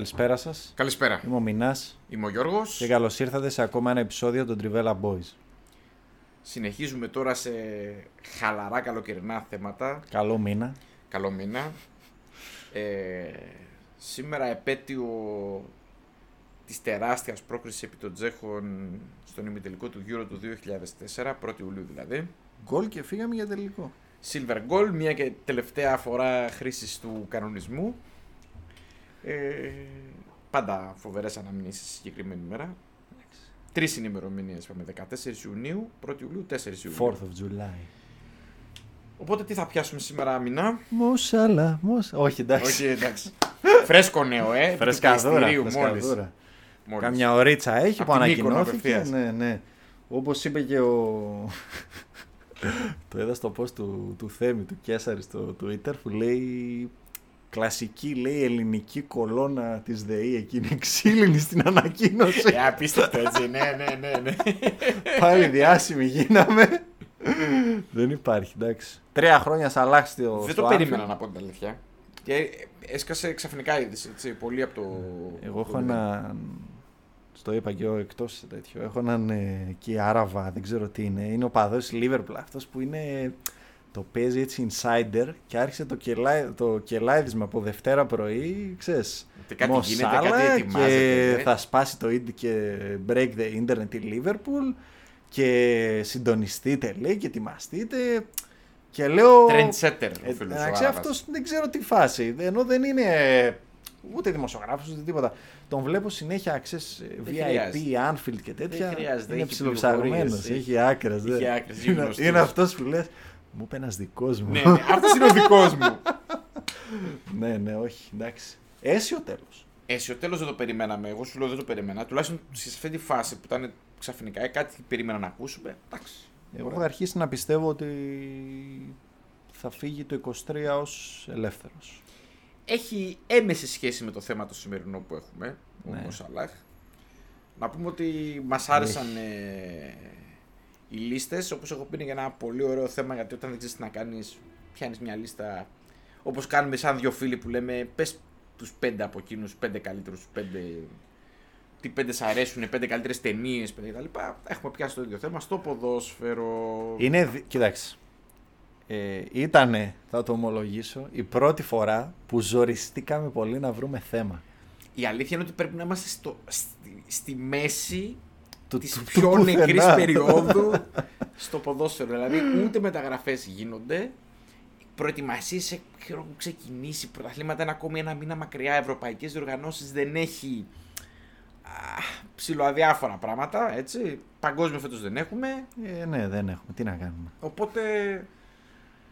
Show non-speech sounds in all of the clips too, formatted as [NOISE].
Καλησπέρα σας. Καλησπέρα. Είμαι ο Μινάς Είμαι ο Γιώργος. και καλώς ήρθατε σε ακόμα ένα επεισόδιο των Trivella Boys. Συνεχίζουμε τώρα σε χαλαρά καλοκαιρινά θέματα. Καλό μήνα. Καλό μήνα. Ε, σήμερα επέτειο της τεράστιας πρόκρισης επί των Τσέχων στον ημιτελικό του Euro του 2004, 1η Ιουλίου δηλαδή. Γκολ και φύγαμε για τελικό. Silver Goal, μια και τελευταία φορά χρήσης του κανονισμού. Ε, πάντα φοβερές αναμνήσεις στη συγκεκριμένη ημέρα. Τρεις είναι ημερομηνίε, είπαμε 14 Ιουνίου, 1η Ιουλίου, 4 Ιουλίου. 4th of July. Οπότε τι θα πιάσουμε σήμερα, Μινά; Μοσάλα, μοσα. Όχι, εντάξει. Όχι, εντάξει. Φρέσκο νέο, ε. Φρεσκαδούρα. Μόλις. φρεσκαδούρα. Καμιά ωρίτσα έχει Απ' που την Μύκονο ανακοινώθηκε. απευθείας. Ναι, ναι. Όπως είπε και ο. [LAUGHS] το είδα στο post του, του Θέμη, του Κέσσαρη στο Twitter που λέει κλασική λέει ελληνική κολόνα της ΔΕΗ εκείνη ξύλινη στην ανακοίνωση. Ε, απίστευτο έτσι. ναι, ναι, ναι. ναι. Πάλι διάσημοι γίναμε. Δεν υπάρχει, εντάξει. Τρία χρόνια σε αλλάξει το. Δεν στο το Anfield. περίμενα να πω την αλήθεια. Και έσκασε ξαφνικά η είδηση, έτσι, πολύ από το... Εγώ έχω το- έναν. Στο είπα και εγώ εκτός τέτοιο. Έχω έναν ε, εκεί Άραβα, δεν ξέρω τι είναι. Είναι ο παδός της Liverpool. Αυτός που είναι. Το παίζει έτσι insider και άρχισε το, κελάι, το κελάιδισμα από Δευτέρα πρωί, ξέρεις, Και κάτι Μοσάλα γίνεται, κάτι ετοιμάζεται. και ε. θα σπάσει το ίντι και break the internet η Liverpool και συντονιστείτε λέει και ετοιμαστείτε και λέω... Trendsetter ο Ε, φίλος ο εντάξει, Άραβας. αυτός δεν ξέρω τι φάση. Ενώ δεν είναι ούτε δημοσιογράφος ούτε τίποτα. Τον βλέπω συνέχεια, ξέρεις, Δεν VIP, χρειάζεται. Anfield και τέτοια. Δεν χρειάζεται, είναι έχει ψιλοψαγμένος, πληροφορίες, έχει άκρες. έχει δε. άκρες, είναι Είναι, γνωστός. είναι αυτός που λες, μου είπε ένας δικός μου. Ναι, ναι, αυτός είναι ο δικός μου. [LAUGHS] ναι, ναι, όχι, εντάξει. Αίσιο τέλος. Εσύ, ο τέλος δεν το περιμέναμε. Εγώ σου λέω δεν το περίμενα. Τουλάχιστον σε αυτή τη φάση που ήταν ξαφνικά ε, κάτι περίμενα να ακούσουμε. Εντάξει. Εγώ Ωραία. έχω αρχίσει να πιστεύω ότι θα φύγει το 23 ως ελεύθερος. Έχει έμεση σχέση με το θέμα το σημερινό που έχουμε, ο Ναι. Μοσαλάχ. Να πούμε ότι μας άρεσαν ε, οι λίστες, όπως έχω πει είναι για ένα πολύ ωραίο θέμα, γιατί όταν δεν ξέρεις τι να κάνεις, πιάνεις μια λίστα, όπως κάνουμε σαν δύο φίλοι που λέμε, πες τους πέντε από εκείνους, πέντε καλύτερους, πέντε... Τι πέντε σ' αρέσουν, πέντε καλύτερες ταινίες, πέντε κτλ. Έχουμε πιάσει το ίδιο θέμα στο ποδόσφαιρο. Είναι, δι- κοίταξε, ε, ήτανε, θα το ομολογήσω, η πρώτη φορά που ζοριστήκαμε πολύ να βρούμε θέμα. Η αλήθεια είναι ότι πρέπει να είμαστε στο, στη, στη μέση Του- της του- του πιο πουθενά. νεκρής [LAUGHS] περίοδου στο ποδόσφαιρο. Δηλαδή ούτε μεταγραφές γίνονται, προετοιμασίες έχουν ξεκινήσει, πρωταθλήματα είναι ακόμη ένα μήνα μακριά, ευρωπαϊκές διοργανώσεις δεν έχει α, ψιλοαδιάφορα πράγματα, έτσι. Παγκόσμιο φέτος δεν έχουμε, Ε, ναι, δεν έχουμε. Τι να κάνουμε. οπότε...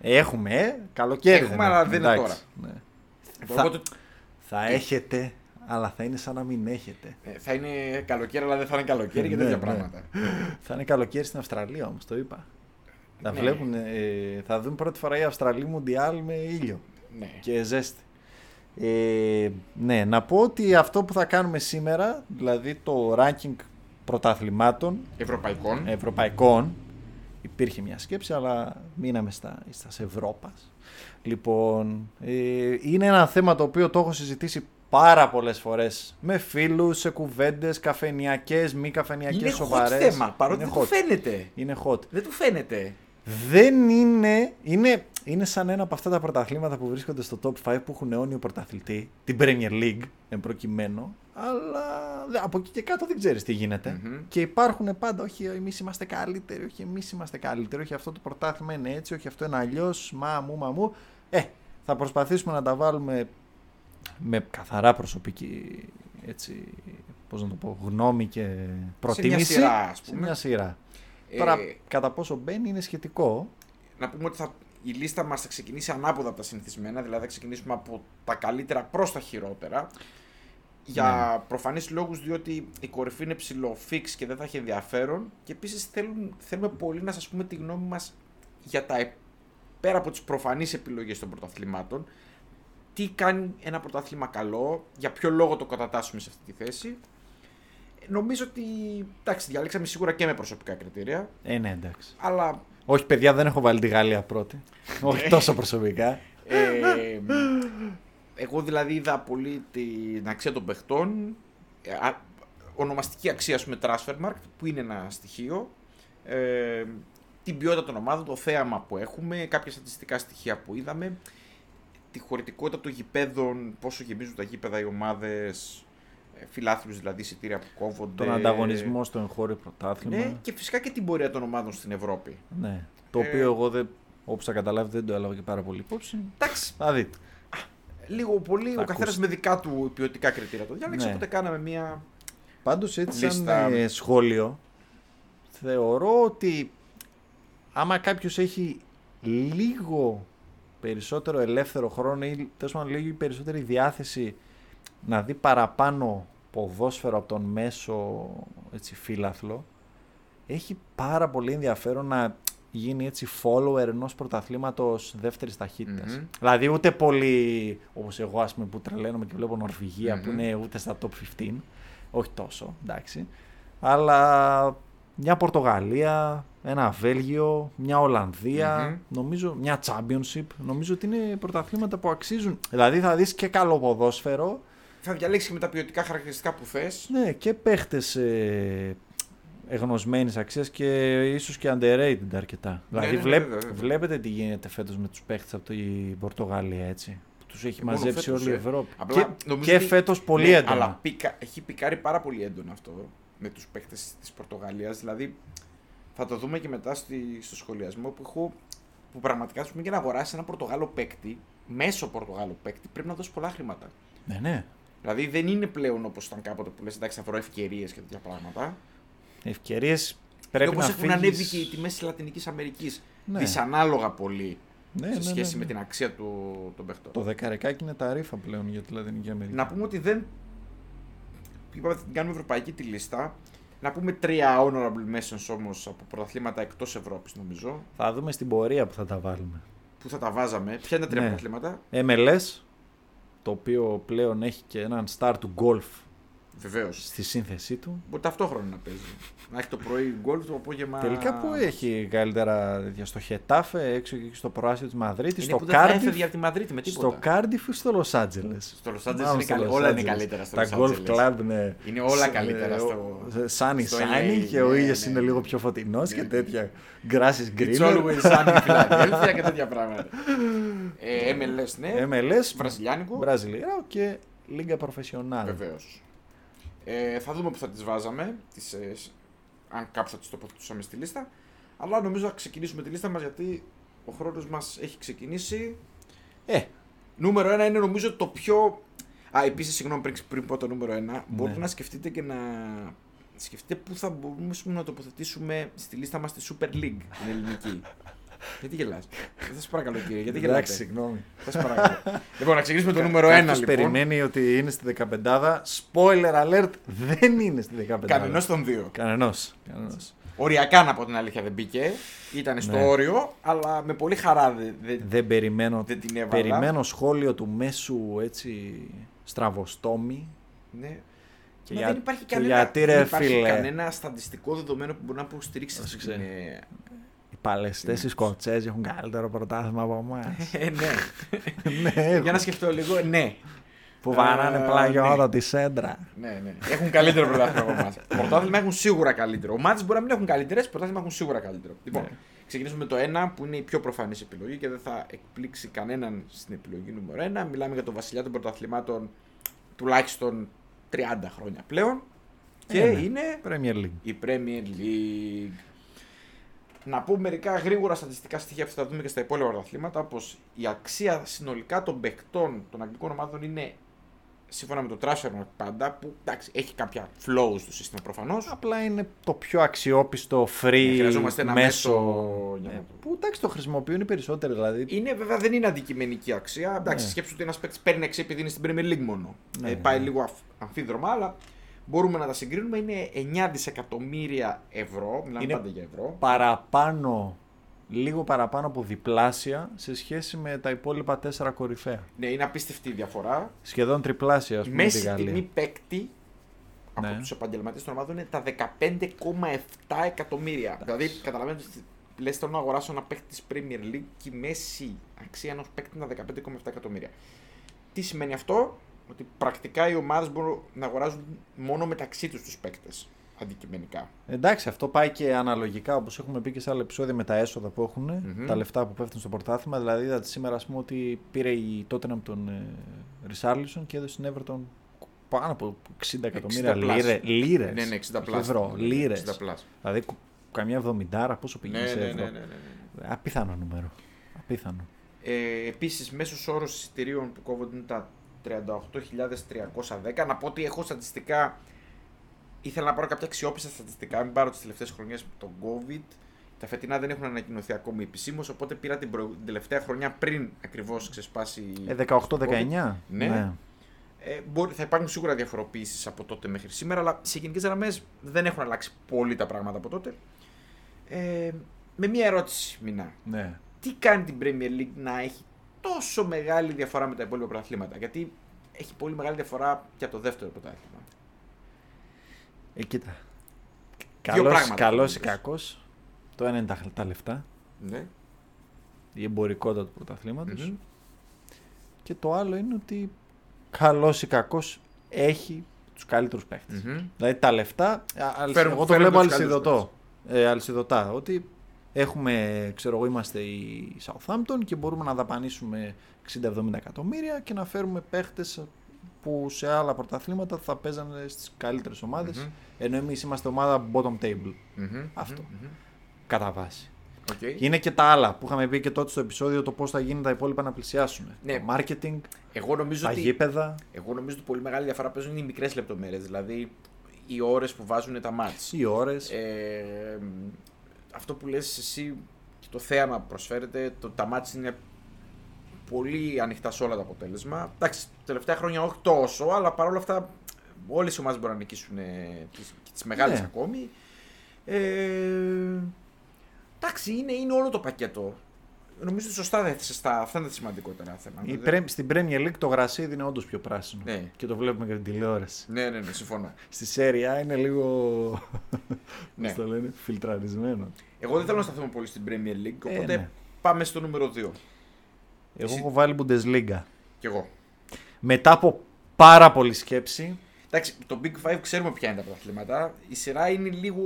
Έχουμε, ε, καλοκαίρι Έχουμε, δεν αλλά έχουμε, δεν είναι εντάξει, ναι. Θα, οπότε θα έχετε, αλλά θα είναι σαν να μην έχετε. ε, θα είναι καλοκαίρι, αλλά δεν θα είναι καλοκαίρι και Ναι, τέτοια ναι. πράγματα. Θα είναι καλοκαίρι στην Αυστραλία όμως, το είπα. Θα, Ναι. βλέπουν, ε, θα δουν πρώτη φορά η Αυστραλία Μουντιάλ με ήλιο Ναι. και ζέστη. Ε, ναι, να πω ότι αυτό που θα κάνουμε σήμερα, δηλαδή το ranking πρωταθλημάτων Ευρωπαϊκών. ευρωπαϊκών, υπήρχε μια σκέψη, αλλά μείναμε στα, στα Ευρώπας. Λοιπόν, ε, είναι ένα θέμα το οποίο το έχω συζητήσει πάρα πολλές φορές με φίλους, σε κουβέντες, καφενιακές, μη καφενιακές, είναι hot σοβαρές. θέμα, παρότι Είναι δεν του hot. φαίνεται. Είναι hot. Δεν του φαίνεται. Δεν είναι, είναι, είναι σαν ένα από αυτά τα πρωταθλήματα που βρίσκονται στο top 5 που έχουν αιώνιο πρωταθλητή, την Premier League εν προκειμένου, αλλά δε- από εκεί και κάτω δεν ξέρεις τι γίνεται. Μμμ. Και υπάρχουν πάντα, όχι εμείς είμαστε καλύτεροι, όχι εμείς είμαστε καλύτεροι, όχι αυτό το πρωτάθλημα είναι έτσι, όχι αυτό είναι αλλιώς, μα μου, μα μου. Ε, θα προσπαθήσουμε να τα βάλουμε με καθαρά προσωπική έτσι, πώς να το πω, γνώμη και προτίμηση. σειρά, ας Σε πούμε. μια σειρά. Ε, Τώρα, κατά πόσο μπαίνει είναι σχετικό. να πούμε ότι θα, η λίστα μας θα ξεκινήσει ανάποδα από τα συνηθισμένα, δηλαδή θα ξεκινήσουμε από τα καλύτερα προς τα χειρότερα. για Ναι. προφανείς λόγους διότι η κορυφή είναι ψηλό fix και δεν θα έχει ενδιαφέρον και επίσης θέλουν, θέλουμε πολύ να σας πούμε τη γνώμη μας για τα ε- πέρα από τις προφανείς επιλογές των πρωταθλημάτων τι κάνει ένα πρωτάθλημα καλό, για ποιο λόγο το κατατάσσουμε σε αυτή τη θέση. Ε, Νομίζω ότι εντάξει, διαλέξαμε σίγουρα και με προσωπικά κριτήρια, Ε, ναι, εντάξει. αλλά Όχι, παιδιά, δεν έχω βάλει τη Γαλλία πρώτη. Όχι τόσο προσωπικά. Ε, εγώ δηλαδή είδα πολύ την αξία των παιχτών, ε, α- ονομαστική αξία ας πούμε Transfermarkt που είναι ένα στοιχείο, ε, την ποιότητα των ομάδων, το θέαμα που έχουμε, κάποια στατιστικά στοιχεία που είδαμε, τη χωρητικότητα των γηπέδων, πόσο γεμίζουν τα γήπεδα οι ομάδες, ε, φιλάθλους δηλαδή εισιτήρια που κόβονται. Τον ανταγωνισμό στο εγχώριο πρωτάθλημα. Ναι, και φυσικά και την πορεία των ομάδων στην Ευρώπη. Ναι. Το Ε, οποίο εγώ δεν, όπως θα καταλάβετε δεν το έλαβα και πάρα πολύ υπόψη. Εντάξει, Θα δείτε. λίγο πολύ Θα ο καθένας ακούσετε. με δικά του ποιοτικά κριτήρια το διάλεξε, Ναι. οπότε κάναμε μια Πάντως έτσι σαν Λίστα. ε, σχόλιο θεωρώ ότι άμα κάποιος έχει λίγο περισσότερο ελεύθερο χρόνο ή τέλος πάντων λίγο περισσότερη διάθεση να δει παραπάνω ποδόσφαιρο από τον μέσο έτσι, φύλαθλο έχει πάρα πολύ ενδιαφέρον να γίνει έτσι follower ενός πρωταθλήματος δεύτερης ταχύτητας. Μμμ. Δηλαδή ούτε πολύ όπως εγώ ας πούμε που τρελαίνομαι και βλέπω Νορβηγία που Μμμ. είναι ούτε στα top 15 όχι τόσο, εντάξει. Αλλά μια Πορτογαλία, ένα Βέλγιο, μια Ολλανδία, Μμμ. νομίζω μια Championship. Νομίζω ότι είναι πρωταθλήματα που αξίζουν. Δηλαδή θα δεις και καλό ποδόσφαιρο, Θα διαλέξει με τα ποιοτικά χαρακτηριστικά που θες. ναι, και παίχτες ε, εγνωσμένης αξίας και ίσως και underrated αρκετά. δηλαδή ναι, βλέπ- βέβαια, βέβαια. βλέπετε τι γίνεται φέτος με τους παίχτες από την Πορτογαλία, έτσι. Που τους έχει Μόνο μαζέψει φέτος, όλη η ε. Ευρώπη. Απλά και νομίζω και ότι- φέτος πολύ ναι, έντονα. Αλλά πίκα, έχει πικάρει πάρα πολύ έντονα αυτό με τους παίκτες της Πορτογαλίας. Δηλαδή θα το δούμε και μετά στη, στο σχολιασμό που έχω. Που πραγματικά σου πούμε για να αγοράσει ένα Πορτογάλο παίκτη, μέσο Πορτογάλο παίκτη, πρέπει να δώσει πολλά χρήματα. Ναι, ναι. Δηλαδή δεν είναι πλέον όπως ήταν κάποτε που λες: Εντάξει, θα βρω ευκαιρίες και τέτοια πράγματα. Ευκαιρίες και πρέπει όπως να έχουν φύγεις... ανέβει και οι τιμές της Λατινικής Αμερικής. Ναι. Δυσανάλογα πολύ Ναι, σε ναι, σχέση ναι, με ναι. την αξία του, των παιχτών. Το δεκαρεκάκι είναι τα ρήφα πλέον για τη Λατινική Αμερική. Να πούμε ότι δεν. Είπαμε ότι την κάνουμε ευρωπαϊκή τη λίστα. Να πούμε τρία honorable mentions όμως από πρωταθλήματα εκτός Ευρώπης, νομίζω. Θα δούμε στην πορεία που θα τα βάλουμε. Που θα τα βάζαμε. Ποια είναι τα τρία Ναι. πρωταθλήματα, MLS, το οποίο πλέον έχει και έναν star του golf Βεβαίως. στη σύνθεσή του. Μπορεί ταυτόχρονα να παίζει. Να έχει το πρωί γκολ, το απόγευμα. Τελικά που έχει καλύτερα τέτοια στο Χετάφε, έξω και στο προάσιο της Μαδρίτης, Είναι στο που δεν θα έφευγε Κάρντιφ, από τη Μαδρίτη με τίποτα. στο Κάρντιφ ή στο Λος Άντζελες. Στο Los Angeles Μάλλον είναι στο καλύ- Los όλα είναι Angeles. καλύτερα στο Τα Los golf Angeles. club είναι, Είναι όλα σε- καλύτερα ε, στο- Sunny στο sunny LA, και ο ναι, ήλιος ναι, είναι ναι. λίγο πιο φωτεινός Ναι, και ναι. τέτοια. Grass is It's greener. always sunny in Philadelphia και τέτοια πράγματα. ε, MLS, ναι. MLS, Βραζιλιάνικο. Βραζιλιαίο και Λίγκα Profesional. Βεβαίως. Ε, θα δούμε που θα τις βάζαμε, τις, ε, σ- αν κάπου θα τις τοποθετούσαμε στη λίστα. Αλλά νομίζω να ξεκινήσουμε τη λίστα μας γιατί ο χρόνος μας έχει ξεκινήσει. Ε, Νούμερο 1 είναι νομίζω το πιο... Α, επίσης, συγγνώμη πριν, πριν πω το νούμερο 1, μπορείτε Ναι. να σκεφτείτε και να σκεφτείτε πού θα μπορούμε να τοποθετήσουμε στη λίστα μας τη Super League, την ελληνική. [LAUGHS] γιατί γελάς; Θα σας παρακαλώ κύριε, γιατί γελάτε; εντάξει, συγγνώμη. Θα σας παρακαλώ. λοιπόν, να ξεκινήσουμε το νούμερο 1 Κάποιος λοιπόν. περιμένει ότι είναι στη 15. Spoiler alert, δεν είναι στη 15. Κανενός των δύο. Κανενός. Κανενός. Οριακά να πω την αλήθεια δεν μπήκε. Ήταν στο Ναι. όριο, αλλά με πολύ χαρά δεν, δεν, Δεν περιμένω. δεν την έβαλα. Περιμένω σχόλιο του μέσου έτσι στραβοστόμη. Ναι. Και Μα για- δεν υπάρχει και κανένα, γιατί, δεν ρε, υπάρχει φίλε; κανένα στατιστικό δεδομένο που μπορεί να υποστηρίξει αυτή Πρόσεξε. την. Ε, Οι παλαιστέ οι Σκοτσέζοι έχουν καλύτερο πρωτάθλημα από εμάς. Ε, ναι. [LAUGHS] ναι, Για να σκεφτώ λίγο, ναι. που βαράνε Ε, πλαγιώτα ναι. τη σέντρα. ναι, ναι. Έχουν καλύτερο πρωτάθλημα από εμάς. Πρωτάθλημα έχουν σίγουρα καλύτερο. Ομάδε μπορεί να μην έχουν καλύτερες, πρωτάθλημα έχουν σίγουρα καλύτερο. Λοιπόν, Ναι. ξεκινήσουμε με το 1 που είναι η πιο προφανής επιλογή και δεν θα εκπλήξει κανέναν στην επιλογή νούμερο 1. Μιλάμε για τον βασιλιά των πρωταθλημάτων τουλάχιστον 30 χρόνια πλέον. Και Ε, ναι. είναι Premier League. η Premier League. Να πω μερικά γρήγορα στατιστικά στοιχεία που θα δούμε και στα υπόλοιπα πρωταθλήματα, όπω η αξία συνολικά των παικτών των αγγλικών ομάδων είναι σύμφωνα με το transfer πάντα, που εντάξει, έχει κάποια flow στο σύστημα προφανώς. Απλά είναι το πιο αξιόπιστο free Ναι, χρειαζόμαστε ένα μέσο. μέσο για Ναι, να το- Που εντάξει το χρησιμοποιούν οι περισσότεροι δηλαδή. Είναι βέβαια δεν είναι αντικειμενική αξία. Εντάξει, Ναι. σκέψου ότι ένας παίκτης παίρνει αξία επειδή είναι στην Premier League μόνο. Ναι, ε, ναι. πάει λίγο αφ- αμφίδρομα, αλλά μπορούμε να τα συγκρίνουμε. Είναι 9 δισεκατομμύρια ευρώ. Μιλάμε Είναι- πάντα για ευρώ. Παραπάνω, λίγο παραπάνω από διπλάσια σε σχέση με τα υπόλοιπα τέσσερα κορυφαία. Ναι, είναι απίστευτη η διαφορά. Σχεδόν τριπλάσια, ας Η πούμε, τη μέση Γαλλία. τιμή παίκτη από Ναι. τους επαγγελματίες των ομάδων είναι τα 15,7 εκατομμύρια. Δηλαδή, καταλαβαίνετε, λες θέλω να αγοράσω ένα παίκτη της Premier League και η μέση αξία ενός παίκτη είναι τα 15,7 εκατομμύρια. Τι σημαίνει αυτό, ότι πρακτικά οι ομάδες μπορούν να αγοράζουν μόνο μεταξύ τους τους παίκτες. Αντικειμενικά. Εντάξει, αυτό πάει και αναλογικά όπως έχουμε πει και σε άλλα επεισόδια με τα έσοδα που έχουν, Μμμ. τα λεφτά που πέφτουν στο πρωτάθλημα. Δηλαδή, είδατε σήμερα ας πούμε, ότι πήρε η Tottenham τον ε, Ρισάρλισον και έδωσε στην Everton πάνω από 60 εκατομμύρια 60 plus. λίρες. Λίρες, Ναι, ναι, 60 όχι plus. Ευρώ, Ναι, λίρες. 60 plus. Δηλαδή, κου- καμιά εβδομηντάρα, πόσο Ναι, πήγε σε ναι, ευρώ; ναι, ναι, ναι, ναι. Απίθανο νούμερο. Απίθανο. Ε, Επίσης, μέσος όρος εισιτηρίων που κόβονται είναι τα 38.310. Να πω ότι έχω στατιστικά. Ήθελα να πάρω κάποια αξιόπιστα στατιστικά, μην πάρω τις τελευταίες χρονιές με τον COVID. Τα φετινά δεν έχουν ανακοινωθεί ακόμη επισήμως, οπότε πήρα την, προ- την τελευταία χρονιά πριν ακριβώς ξεσπάσει. Ε, το 18-19. Ναι. Ε, μπορεί, θα υπάρχουν σίγουρα διαφοροποιήσει από τότε μέχρι σήμερα, αλλά σε γενικές γραμμές δεν έχουν αλλάξει πολύ τα πράγματα από τότε. Ε, με μία ερώτηση, Μινά. ναι. Τι κάνει την Premier League να έχει τόσο μεγάλη διαφορά με τα υπόλοιπα πρωταθλήματα, Γιατί έχει πολύ μεγάλη διαφορά και από το δεύτερο πρωτάθλημα. Ε, κοίτα. Δύο Καλός, πράγματα καλός ή φαίνεται. κακός. Το ένα είναι τα, τα λεφτά, Ναι. η εμπορικότητα του πρωταθλήματος. Μμμ. Και το άλλο είναι ότι καλός ή κακός έχει τους καλύτερους παίχτες. Μμμ. Δηλαδή τα λεφτά, α, αλυσι- Φέρνουν- εγώ το φέρνουν βλέπω τους καλύτερους αλυσιδωτό. Ε, αλυσιδωτά. Ότι έχουμε, ξέρω εγώ, είμαστε η Southampton και μπορούμε να δαπανίσουμε 60-70 εκατομμύρια και να φέρουμε παίχτες που σε άλλα πρωταθλήματα θα παίζανε στις καλύτερες ομάδες, Μμμ. ενώ εμείς είμαστε ομάδα bottom table, Μμμ. Αυτό. Μμμ. κατά βάση. Οκ. Και είναι και τα άλλα που είχαμε πει και τότε στο επεισόδιο το πώς θα γίνει τα υπόλοιπα να πλησιάσουν. Ναι. Το marketing, Εγώ νομίζω τα ότι γήπεδα, Εγώ νομίζω ότι πολύ μεγάλη διαφορά παίζουν είναι οι μικρές λεπτομέρειες. Δηλαδή οι ώρες που βάζουν τα ματς. οι ώρες. Ε, αυτό που λες εσύ και το θέαμα που προσφέρεται, το, τα ματς είναι πολύ ανοιχτά σε όλα τα αποτελέσματα. Εντάξει, τα τελευταία χρόνια όχι τόσο, αλλά παρόλα αυτά όλες οι ομάδες μπορούν να νικήσουν ε, τις, και τις μεγάλες Ναι. ακόμη. Ε, εντάξει, είναι, είναι όλο το πακέτο. Νομίζω ότι σωστά δεν στα, αυτά είναι τα σημαντικότερα θέματα. Η Δεν- πρέ- στην Premier League το γρασίδι είναι όντως πιο πράσινο. Ναι. Και το βλέπουμε και την τηλεόραση. Ναι, ναι, ναι, συμφωνώ. Στη Serie A είναι λίγο. Ναι. Πώς το λένε, φιλτραρισμένο. Εγώ δεν θέλω να σταθούμε πολύ στην Premier League, Ε, οπότε ναι. πάμε στο νούμερο 2. Εγώ Εσύ- έχω βάλει Bundesliga. Κι εγώ. Μετά από πάρα πολλή σκέψη, Εντάξει, το Big Five ξέρουμε ποια είναι τα πρωταθλήματα. Η σειρά είναι λίγο.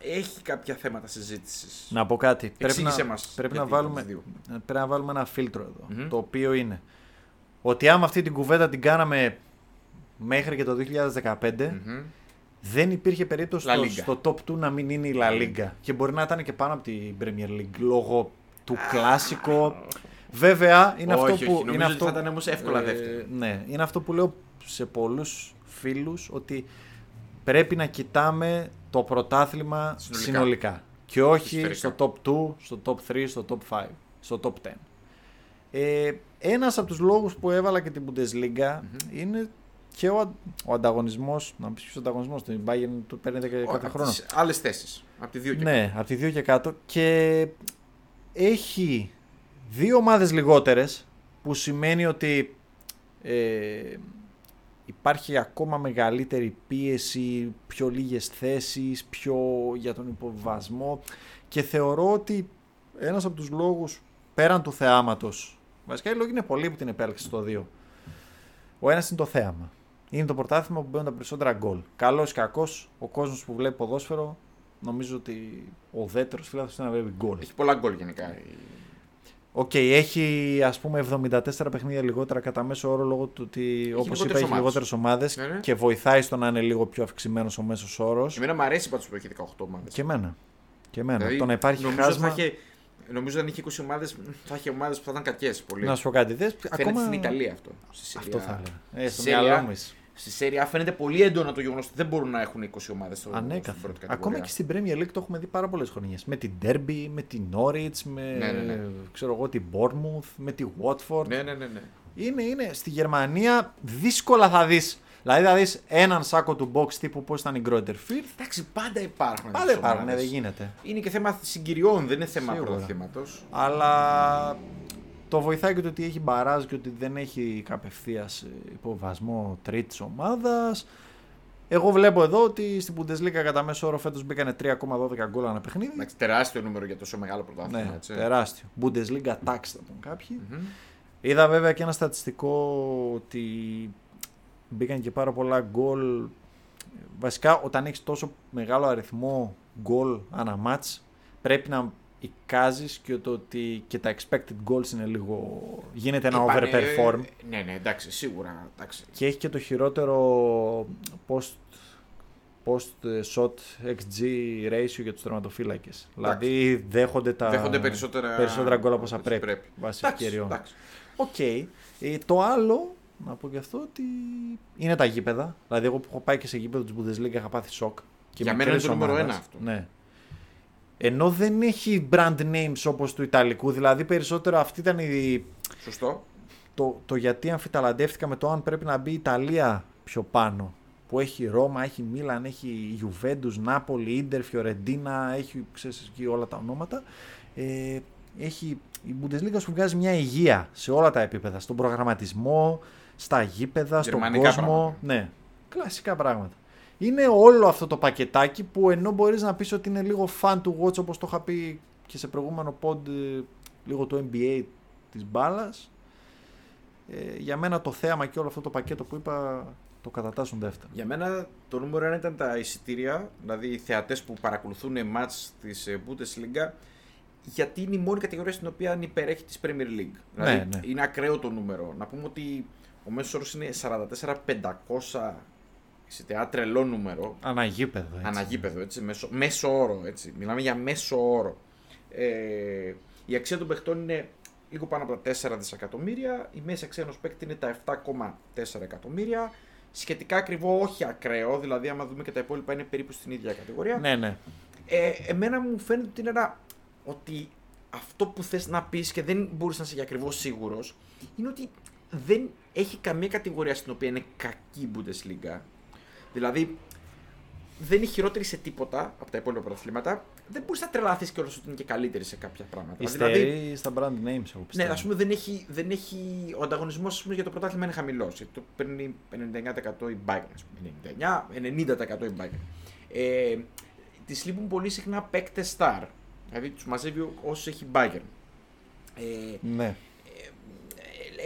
έχει κάποια θέματα συζήτησης. να πω κάτι. Πρέπει Εξήγησέ να, μας πρέπει, να γιατί βάλουμε, τις δύο. πρέπει να βάλουμε ένα φίλτρο εδώ. Μμμ. Το οποίο είναι ότι άμα αυτή την κουβέντα την κάναμε μέχρι και το 2015, Μμμ. Δεν υπήρχε περίπτωση La στο, Liga. στο top 2 να μην είναι η La Liga. Και μπορεί να ήταν και πάνω από την Premier League λόγω του κλασικό. Βέβαια, είναι Όχι, αυτό όχι, που. νομίζω είναι ότι αυτό, θα ήταν όμως εύκολα δεύτερη. Ναι, είναι αυτό που λέω σε πολλούς φίλους ότι πρέπει να κοιτάμε το πρωτάθλημα συνολικά, Συνολικά. και όχι Σφαιρικά. στο top 2, στο top 3, στο top 5, στο top 10. Ε, ένας από τους λόγους που έβαλα και την Bundesliga είναι και ο, αν- ο ανταγωνισμός, να πεις ποιος ανταγωνισμός, την Bayern του παίρνει 10 κάθε χρόνο. Άλλες θέσεις. Από τη 2 και Ναι, από τη 2 και κάτω. Και έχει δύο ομάδες λιγότερες που σημαίνει ότι ε, υπάρχει ακόμα μεγαλύτερη πίεση, πιο λίγες θέσεις, πιο για τον υποβασμό και θεωρώ ότι ένας από τους λόγους πέραν του θεάματος, βασικά οι λόγοι είναι πολλοί που την επέλεξε στο 2. Ο ένας είναι το θέαμα. Είναι το πρωτάθλημα που μπαίνουν τα περισσότερα γκολ. Καλός ή κακός, ο κόσμος που βλέπει ποδόσφαιρο νομίζω ότι ο ουδέτερος φίλαθλος είναι να βλέπει γκολ. Έχει πολλά γκολ γενικά. Οκ, έχει ας πούμε 74 παιχνίδια λιγότερα κατά μέσο όρο λόγω του ότι όπως είπα λιγότερες έχει ομάδες. λιγότερες ομάδες Ναι, ναι. και βοηθάει στο να είναι λίγο πιο αυξημένος ο μέσος όρος. Εμένα μου αρέσει πάντως που έχει 18 ομάδες. Και εμένα. Και εμένα. Δηλαδή, το να υπάρχει νομίζω ότι χάσμα. θα είχε Νομίζω αν είχε 20 ομάδες, θα είχε ομάδες που θα ήταν κακές. Πολύ. Να σου πω κάτι. Δες, Φαίνεται ακόμα... στην Ιταλία αυτό. Στη Αυτό Serie A. θα έλεγα. Ε, στο Στη Serie A- μυαλό μου είσαι. Στη Σέρια φαίνεται πολύ έντονο το γεγονός ότι δεν μπορούν να έχουν 20 ομάδες στο στην Ανέκαθεν. πρώτη κατηγορία. Ακόμα και στην Premier League το έχουμε δει πάρα πολλές χρονιές. Με την Derby, με την Norwich, με Ναι, ναι, ναι. Ξέρω εγώ, την Bournemouth, με τη Watford. Ναι, ναι, ναι. ναι. Είναι, είναι. Στη Γερμανία δύσκολα θα δεις. Δηλαδή θα δεις έναν σάκο του box τύπου πώς ήταν η Γκρόντερφιλ. Εντάξει, πάντα υπάρχουν. Πάλι τέτοιες υπάρχουν, ναι, ομάδες. δεν γίνεται. Είναι και θέμα συγκυριών, δεν είναι θέμα Σίγουρα. πρωταθλήματος. Αλλά το βοηθάει και το ότι έχει μπαράζ και ότι δεν έχει καπευθεία υποβασμό τρίτης ομάδας. Εγώ βλέπω εδώ ότι στην Bundesliga κατά μέσο όρο φέτος μπήκανε 3,12 γκολ ένα παιχνίδι. Εντάξει, τεράστιο νούμερο για τόσο μεγάλο πρωτάθλημα. Ναι, έτσι. τεράστιο. Bundesliga tax θα τον κάποιοι. Μμμ. Είδα βέβαια και ένα στατιστικό ότι μπήκαν και πάρα πολλά γκολ. Βασικά όταν έχεις τόσο μεγάλο αριθμό γκολ ανά μάτς πρέπει να εικάζεις και το ότι και τα expected goals είναι λίγο... γίνεται ένα Είπανε- overperform Ναι, ναι, εντάξει, σίγουρα. Εντάξει. και έχει και το χειρότερο post, post ε, shot XG ratio για τους τερματοφύλακες. Δηλαδή δέχονται τα Δέχονται περισσότερα, περισσότερα γκολ από όσα όπως πρέπει, βάσει Εντάξει, ευκαιριών. εντάξει. Οκ. Ε, το άλλο, να πω και αυτό, ότι είναι τα γήπεδα. Δηλαδή, εγώ που έχω πάει και σε γήπεδο της Bundesliga είχα πάθει σοκ. Και Για μένα μικρές είναι το νούμερο ομάδες. ένα αυτό. Ναι. Ενώ δεν έχει brand names όπως του Ιταλικού, δηλαδή περισσότερο αυτή ήταν η, Σωστό. το, το γιατί αμφιταλαντεύτηκα με το αν πρέπει να μπει η Ιταλία πιο πάνω. Που έχει Ρώμα, έχει Μίλαν, έχει Juventus, Νάπολη, Ίντερ, Φιωρεντίνα, έχει ξέρεις, εκεί όλα τα ονόματα. Ε, έχει, η Bundesliga σου βγάζει μια υγεία σε όλα τα επίπεδα. Στον προγραμματισμό, στα γήπεδα, στον Γερμανικά κόσμο. πράγματα. Ναι, κλασικά πράγματα. Είναι όλο αυτό το πακετάκι που ενώ μπορείς να πεις ότι είναι λίγο fun to watch όπως το είχα πει και σε προηγούμενο pod ε, λίγο το NBA της μπάλας ε, για μένα το θέαμα και όλο αυτό το πακέτο που είπα το κατατάσσουν δεύτερο. Για μένα το νούμερο ένα ήταν τα εισιτήρια, δηλαδή οι θεατές που παρακολουθούν μάτς της ε, Bundesliga, γιατί είναι η μόνη κατηγορία στην οποία υπερέχει της Premier League. Δηλαδή ναι. είναι ακραίο το νούμερο. Να πούμε ότι ο μέσος όρος είναι 44-500 εισιτήρια, τρελό νούμερο. Αναγίπεδο. Έτσι. Αναγίπεδο, έτσι, μέσο, μέσο όρο, έτσι. Μιλάμε για μέσο όρο. Ε, η αξία των παιχτών είναι λίγο πάνω από τα 4 δισεκατομμύρια, η μέση αξία ενός παίκτη είναι τα 7,4 εκατομμύρια. Σχετικά ακριβό, όχι ακραίο, δηλαδή άμα δούμε και τα υπόλοιπα είναι περίπου στην ίδια κατηγορία. Ναι, ναι. Ε, εμένα μου φαίνεται ότι είναι ένα, ότι αυτό που θες να πεις και δεν μπορείς να είσαι για ακριβώς σίγουρος, είναι ότι δεν έχει καμία κατηγορία στην οποία είναι κακή η Bundesliga. Δηλαδή, δεν είναι χειρότερη σε τίποτα από τα υπόλοιπα πρωταθλήματα. Δεν μπορείς να τρελαθείς κιόλα ότι είναι και καλύτερη σε κάποια πράγματα. Υστερεί Δηλαδή, στα brand names, εγώ ναι, πιστεύω. ας πούμε, δεν έχει, δεν έχει, ο ανταγωνισμός για το πρωτάθλημα είναι χαμηλός. Γιατί το παίρνει 99% η Bayern, ας πούμε. 99, 90% η Bayern. Ε, τη λείπουν πολύ συχνά παίκτες star. Δηλαδή τους μαζεύει όσους έχει η Bayern. Ε, Ναι.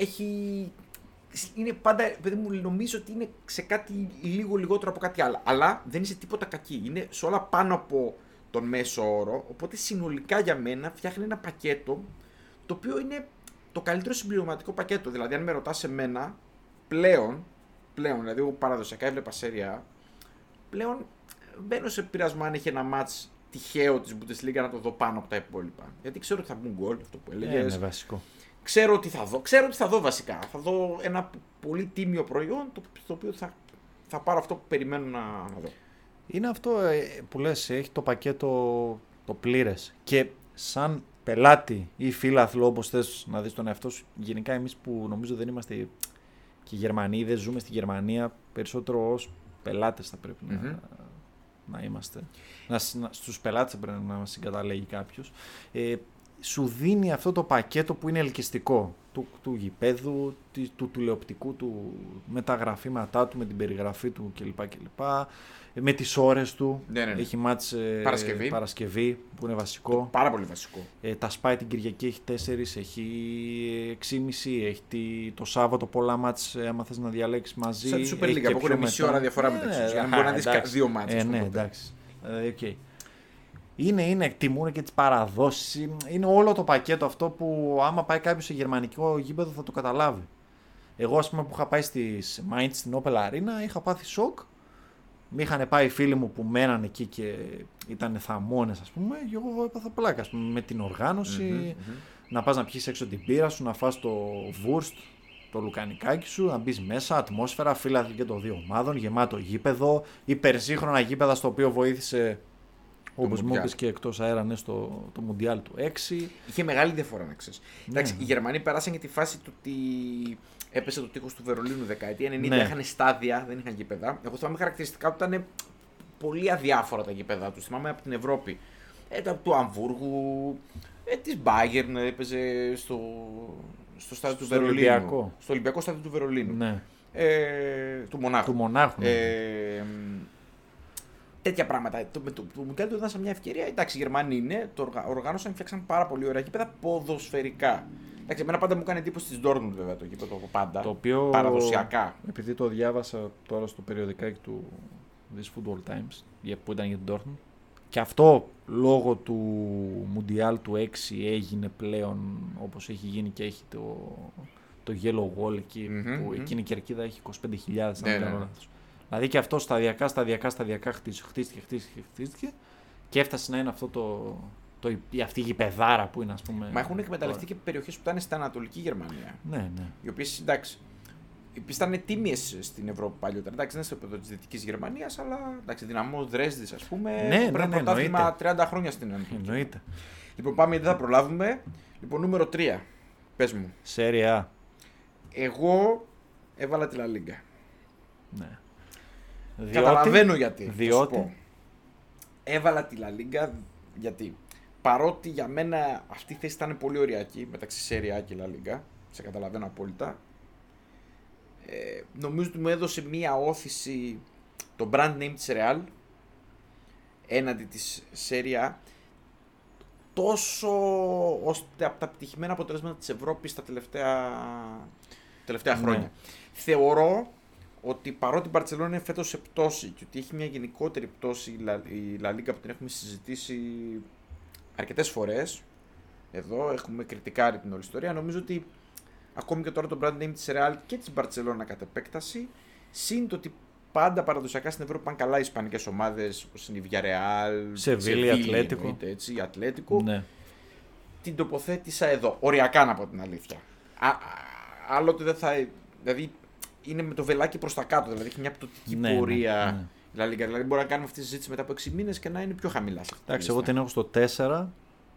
έχει. Είναι πάντα, παιδί μου, νομίζω ότι είναι σε κάτι λίγο λιγότερο από κάτι άλλο. Αλλά δεν είσαι τίποτα κακή. Είναι σε όλα πάνω από τον μέσο όρο. Οπότε συνολικά για μένα φτιάχνει ένα πακέτο το οποίο είναι το καλύτερο συμπληρωματικό πακέτο. Δηλαδή, αν με ρωτάς εμένα, πλέον, πλέον, δηλαδή εγώ παραδοσιακά έβλεπα σέρια, πλέον μπαίνω σε πειρασμό αν έχει ένα μάτς τυχαίο της Bundesliga να το δω πάνω από τα υπόλοιπα. Γιατί ξέρω ότι θα μπουν γκολ, αυτό που έλεγες. Ε, είναι βασικό. Ξέρω ότι θα δω. Ξέρω ότι θα δω βασικά. Θα δω ένα πολύ τίμιο προϊόν το, το οποίο θα, θα πάρω αυτό που περιμένω να, να δω. Είναι αυτό ε, που λες, έχει το πακέτο το πλήρες. Και σαν πελάτη ή φίλαθλο, όπως θες να δεις τον εαυτό σου, γενικά εμείς που νομίζω δεν είμαστε και Γερμανοί, δεν ζούμε στη Γερμανία, περισσότερο ως πελάτες θα πρέπει Μμμ. να, να είμαστε. Να, σ- να, στους πελάτες θα πρέπει να μας συγκαταλέγει κάποιος. Ε, σου δίνει αυτό το πακέτο που είναι ελκυστικό του, του γηπέδου, τη- του τηλεοπτικού του, με τα γραφήματά του, με την περιγραφή του κλπ. κλπ. Ε, Με τις ώρες του. Ναι, ναι, ναι. Έχει μάτς ε, Παρασκευή. Παρασκευή που είναι βασικό. Πάρα πολύ βασικό. Ε, τα σπάει την Κυριακή έχει 4, έχει 6,5, έχει τη- το Σάββατο πολλά μάτς ε, άμα θες να διαλέξεις μαζί. Σαν τη Super έχει League, και που πιο έχουν μισή μετά. ώρα διαφορά μεταξύ τους, για να α, μπορεί να δεις κα- εντάξει. δύο μάτς, Ε, ας πούμε, ναι, ποτέ. εντάξει. Ε, οκ. Είναι, είναι, εκτιμούν και τις παραδόσεις. Είναι όλο το πακέτο αυτό που άμα πάει κάποιος σε γερμανικό γήπεδο θα το καταλάβει. Εγώ, ας πούμε, που είχα πάει στη Mainz, στην Opel Arena, είχα πάθει σοκ Μη είχαν πάει οι φίλοι μου που μέναν εκεί και ήταν θαμώνες ας πούμε και εγώ έπαθα πλάκα ας πούμε, με την οργάνωση να πας να πιεις έξω την μπύρα σου, να φας το wurst, το λουκανικάκι σου, να μπεις μέσα, ατμόσφαιρα, φίλαθλοι και των δύο ομάδων, γεμάτο γήπεδο, υπερσύγχρονα γήπεδα στο οποίο βοήθησε Όπω μου Μουντιάλ. είπε και εκτός αέρα, ναι, στο το Μουντιάλ του 6. Είχε μεγάλη διαφορά να ξέρεις. Εντάξει, ναι. οι Γερμανοί περάσαν για τη φάση του ότι έπεσε το τείχος του Βερολίνου δεκαετία 90, Ναι. είχαν στάδια, δεν είχαν γήπεδα. Εγώ θυμάμαι χαρακτηριστικά ότι ήταν πολύ αδιάφορα τα γήπεδα τους. Θυμάμαι από την Ευρώπη. Ε, τα του Αμβούργου, ε, της Bayern έπαιζε στο, στο στάδιο του Στο Βερολίνου. Ολυμπιακό. Στο Ολυμπιακό στάδιο του Βερολίνου. Ναι, Ε, του Μονάχου. του Μονάχου. ναι. Ε, μ, τέτοια πράγματα. Το, με το, το Μουντιάλ του έδωσαν μια ευκαιρία. Εντάξει, οι Γερμανοί είναι, το οργα- οργάνωσαν, φτιάξαν πάρα πολύ ωραία γήπεδα ποδοσφαιρικά. Εντάξει, εμένα πάντα μου έκανε εντύπωση της Dortmund βέβαια το γήπεδο από πάντα. Το οποίο Παραδοσιακά. Επειδή το διάβασα τώρα στο περιοδικάκι του This Football Times για- που ήταν για την Dortmund και αυτό λόγω του Μουντιάλ του 6 έγινε πλέον όπως έχει γίνει και έχει το, το Yellow Wall εκεί Μμμ, που μμμ. εκείνη η κερκίδα έχει 25.000 αν Ναι, δεν ναι, κάνω ναι. λάθος. Δηλαδή και αυτό σταδιακά, σταδιακά, σταδιακά χτίστηκε, χτίστηκε, χτίστηκε, χτίστηκε και έφτασε να είναι αυτό το, το, η- αυτή η γηπεδάρα που είναι ας πούμε. Μα έχουν εκμεταλλευτεί τώρα. και περιοχές που ήταν στην Ανατολική Γερμανία. Ναι, ναι. Οι οποίες εντάξει. Ήταν τίμιες στην Ευρώπη παλιότερα. Εντάξει, δεν είναι στο επίπεδο της Δυτικής Γερμανίας, αλλά εντάξει, δυναμό Δρέσδης, ας πούμε. Ναι, που ναι, παίρνει ναι, πρωτάθλημα 30 χρόνια στην Ανατολική. Εννοείται. Λοιπόν, πάμε, δεν θα προλάβουμε. Λοιπόν, νούμερο 3. Πες μου. Σέρια. Εγώ έβαλα τη La Liga. Ναι. Διότι- Καταλαβαίνω γιατί. θα σου Διότι. πω. Έβαλα τη La Liga γιατί παρότι για μένα αυτή η θέση ήταν πολύ ωριακή μεταξύ Serie A και La Liga, σε καταλαβαίνω απόλυτα, ε, νομίζω ότι μου έδωσε μία όθηση το brand name της Real έναντι της Serie A τόσο ώστε από τα επιτυχημένα αποτελέσματα της Ευρώπης τα τελευταία, τελευταία Ναι. χρόνια. Θεωρώ ότι παρότι η Barcelona είναι φέτος σε πτώση και ότι έχει μια γενικότερη πτώση η La, η La Liga που την έχουμε συζητήσει αρκετές φορές εδώ, έχουμε κριτικάρει την όλη ιστορία, νομίζω ότι ακόμη και τώρα το brand name της Real και της Barcelona κατ' επέκταση συν το ότι πάντα παραδοσιακά στην Ευρώπη πάνε καλά οι ισπανικές ομάδες όπως είναι η Villarreal, Σεβίλη, Ατλέτικο. εννοείται, έτσι, η Ατλέτικο Ναι. την τοποθέτησα εδώ. Οριακά να πω την αλήθεια. Α, α, άλλοτε δεν θα. Δηλαδή είναι με το βελάκι προς τα κάτω. Δηλαδή έχει μια πτωτική Ναι, ναι, πορεία. ναι. η La Liga. Δηλαδή μπορεί να κάνουμε αυτή τη συζήτηση μετά από 6 μήνες και να είναι πιο χαμηλά. σε αυτή τη Εντάξει, εγώ λίστα. την έχω στο 4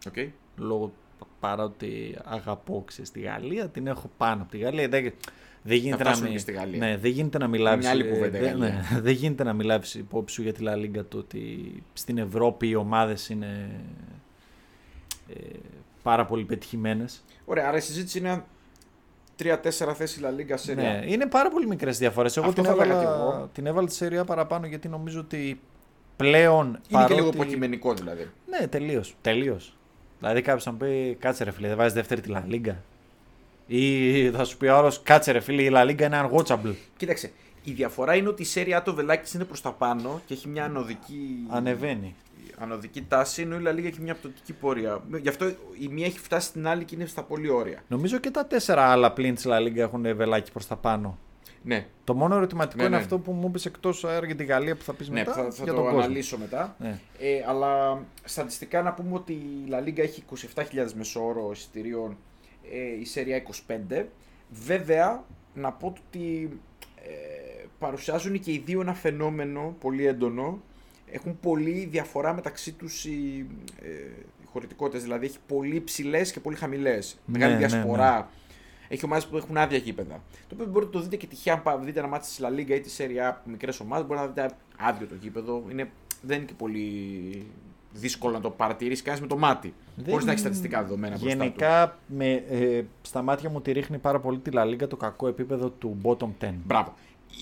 Οκ. λόγω παρά ότι αγαπώ ξέρεις, τη Γαλλία, την έχω πάνω από τη Γαλλία. Εντάξει, Δεν γίνεται, να φτάσουμε μην, και στη Γαλλία. ναι, δεν γίνεται να μη λάβεις, Μια άλλη ε, κουβέντα η δεν, Γαλλία. ναι, δεν γίνεται να μη λάβεις υπόψη σου για τη La Liga το ότι στην Ευρώπη οι ομάδες είναι ε, πάρα πολύ πετυχημένες. Ωραία, άρα η συζήτηση είναι 3-4 θέσεις La Liga σε Ναι, είναι πάρα πολύ μικρές διαφορές. Εγώ Αυτό την θα έλεγα κι έβαλα, εγώ. την έβαλα τη σεριά παραπάνω γιατί νομίζω ότι πλέον Είναι παρότι... και λίγο υποκειμενικό δηλαδή. Ναι, τελείως. Τελείως. Δηλαδή κάποιος θα μου πει κάτσε ρε φίλε, δεν βάζεις δεύτερη τη La Liga. Ή θα σου πει ο άλλος κάτσε ρε φίλε, η La Liga είναι unwatchable. Κοίταξε, η διαφορά είναι ότι η Serie A το βελάκι της είναι προς τα πάνω και έχει μια ανωδική. Ανεβαίνει. Ανωδική τάση, ενώ η La Liga έχει μια πτωτική πορεία. Γι' αυτό η μία έχει φτάσει στην άλλη και είναι στα πολύ όρια. Νομίζω και τα τέσσερα άλλα πλήν τη La Liga έχουν βελάκι προς τα πάνω. Ναι, Το μόνο ερωτηματικό Ναι, είναι ναι. αυτό που μου είπε εκτός αέρα για τη Γαλλία που θα πεις ναι μετά. θα, θα για το τον κόσμο. αναλύσω μετά. Ναι. Ε, αλλά στατιστικά να πούμε ότι η La Liga έχει 27.000 μεσόωρο εισιτηρίων, ε, η Serie A 25. Βέβαια, να πω ότι ε, παρουσιάζουν και οι δύο ένα φαινόμενο πολύ έντονο. Έχουν πολύ διαφορά μεταξύ τους οι, ε, οι χωρητικότητες, δηλαδή έχει πολύ ψηλές και πολύ χαμηλές. Μεγάλη ναι, ναι. διασπορά. Έχει ομάδες που έχουν άδεια γήπεδα. Το οποίο μπορείτε να το δείτε και τυχαία αν πα- δείτε ένα μάτι στη La Liga ή τη Serie A από μικρές ομάδες. Μπορεί να δείτε άδειο το γήπεδο. Είναι, δεν είναι και πολύ δύσκολο να το παρατηρήσει κανείς με το μάτι. Δεν- Χωρίς να έχει στατιστικά δεδομένα μπροστά του. Γενικά, με, ε, στα μάτια μου τη ρίχνει πάρα πολύ τη La Liga το κακό επίπεδο του bottom 10. Μπράβο.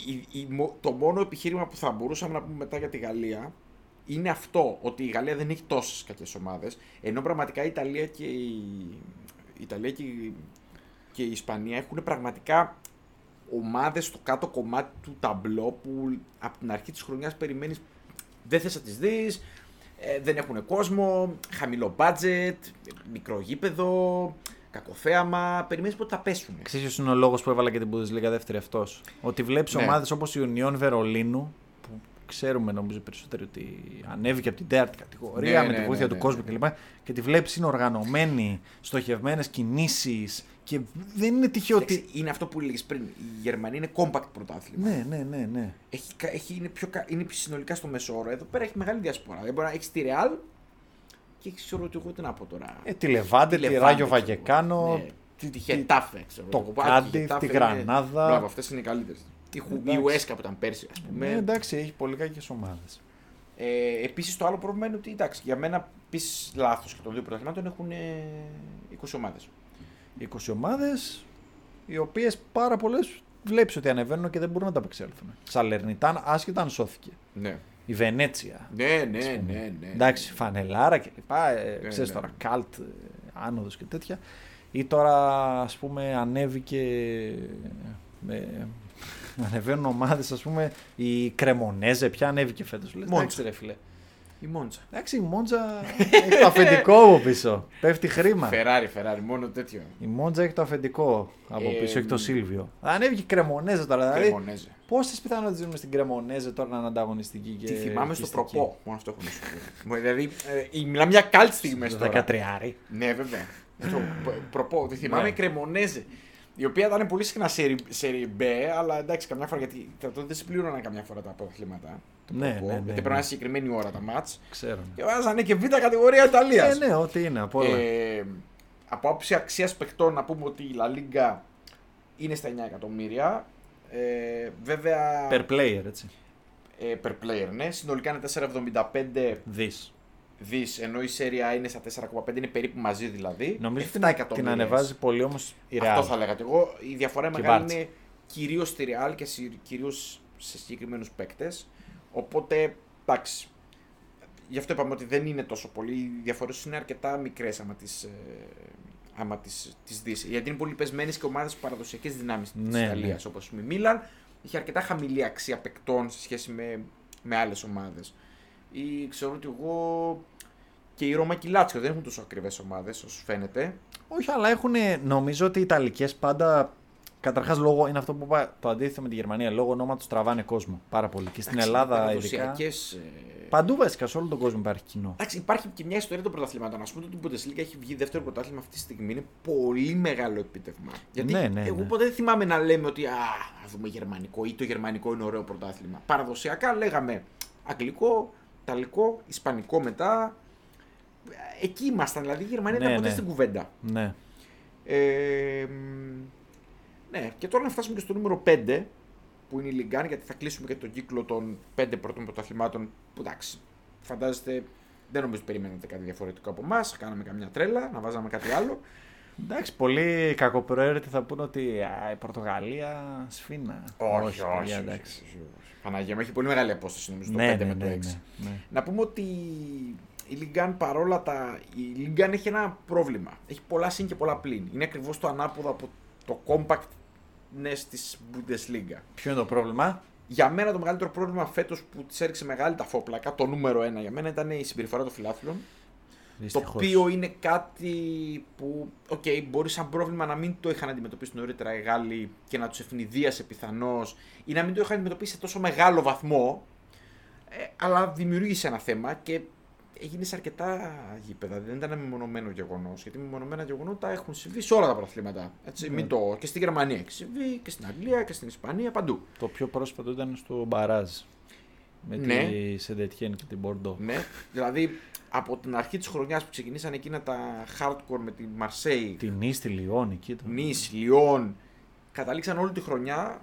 Η- η- μο- το μόνο επιχείρημα που θα μπορούσαμε να πούμε μετά για τη Γαλλία είναι αυτό, ότι η Γαλλία δεν έχει τόσες κακές ομάδες. Ενώ πραγματικά η Ιταλία και η, η, Ιταλία και η, και η Ισπανία έχουν πραγματικά ομάδες στο κάτω κομμάτι του ταμπλό που από την αρχή της χρονιάς περιμένεις δεν θες να τις δεις. δεν έχουν κόσμο, χαμηλό budget, μικρό γήπεδο, κακοθέαμα. Περιμένεις πότε θα πέσουν. Ξέρεις ποιος είναι ο λόγος που έβαλα και την Bundesliga δεύτερη αυτός. Ότι βλέπεις Ναι. ομάδες όπως η Union Βερολίνου, που ξέρουμε νομίζω περισσότερο ότι ανέβηκε από την τέταρτη κατηγορία Ναι, με ναι, τη βοήθεια ναι, του ναι, κόσμου ναι. κλπ. Και τη βλέπεις είναι οργανωμένη, στοχευμένες κινήσεις και δεν είναι τυχαίο ότι. Εντάξει, Είναι αυτό που έλεγες πριν. Η Γερμανία είναι compact πρωτάθλημα. Ναι, ναι, ναι, ναι. Έχει, κα- έχει, είναι, πιο, κα- είναι συνολικά στο μεσόωρο. Εδώ πέρα έχει μεγάλη διασπορά. Δεν μπορεί να έχεις τη Ρεάλ και έχει ξέρω ότι εγώ τι να πω τώρα. Ε, τη Λεβάντε, τη Λεβάντε, Ράγιο ξέρω εγώ. Βαγεκάνο, Ναι. τη, Τη τη- Χετάφε, ξέρω το εγώ. Α, Κάντιφ, Χετάφε τη είναι- Γρανάδα. Μπράβο, αυτές είναι οι καλύτερες. Η, Χου- η Εντάξει. Ουέσκα που ήταν πέρσι, ας πούμε. Ναι, εντάξει, έχει πολύ κακές ομάδες. Ε, Επίσης, το άλλο πρόβλημα είναι ότι εντάξει, για μένα επίσης λάθος και των δύο πρωταθλημάτων έχουν ε, 20 ομάδες. 20 ομάδες, οι οποίες πάρα πολλές βλέπεις ότι ανεβαίνουν και δεν μπορούν να τα απεξέλθουν. Σαλερνιτάν, άσχετα αν σώθηκε. Ναι. Η Βενέτσια. Ναι, ναι, ας ναι. πούμε. ναι, Εντάξει, φανελάρα και λοιπά. Ε, Ναι, ξέρεις ναι. τώρα, καλτ, ε, άνοδος και τέτοια. Ή τώρα, ας πούμε, ανέβηκε... Με, ανεβαίνουν ομάδες, ας πούμε, η Κρεμονέζε, πια ανέβηκε φέτος. Λες, Μόντσα. εντάξει ρε φίλε. Η Μόντσα. Εντάξει, η Μόντζα έχει το αφεντικό από πίσω. Πέφτει χρήμα. Φεράρι, Φεράρι, μόνο τέτοιο. Η Μόντζα έχει το αφεντικό από Ε, πίσω, έχει το μ. Σίλβιο. Ανέβηκε η Κρεμονέζε τώρα. Δηλαδή, Κρεμονέζε. πόσες πιθανότητες δίνουμε στην Κρεμονέζε τώρα να είναι ανταγωνιστική και. Τη θυμάμαι στο ελκυστική. προπό. Μόνο αυτό έχω να σου πω. δηλαδή, ε, μιλάμε για κάλτ στιγμές Στο τώρα. 13. Ναι, βέβαια. Στο π- προπό. Τη θυμάμαι Ναι. η Κρεμονέζε. Η οποία ήταν πολύ συχνά σε B, αλλά εντάξει, καμιά φορά γιατί τα τότε δεν συμπλήρωναν καμιά φορά τα πρωταθλήματα. Το Ναι, προπό, ναι, ναι, Γιατί ναι. πρέπει να είναι συγκεκριμένη ώρα τα μάτς. Ξέρω. Και βάζανε και β' κατηγορία Ιταλίας. Ε, ναι, ό,τι είναι από όλα. Ε, από άποψη αξίας παικτών, να πούμε ότι η La Liga είναι στα 9 εκατομμύρια. Ε, βέβαια. Per player, έτσι. ε, per player, ναι. Συνολικά είναι 4,75 Δις. Δι, ενώ η Serie A είναι στα 4,5, είναι περίπου μαζί δηλαδή. Νομίζω 7 ότι την, την εκατομμύρια. ανεβάζει πολύ όμως η Αυτό Real. θα λέγατε εγώ. Η διαφορά Και η μεγάλη Μπάρτσα. είναι κυρίως στη Real και κυρίως σε συγκεκριμένους παίκτες. Οπότε, εντάξει. Γι' αυτό είπαμε ότι δεν είναι τόσο πολύ. Οι διαφορές είναι αρκετά μικρές άμα τις άμα τις, τις δεις. Γιατί είναι πολύ πεσμένε και ομάδες παραδοσιακές δυνάμεις της Ναι, Ιταλίας. ναι. Όπως η Μίλαν είχε αρκετά χαμηλή αξία παικτών σε σχέση με, με άλλες ομάδες. Ή ξέρω ότι εγώ και η Ρώμα και η Λάτσιο δεν έχουν τόσο ακριβές ομάδες όσο φαίνεται. Όχι, αλλά έχουν. Νομίζω ότι οι Ιταλικές πάντα. Καταρχάς, λόγω είναι αυτό που είπα το αντίθετο με τη Γερμανία. Λόγω ονόματος τραβάνε κόσμο πάρα πολύ. Και στην Εντάξει, Ελλάδα, ειδικά. παραδοσιακές, ε, Παντού βασικά σε όλο τον κόσμο υπάρχει κοινό. Εντάξει, υπάρχει και μια ιστορία των πρωταθλημάτων. Α πούμε ότι η Bundesliga έχει βγει δεύτερο πρωτάθλημα αυτή τη στιγμή. Είναι πολύ μεγάλο επίτευγμα. Γιατί Ναι, ναι, εγώ ναι. ποτέ δεν θυμάμαι να λέμε ότι Α, ας δούμε γερμανικό ή το γερμανικό είναι ωραίο πρωτάθλημα. Παραδοσιακά λέγαμε αγγλικό, ιταλικό, ισπανικό μετά. Εκεί ήμασταν. Δηλαδή η Γερμανία Ναι, ήταν ποτέ ναι. στην κουβέντα. Ναι. Ε, μ, ναι, και τώρα να φτάσουμε και στο νούμερο 5 που είναι η Λιγκάν, γιατί θα κλείσουμε και τον κύκλο των 5 πρώτων πρωταθλημάτων. Που εντάξει, φαντάζεστε, δεν νομίζω ότι περιμένετε κάτι διαφορετικό από εμάς. Κάναμε καμιά τρέλα, να βάζαμε κάτι άλλο. Εντάξει, πολλοί κακοπροαίρετοι θα πούνε ότι α, η Πορτογαλία σφίνα. παιδιά, εντάξει. Παναγία μου, έχει πολύ μεγάλη απόσταση νομίζω το 5 Ναι, με ναι, το 6. ναι, ναι, ναι. Να πούμε ότι η Λιγκάν παρόλα τα. Η Λιγκάν έχει ένα πρόβλημα. Έχει πολλά συν και πολλά πλήν. Είναι ακριβώς το ανάποδο από το compactness της Bundesliga. Ποιο είναι το πρόβλημα; Για μένα το μεγαλύτερο πρόβλημα φέτος που της έριξε μεγάλη ταφόπλακα, το νούμερο ένα για μένα ήταν η συμπεριφορά των φιλάθλων. Το Δυστυχώς. οποίο είναι κάτι που, οκ, μπορεί σαν πρόβλημα να μην το είχαν αντιμετωπίσει νωρίτερα οι Γάλλοι και να τους αιφνιδίασε πιθανώς ή να μην το είχαν αντιμετωπίσει σε τόσο μεγάλο βαθμό. Ε, αλλά δημιουργήσε ένα θέμα και έγινε σε αρκετά γήπεδα. Δεν ήταν ένα μεμονωμένο γεγονός. Γιατί μεμονωμένα γεγονότα έχουν συμβεί σε όλα τα πρωταθλήματα. Έτσι, Ναι. μην το... Και στη Γερμανία έχει συμβεί, και στην Αγγλία και στην Ισπανία, παντού. Το πιο πρόσφατο ήταν στο μπαράζ. Με Ναι. τη Σεντετιέν και την Μπορντό. Ναι, δηλαδή από την αρχή της χρονιάς που ξεκινήσαν εκείνα τα hardcore με τη Marseille, Την Νη στη Λιόν εκεί. Το... Νις, Λιόν, καταλήξαν όλη τη χρονιά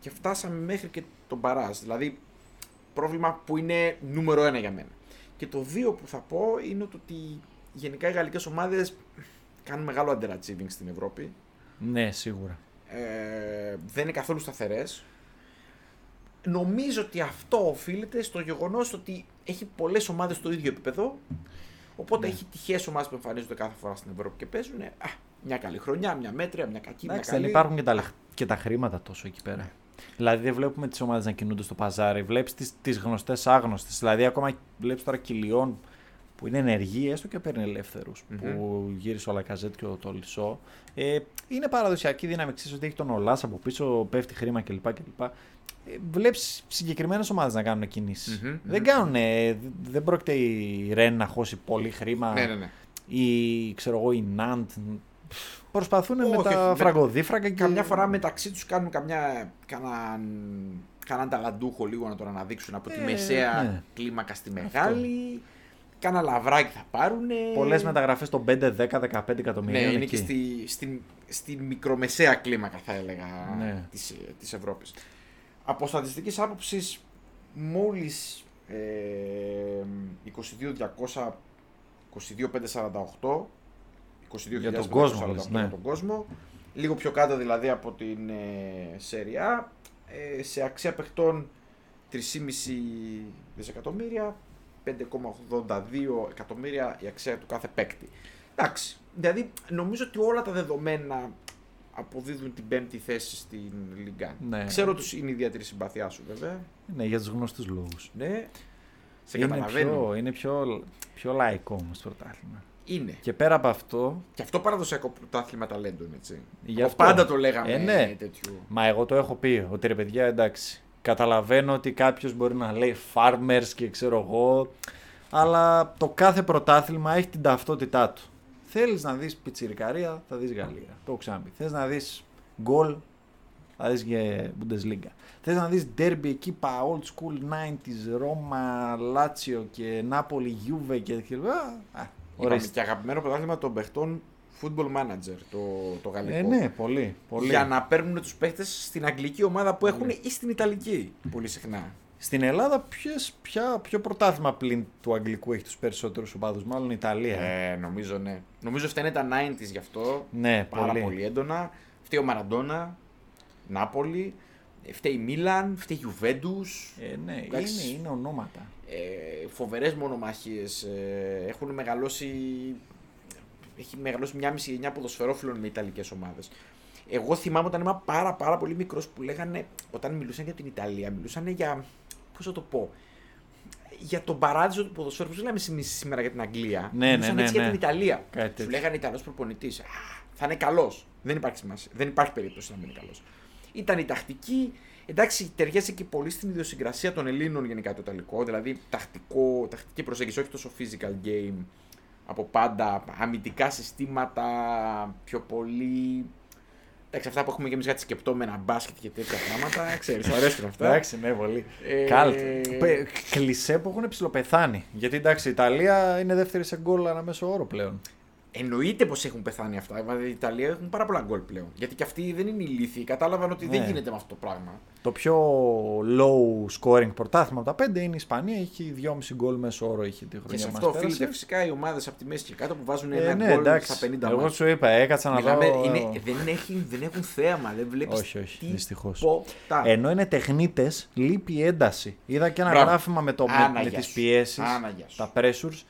και φτάσαμε μέχρι και τον Παράζ. Δηλαδή, πρόβλημα που είναι νούμερο ένα για μένα. Και το δύο που θα πω είναι το ότι γενικά οι γαλλικές ομάδες κάνουν μεγάλο underachieving στην Ευρώπη. Ναι, σίγουρα. Ε, δεν είναι καθόλου σταθερές. Νομίζω ότι αυτό οφείλεται στο γεγονός ότι έχει πολλές ομάδες στο ίδιο επίπεδο. Οπότε Ναι. έχει τυχαίες ομάδες που εμφανίζονται κάθε φορά στην Ευρώπη και παίζουν. Α, μια καλή χρονιά, μια μέτρια, μια κακή, Εντάξει, μια δεν καλή. υπάρχουν και τα, λεχ- και τα χρήματα τόσο εκεί πέρα. Δηλαδή δεν βλέπουμε τις ομάδες να κινούνται στο παζάρι. Βλέπεις τις γνωστές άγνωστες. Δηλαδή ακόμα βλέπεις τώρα Κιλιόν που είναι ενεργή, έστω και παίρνει ελεύθερους, Μμμ. Που γύρισε ο Λακαζέτ και ο Τολισό. Ε, είναι παραδοσιακή δύναμη. Ξέρεις ότι έχει τον Ολάς από πίσω, πέφτει χρήμα κλπ. κλπ. Βλέπεις συγκεκριμένες ομάδες να κάνουν κινήσεις. Μμμ, Δεν μμμ. κάνουν. Δεν πρόκειται η Ρεν να χώσει πολύ χρήμα. Ναι, ναι, ναι. Ή ξέρω εγώ η Ναντ. Προσπαθούν με Όχι, τα με- φραγκοδίφρακα και. Καμιά φορά μεταξύ τους κάνουν καμιά. Κανέναν, κανέναν ταλαντούχο λίγο να τον αναδείξουν από τη Ε, μεσαία ναι. κλίμακα στη μεγάλη. Κάνα λαβράκι θα πάρουν. Πολλές μεταγραφές των 5, 10, 15 εκατομμύρια. Ναι, είναι και στη, στη, στη μικρομεσαία κλίμακα θα έλεγα Ναι. της, της Ευρώπης. Από στατιστικής άποψης μόλις ε, 22.200 22.548 Για τον 22.548 κόσμο, λες, ναι. για τον κόσμο λίγο πιο κάτω δηλαδή από την ε, Serie A ε, σε αξία παιχτών 3,5 δισεκατομμύρια 5,82 εκατομμύρια η αξία του κάθε παίκτη. Εντάξει, δηλαδή νομίζω ότι όλα τα δεδομένα αποδίδουν την πέμπτη θέση στην Λίγκα. Ναι. Ξέρω ότι είναι η ιδιαίτερη συμπαθιά σου βέβαια. Ναι, για τους γνωστούς λόγους. Ναι, σε Είναι, καταλαβαίνω. πιο, είναι πιο, πιο λαϊκό όμως το πρωτάθλημα. Είναι. Και πέρα από αυτό, Και αυτό παραδοσιακό πρωτάθλημα ταλέντων, έτσι. Γι' Από αυτό. Πάντα το λέγαμε Ε, ναι. τέτοιο. Μα εγώ το έχω πει ότι ρε παιδιά εντάξει. Καταλαβαίνω ότι κάποιος μπορεί να λέει farmers και ξέρω εγώ. Αλλά το κάθε πρωτάθλημα έχει την ταυτότητά του. Θέλεις να δεις πιτσιρικαρία, θα δεις Γαλλία. Το έχω ξαναπεί. Θες να δεις γκολ, θα δεις και Bundesliga. Θες να δεις derby εκείπα old school 90s, Ρώμα, Λάτσιο και Νάπολη, Γιούβε και. Α, α, Είπαμε ορίστε. και αγαπημένο πρωτάθλημα των παιχτών Football Manager, το, το γαλλικό. Ε, ναι, πολύ. πολύ. Για να παίρνουν τους παίχτες στην αγγλική ομάδα που έχουν ή στην ιταλική. Πολύ συχνά. Στην Ελλάδα, ποιες, ποια, ποιο πρωτάθλημα πλην του Αγγλικού έχει τους περισσότερους οπαδούς, μάλλον η Ιταλία. Ε, νομίζω ναι. Νομίζω φταίνε τα 90s γι' αυτό. ναι, Πάρα πολύ. πολύ. έντονα. Φταίει ο Μαραντόνα, Νάπολη. ε, Φταίει η Μίλαν, φταίει η Juventus. Ε, ναι, Εντάξει. είναι, είναι ονόματα. Ε, φοβερές μονομαχίες. Ε, έχουν μεγαλώσει... Έχει μεγαλώσει μια μισή γενιά ποδοσφαιρόφιλων με Ιταλικές ομάδες. Εγώ θυμάμαι όταν ήμουν πάρα πάρα πολύ μικρός που λέγανε, όταν μιλούσαν για την Ιταλία, μιλούσαν για, πώς θα το πω, για τον παράδεισο του ποδοσφαίρου. Πώς λέμε εμείς σήμερα για την Αγγλία. Ναι, ναι, μιλούσαν ναι, έτσι ναι. για την Ιταλία. Κάτι Σου τέτοιο. λέγανε Ιταλός προπονητής. Α, θα είναι καλός. Δεν υπάρχει σημασία. Δεν υπάρχει περίπτωση να μην είναι καλός. Ήταν η τακτική. Εντάξει, ταιριάζει και πολύ στην ιδιοσυγκρασία των Ελλήνων γενικά το Ιταλικό. Δηλαδή, τακτικό, τακτική προσέγγιση, όχι τόσο physical game από πάντα. Αμυντικά συστήματα, πιο πολύ. Εντάξει, αυτά που έχουμε και εμείς κάτι σκεπτόμενα, μπάσκετ και τέτοια πράγματα. Ξέρεις, [LAUGHS] αρέσουν αυτά. Εντάξει, ναι, πολύ. Ε, Καλτ. Πε- Κλισέ που έχουν ψιλοπεθάνει. Γιατί εντάξει, η Ιταλία είναι δεύτερη σε γκολ ανά μέσο όρο πλέον. Εννοείται πως έχουν πεθάνει αυτά. Δηλαδή, η Ιταλία έχουν πάρα πολλά γκολ πλέον. Γιατί και αυτοί δεν είναι ηλίθιοι. Κατάλαβαν ότι δεν Ναι. γίνεται με αυτό το πράγμα. Το πιο low scoring πρωτάθλημα από τα πέντε είναι η Ισπανία. Έχει 2,5 γκολ μέσο όρο είχε τη Και χρονιά σε μας αυτό πέρασε. οφείλεται φυσικά οι ομάδες από τη μέση και κάτω που βάζουν Ε, ένα ναι, γκολ εντάξει. στα 50 Εγώ μάτς. σου είπα, έκατσα να Μιλάμε, δω. είναι, δεν, έχει, δεν έχουν θέαμα, δεν βλέπεις. Όχι, όχι, δυστυχώς. Τίποτα. Ενώ είναι τεχνίτες, λείπει ένταση. Είδα και ένα Μπράβο. γράφημα με, το, με, Άνα, με γεια τις σου. πιέσεις, Άνα, γεια σου. τα pressures.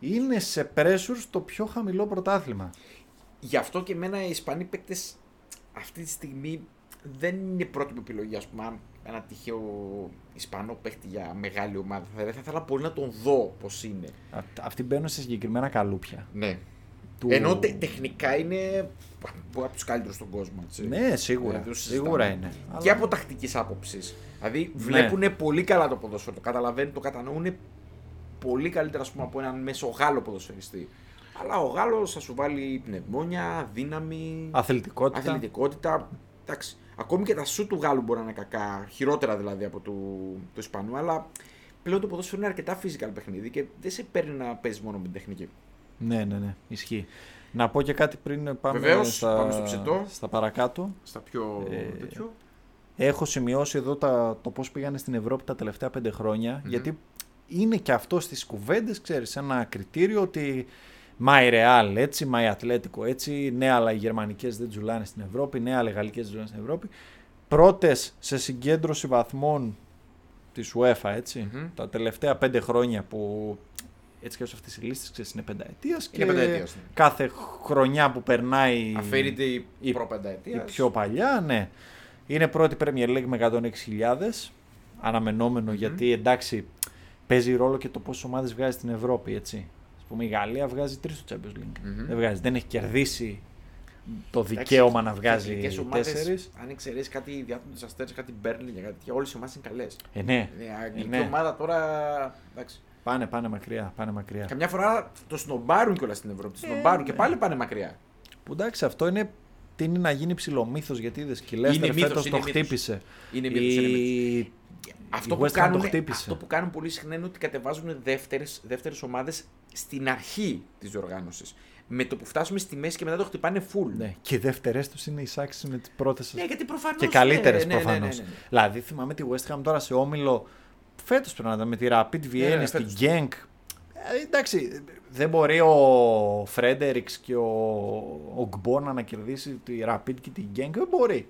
Είναι σε pressures το πιο χαμηλό πρωτάθλημα. Γι' αυτό και εμένα οι Ισπανοί παίκτες αυτή τη στιγμή δεν είναι πρώτη μου επιλογή. Α πούμε, αν ένα τυχαίο Ισπανό παίκτη για μεγάλη ομάδα. Θα, θα ήθελα πολύ να τον δω πώς είναι. Α- Αυτοί μπαίνουν σε συγκεκριμένα καλούπια. Ναι. Του- Ενώ τε- τεχνικά είναι από τους καλύτερους στον κόσμο. Έτσι. Ναι, σίγουρα. Ε, δεν το συζητάμε. σίγουρα είναι. Και Αλλά- από τακτικής άποψης. Δηλαδή Ναι. βλέπουν πολύ καλά το ποδόσφαιρο. Το καταλαβαίνουν, το κατανοούν πολύ καλύτερα ας πούμε, από έναν μέσο Γάλλο ποδοσφαιριστή. Αλλά ο Γάλλος θα σου βάλει πνευμόνια, δύναμη, Αθλητικότητα. αθλητικότητα. Εντάξει. Ακόμη και τα σου του Γάλλου μπορεί να είναι κακά, χειρότερα δηλαδή από του, του Ισπανού, αλλά πλέον το ποδόσφαιρο είναι αρκετά physical παιχνίδι και δεν σε παίρνει να παίζεις μόνο με την τεχνική. Ναι, ναι, ναι. Ισχύει. Να πω και κάτι πριν πάμε, Βεβαίως, στα, πάμε στο ψητό. στα παρακάτω. Στα πιο Ε, τέτοιο. Έχω σημειώσει εδώ τα, το πώς πήγανε στην Ευρώπη τα τελευταία πέντε χρόνια, γιατί είναι και αυτό στις κουβέντες, ξέρεις, ένα κριτήριο ότι μα η Real έτσι, μα η Ατλέτικο έτσι, ναι αλλά οι γερμανικές δεν τζουλάνε στην Ευρώπη, ναι αλλά οι γαλλικές δεν τζουλάνε στην Ευρώπη. Πρώτες σε συγκέντρωση βαθμών της UEFA, έτσι, Μμμ. τα τελευταία πέντε χρόνια που έτσι και αυτές οι λίστες, ξέρεις, είναι πενταετίας Είναι και πενταετίας, ναι. κάθε χρονιά που περνάει Αφαίρεται η, η- προπενταετία. η πιο παλιά, ναι. Είναι πρώτη Premier League με 106.000. αναμενομενο γιατί εντάξει παίζει ρόλο και το πόσε ομάδες βγάζει στην Ευρώπη. Έτσι. Α πούμε η Γαλλία βγάζει τρεις στο Champions League. Μμμ. Δεν βγάζει, δεν έχει κερδίσει το δικαίωμα να βγάζει Εθνικές ομάδες, τέσσερις. Αν εξαιρέσεις κάτι διάθετου αστέρες, κάτι Μπέρνλι, για κάτι τέτοια, όλες οι ομάδες είναι καλές. Ε, ναι. Η αγγλική ναι. ομάδα τώρα. Εντάξει. Πάνε, πάνε μακριά. Πάνε μακριά. Καμιά φορά το σνομπάρουν κιόλας στην Ευρώπη. Το σνομπάρουν και ναι. πάλι πάνε μακριά. Που εντάξει, αυτό είναι. τείνει να γίνει ψηλομύθος γιατί είδες και η Leicester μύθος, φέτος είναι το μύθος. χτύπησε. Είναι μύθος, είναι η... Αυτό η που, West Ham κάνουν, το χτύπησε. αυτό που κάνουν πολύ συχνά είναι ότι κατεβάζουν δεύτερες, δεύτερες ομάδες στην αρχή της διοργάνωσης. Με το που φτάσουμε στη μέση και μετά το χτυπάνε full. Ναι. Και οι δεύτερες τους είναι εισάξει με τις πρώτες. Ναι, γιατί προφανώς... και καλύτερες ναι, ναι, ναι, προφανώς. ναι, ναι, ναι. Δηλαδή, θυμάμαι τη West Ham τώρα σε όμιλο. Φέτος πρέπει να ήταν με τη Rapid Βιέννη, ναι, στην φέτος. Genk. Ε, εντάξει, δεν μπορεί ο Φρέντεριξ και ο, ο Γκμπόνα να κερδίσει τη Rapid και την Genk. Δεν μπορεί.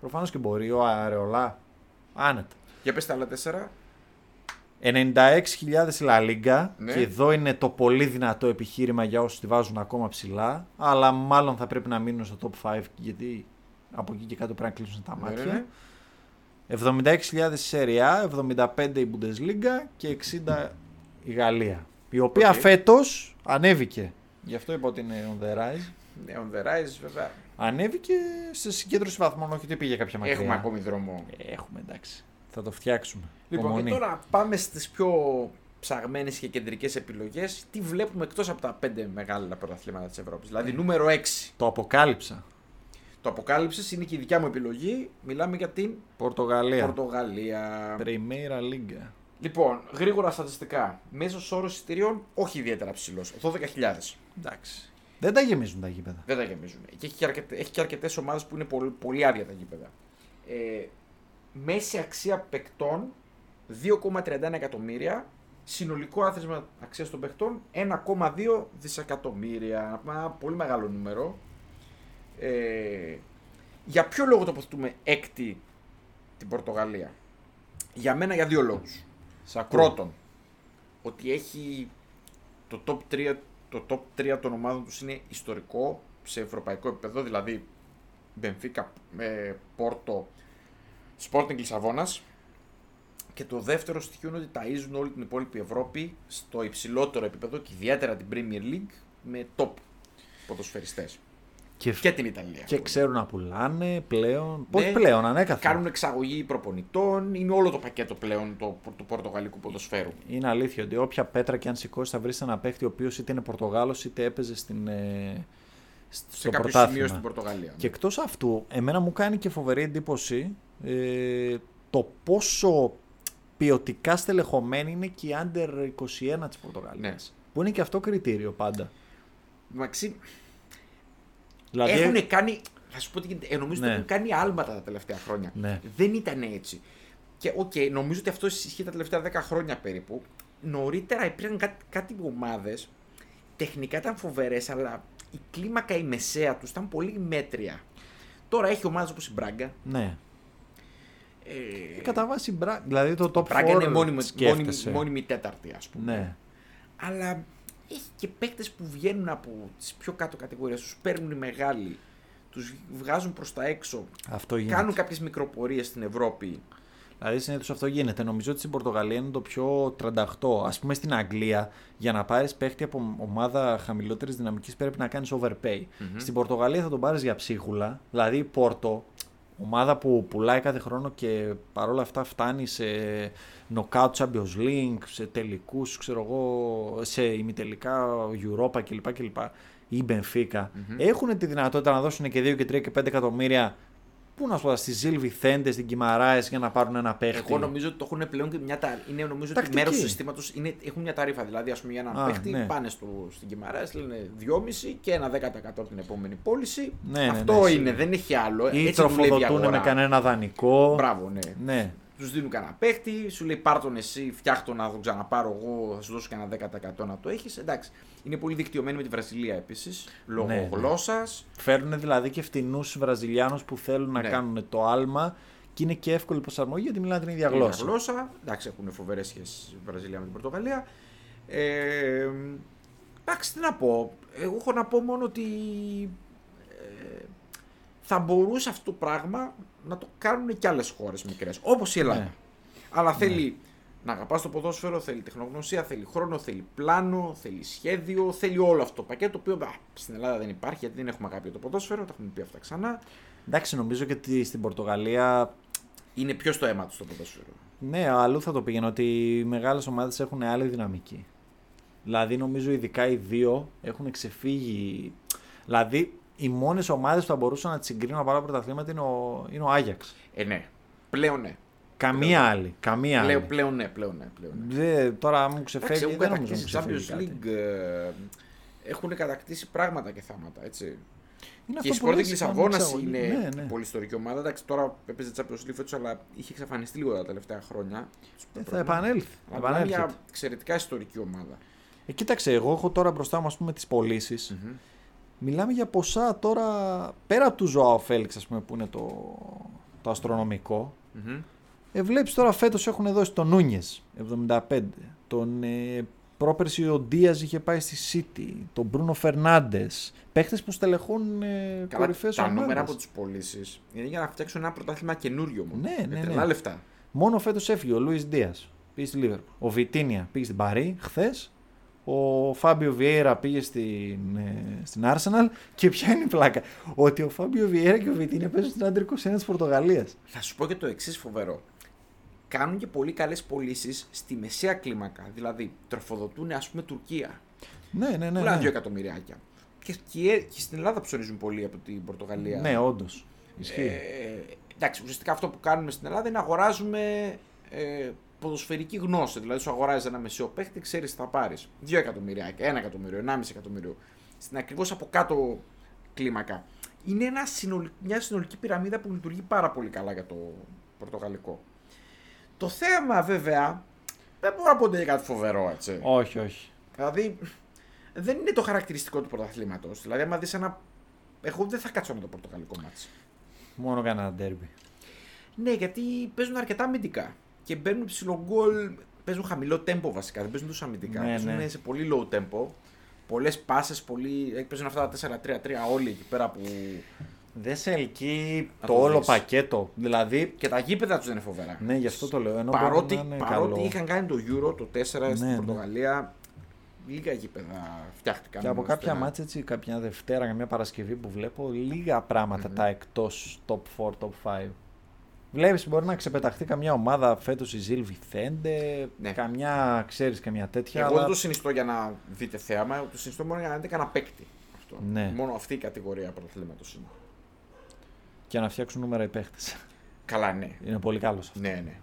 Προφανώς και μπορεί. Ο Αρεολά. Άνετα. Για πες τα άλλα τέσσερα. 96.000 η La Liga Ναι. και εδώ είναι το πολύ δυνατό επιχείρημα για όσους τη βάζουν ακόμα ψηλά αλλά μάλλον θα πρέπει να μείνουν στο top 5 γιατί από εκεί και κάτω πρέπει να κλείσουν τα Ναι, ναι, μάτια. ναι. 76.000 η Serie A, 75 η Bundesliga και 60 η Γαλλία η οποία Οκ. φέτος ανέβηκε γι' αυτό είπα ότι είναι on the rise Ναι, on the rise βέβαια. ανέβηκε σε συγκέντρωση βαθμών όχι ότι πήγε κάποια μακριά Έχουμε ακόμη δρόμο. Έχουμε εντάξει θα το φτιάξουμε Λοιπόν, Υπομονή. και τώρα πάμε στις πιο ψαγμένες και κεντρικές επιλογές. Τι βλέπουμε εκτός από τα πέντε μεγάλα πρωταθλήματα της Ευρώπης; Δηλαδή νούμερο 6. το αποκάλυψα Το αποκάλυψης είναι και η δικιά μου επιλογή. Μιλάμε για την Πορτογαλία Πορτογαλία. Primeira Liga Λοιπόν, γρήγορα στατιστικά. Μέσος όρος εισιτηρίων όχι ιδιαίτερα ψηλός. 12.000. Εντάξει. Δεν τα γεμίζουν τα γήπεδα. Δεν τα γεμίζουν. Και έχει και, αρκετές, έχει και αρκετές ομάδες που είναι πολύ, πολύ άδεια τα γήπεδα. Ε, μέση αξία παικτών 2,31 εκατομμύρια. Συνολικό άθροισμα αξίας των παιχτών 1,2 δισεκατομμύρια. Ένα πολύ μεγάλο νούμερο. Ε, για ποιο λόγο τοποθετούμε έκτη την Πορτογαλία; Για μένα για δύο λόγους. Σ' ακούω. Πρώτον, ότι έχει το top 3, το top 3 των ομάδων τους είναι ιστορικό σε ευρωπαϊκό επίπεδο, δηλαδή Μπενφίκα, ε, Πόρτο, Sporting Λισαβόνας. Και το δεύτερο στοιχείο είναι ότι ταΐζουν όλη την υπόλοιπη Ευρώπη στο υψηλότερο επίπεδο και ιδιαίτερα την Premier League με top ποδοσφαιριστές. Και, Και την Ιταλία. και ξέρουν να πουλάνε πλέον. Ναι. Πώς πλέον, ανέκαθεν. Κάνουν εξαγωγή προπονητών, είναι όλο το πακέτο πλέον του το, πορτογαλικού ποδοσφαίρου. Είναι αλήθεια ότι όποια πέτρα και αν σηκώσει θα βρεις ένα παίχτη ο οποίος είτε είναι Πορτογάλος είτε έπαιζε στην, ε, στο Σε κάποιο πρωτάθλημα. σημείο στην Πορτογαλία. Και εκτός αυτού, εμένα μου κάνει και φοβερή εντύπωση ε, το πόσο ποιοτικά στελεχωμένη είναι και η Under 21 της Πορτογαλίας. Ναι. Που είναι και αυτό κριτήριο πάντα. Μαξί, Δηλαδή, έχουν κάνει. Θα σου πω τι γίνεται. Ε, νομίζω Ναι. ότι έχουν κάνει άλματα τα τελευταία χρόνια. Ναι. Δεν ήταν έτσι. Και οκ, νομίζω ότι αυτό ισχύει τα τελευταία 10 χρόνια περίπου. Νωρίτερα υπήρχαν κάτι, κάτι ομάδες. Τεχνικά ήταν φοβερές, αλλά η κλίμακα η μεσαία τους ήταν πολύ μέτρια. Τώρα έχει ομάδες όπως η Μπράγκα. ναι. Ε, Κατά βάση, μπρα- δηλαδή το top 4 η Μπράγκα είναι μόνιμη, μόνιμη, σκέφτεσαι. μόνιμη τέταρτη, ας πούμε. Ναι. Αλλά έχει και παίκτες που βγαίνουν από τις πιο κάτω κατηγορίες, τους παίρνουν οι μεγάλοι, τους βγάζουν προς τα έξω, Αυτό γίνεται. κάνουν κάποιες μικροπορίες στην Ευρώπη. Δηλαδή συνήθως αυτό γίνεται. Νομίζω ότι στην Πορτογαλία είναι το πιο 38. Α πούμε στην Αγγλία, για να πάρεις παίχτη από ομάδα χαμηλότερης δυναμικής πρέπει να κάνεις overpay. Στην Πορτογαλία θα τον πάρεις για ψίχουλα. Δηλαδή η Πόρτο, ομάδα που πουλάει κάθε χρόνο και παρόλα αυτά φτάνει σε knockout Champions League, σε τελικούς, ξέρω εγώ, σε ημιτελικά Europa κλπ. κλπ. ή Benfica, έχουν τη δυνατότητα να δώσουν και 2 και 3 και 5 εκατομμύρια. Πού να σου πω, στη Ζήλβη Θέντε, στην Κιμαράες για να πάρουν ένα παίχτη; Εγώ νομίζω ότι το έχουν πλέον και μια ταρ... Είναι νομίζω ότι Τακτική. μέρος του συστήματος έχουν μια ταρήφα. Δηλαδή, ας πούμε, για ένα Α, παίχτη ναι. πάνε στο, στην Κιμαρά, λένε 2,5 και ένα 10% την επόμενη πώληση. Ναι, ναι, Αυτό ναι, είναι, σίγουρα. δεν έχει άλλο. ή Έτσι δουλεύει η τροφοδοτούν αγορά. με κανένα δανεικό. Μπράβο, ναι. Ναι. Τους δίνουν κανένα παίχτη, σου λέει πάρ τον εσύ, φτιάχτο να τον ξαναπάρω εγώ, θα σου δώσω και ένα 10% να το έχεις. Εντάξει. Είναι πολύ δικτυωμένη με τη Βραζιλία επίσης, λόγω Ναι, ναι. γλώσσας. Φέρνουν δηλαδή και φτηνούς Βραζιλιάνους που θέλουν να Ναι. κάνουν το άλμα και είναι και εύκολη προσαρμογή γιατί μιλάνε την ίδια γλώσσα. γλώσσα. Εντάξει, έχουν φοβερές σχέσεις η Βραζιλία με την Πορτογαλία. Ε, εντάξει, τι να πω. Εγώ έχω να πω μόνο ότι ε, θα μπορούσε αυτό το πράγμα να το κάνουν και άλλες χώρες μικρές, όπως η Ελλάδα. Ναι. Αλλά θέλει να αγαπάς το ποδόσφαιρο, θέλει τεχνογνωσία, θέλει χρόνο, θέλει πλάνο, θέλει σχέδιο, θέλει όλο αυτό το πακέτο. Το οποίο α, στην Ελλάδα δεν υπάρχει γιατί δεν έχουμε αγάπη για το ποδόσφαιρο, τα έχουμε πει αυτά ξανά. Εντάξει, νομίζω και ότι στην Πορτογαλία. Είναι πιο στο αίμα τους το ποδόσφαιρο. Ναι, αλλού θα το πήγαινε ότι οι μεγάλες ομάδες έχουν άλλη δυναμική. Δηλαδή, νομίζω ειδικά οι δύο έχουν ξεφύγει. Δηλαδή, οι μόνες ομάδες που θα μπορούσαν να τις συγκρίνουν από άλλα πρωταθλήματα είναι ο, είναι ο Άγιαξ. Ε, ναι. Πλέον ναι. Καμία άλλη. Καμία Πλέον, άλλη. πλέον ναι, πλέον ναι. Πλέον, ναι. Δε, τώρα μου Εντάξει, ξεφεύγει. έχουν Δεν νομίζω να μου κατακτήσει ξεφεύγει Champions κάτι. League. ε, έχουν κατακτήσει πράγματα και θάματα, έτσι. Είναι και η αυτό που Sporting λες, Λισαβόνας κάνουν είναι εξαγωγή. Ναι, ναι. πολύ ιστορική ομάδα. Εντάξει, τώρα έπαιζε Champions League φέτος, αλλά είχε εξαφανιστεί λίγο τα τελευταία χρόνια. Ε, θα επανέλθει. Αλλά μιλάμε επανέλθει. μια εξαιρετικά ιστορική ομάδα. Ε, κοίταξε, εγώ έχω τώρα μπροστά μου ας πούμε, τις πωλήσεις. Μιλάμε για ποσά τώρα πέρα από του Ζωάο Φέληξ, ας πούμε, που είναι το, το αστρονομικό. Μμμ. Ε, βλέπεις τώρα φέτος έχουν δώσει τον Νούνιες 75. Τον ε, πρόπερση ο Ντίας είχε πάει στη City. Τον Μπρούνο Φερνάντες. Παίχτες που στελεχούν ε, Καλά, κορυφαίες τα ομάδες. νούμερα από τι πωλήσεις είναι για να φτιάξουν ένα πρωτάθλημα καινούριο μόνο. Ναι, Με ναι, τρελά ναι. λεφτά. Μόνο φέτος έφυγε ο Λούις Ντίας. Πήγε στη Λίβερπουλ. Ο Βιτίνια πήγε στην Παρή χθες. Ο Φάμπιο Βιέιρα πήγε στην, ε, στην Arsenal. Και ποια είναι η πλάκα. Ότι ο Φάμπιο Βιέιρα και ο Βιτίνια παίζουν στην Άντρε 21 της Πορτογαλίας. Θα σου πω και το εξής φοβερό. Κάνουν και πολύ καλές πωλήσεις στη μεσαία κλίμακα. Δηλαδή, τροφοδοτούν ας πούμε Τουρκία. Ναι, ναι, ναι. Πουλάνε ναι. δύο εκατομμυριάκια. Και, και, και στην Ελλάδα ψωνίζουν πολύ από την Πορτογαλία. Ναι, όντως. Ισχύει. Ε, εντάξει, ουσιαστικά αυτό που κάνουμε στην Ελλάδα είναι να αγοράζουμε ε, ποδοσφαιρική γνώση. Δηλαδή, σου αγοράζεις ένα μεσαίο παίχτη, ξέρεις τι θα πάρεις. 2 εκατομμυριάκια, 1 εκατομμύριο, 1,5 εκατομμύριο. Στην ακριβώς από κάτω κλίμακα. Είναι ένα συνολ- μια συνολική πυραμίδα που λειτουργεί πάρα πολύ καλά για το πορτογαλικό. Το θέμα βέβαια δεν μπορώ να πω ότι είναι κάτι φοβερό, έτσι. όχι, όχι. Δηλαδή, δεν είναι το χαρακτηριστικό του πρωταθλήματος. Δηλαδή, άμα δεις ένα. Εγώ δεν θα κάτσω με το πορτογαλικό μάτι. Μόνο κανένα ντέρμπι. Ναι, γιατί παίζουν αρκετά αμυντικά. Και μπαίνουν ψηλό γκολ. Παίζουν χαμηλό tempo βασικά. Δεν παίζουν τόσο αμυντικά. Ναι, παίζουν ναι. σε πολύ low tempo. Πολλές πάσε, πολύ... ε, παίζουν αυτά τα 4-3-3 όλοι εκεί πέρα που. Δεν σε ελκύει Να το το όλο δεις. πακέτο. Δηλαδή, Και τα γήπεδα τους δεν είναι φοβερά. ναι, γι' αυτό το λέω. Ενώ παρότι μπορεί να είναι παρότι καλό. είχαν κάνει το Euro το 4 στην Ναι, ναι. Πορτογαλία, λίγα γήπεδα φτιάχτηκαν. Και από ώστε κάποια να- μάτια έτσι, κάποια Δευτέρα, καμιά Παρασκευή που βλέπω, λίγα πράγματα τα εκτός top 4, top 5. Βλέπεις, μπορεί να ξεπεταχθεί καμιά ομάδα φέτος η Ζιλ Βιθέντε, Ναι. καμιά, ξέρεις, καμιά τέτοια. Εγώ αλλά... δεν το συνιστώ για να δείτε θέαμα, το συνιστώ μόνο για να δείτε κανένα παίκτη. Αυτό. Ναι. Μόνο αυτή η κατηγορία πρωταθλήματο είναι. Και να φτιάξουν νούμερα οι παίχτες. Καλά, ναι. Είναι πολύ καλός αυτός. Ναι, ναι.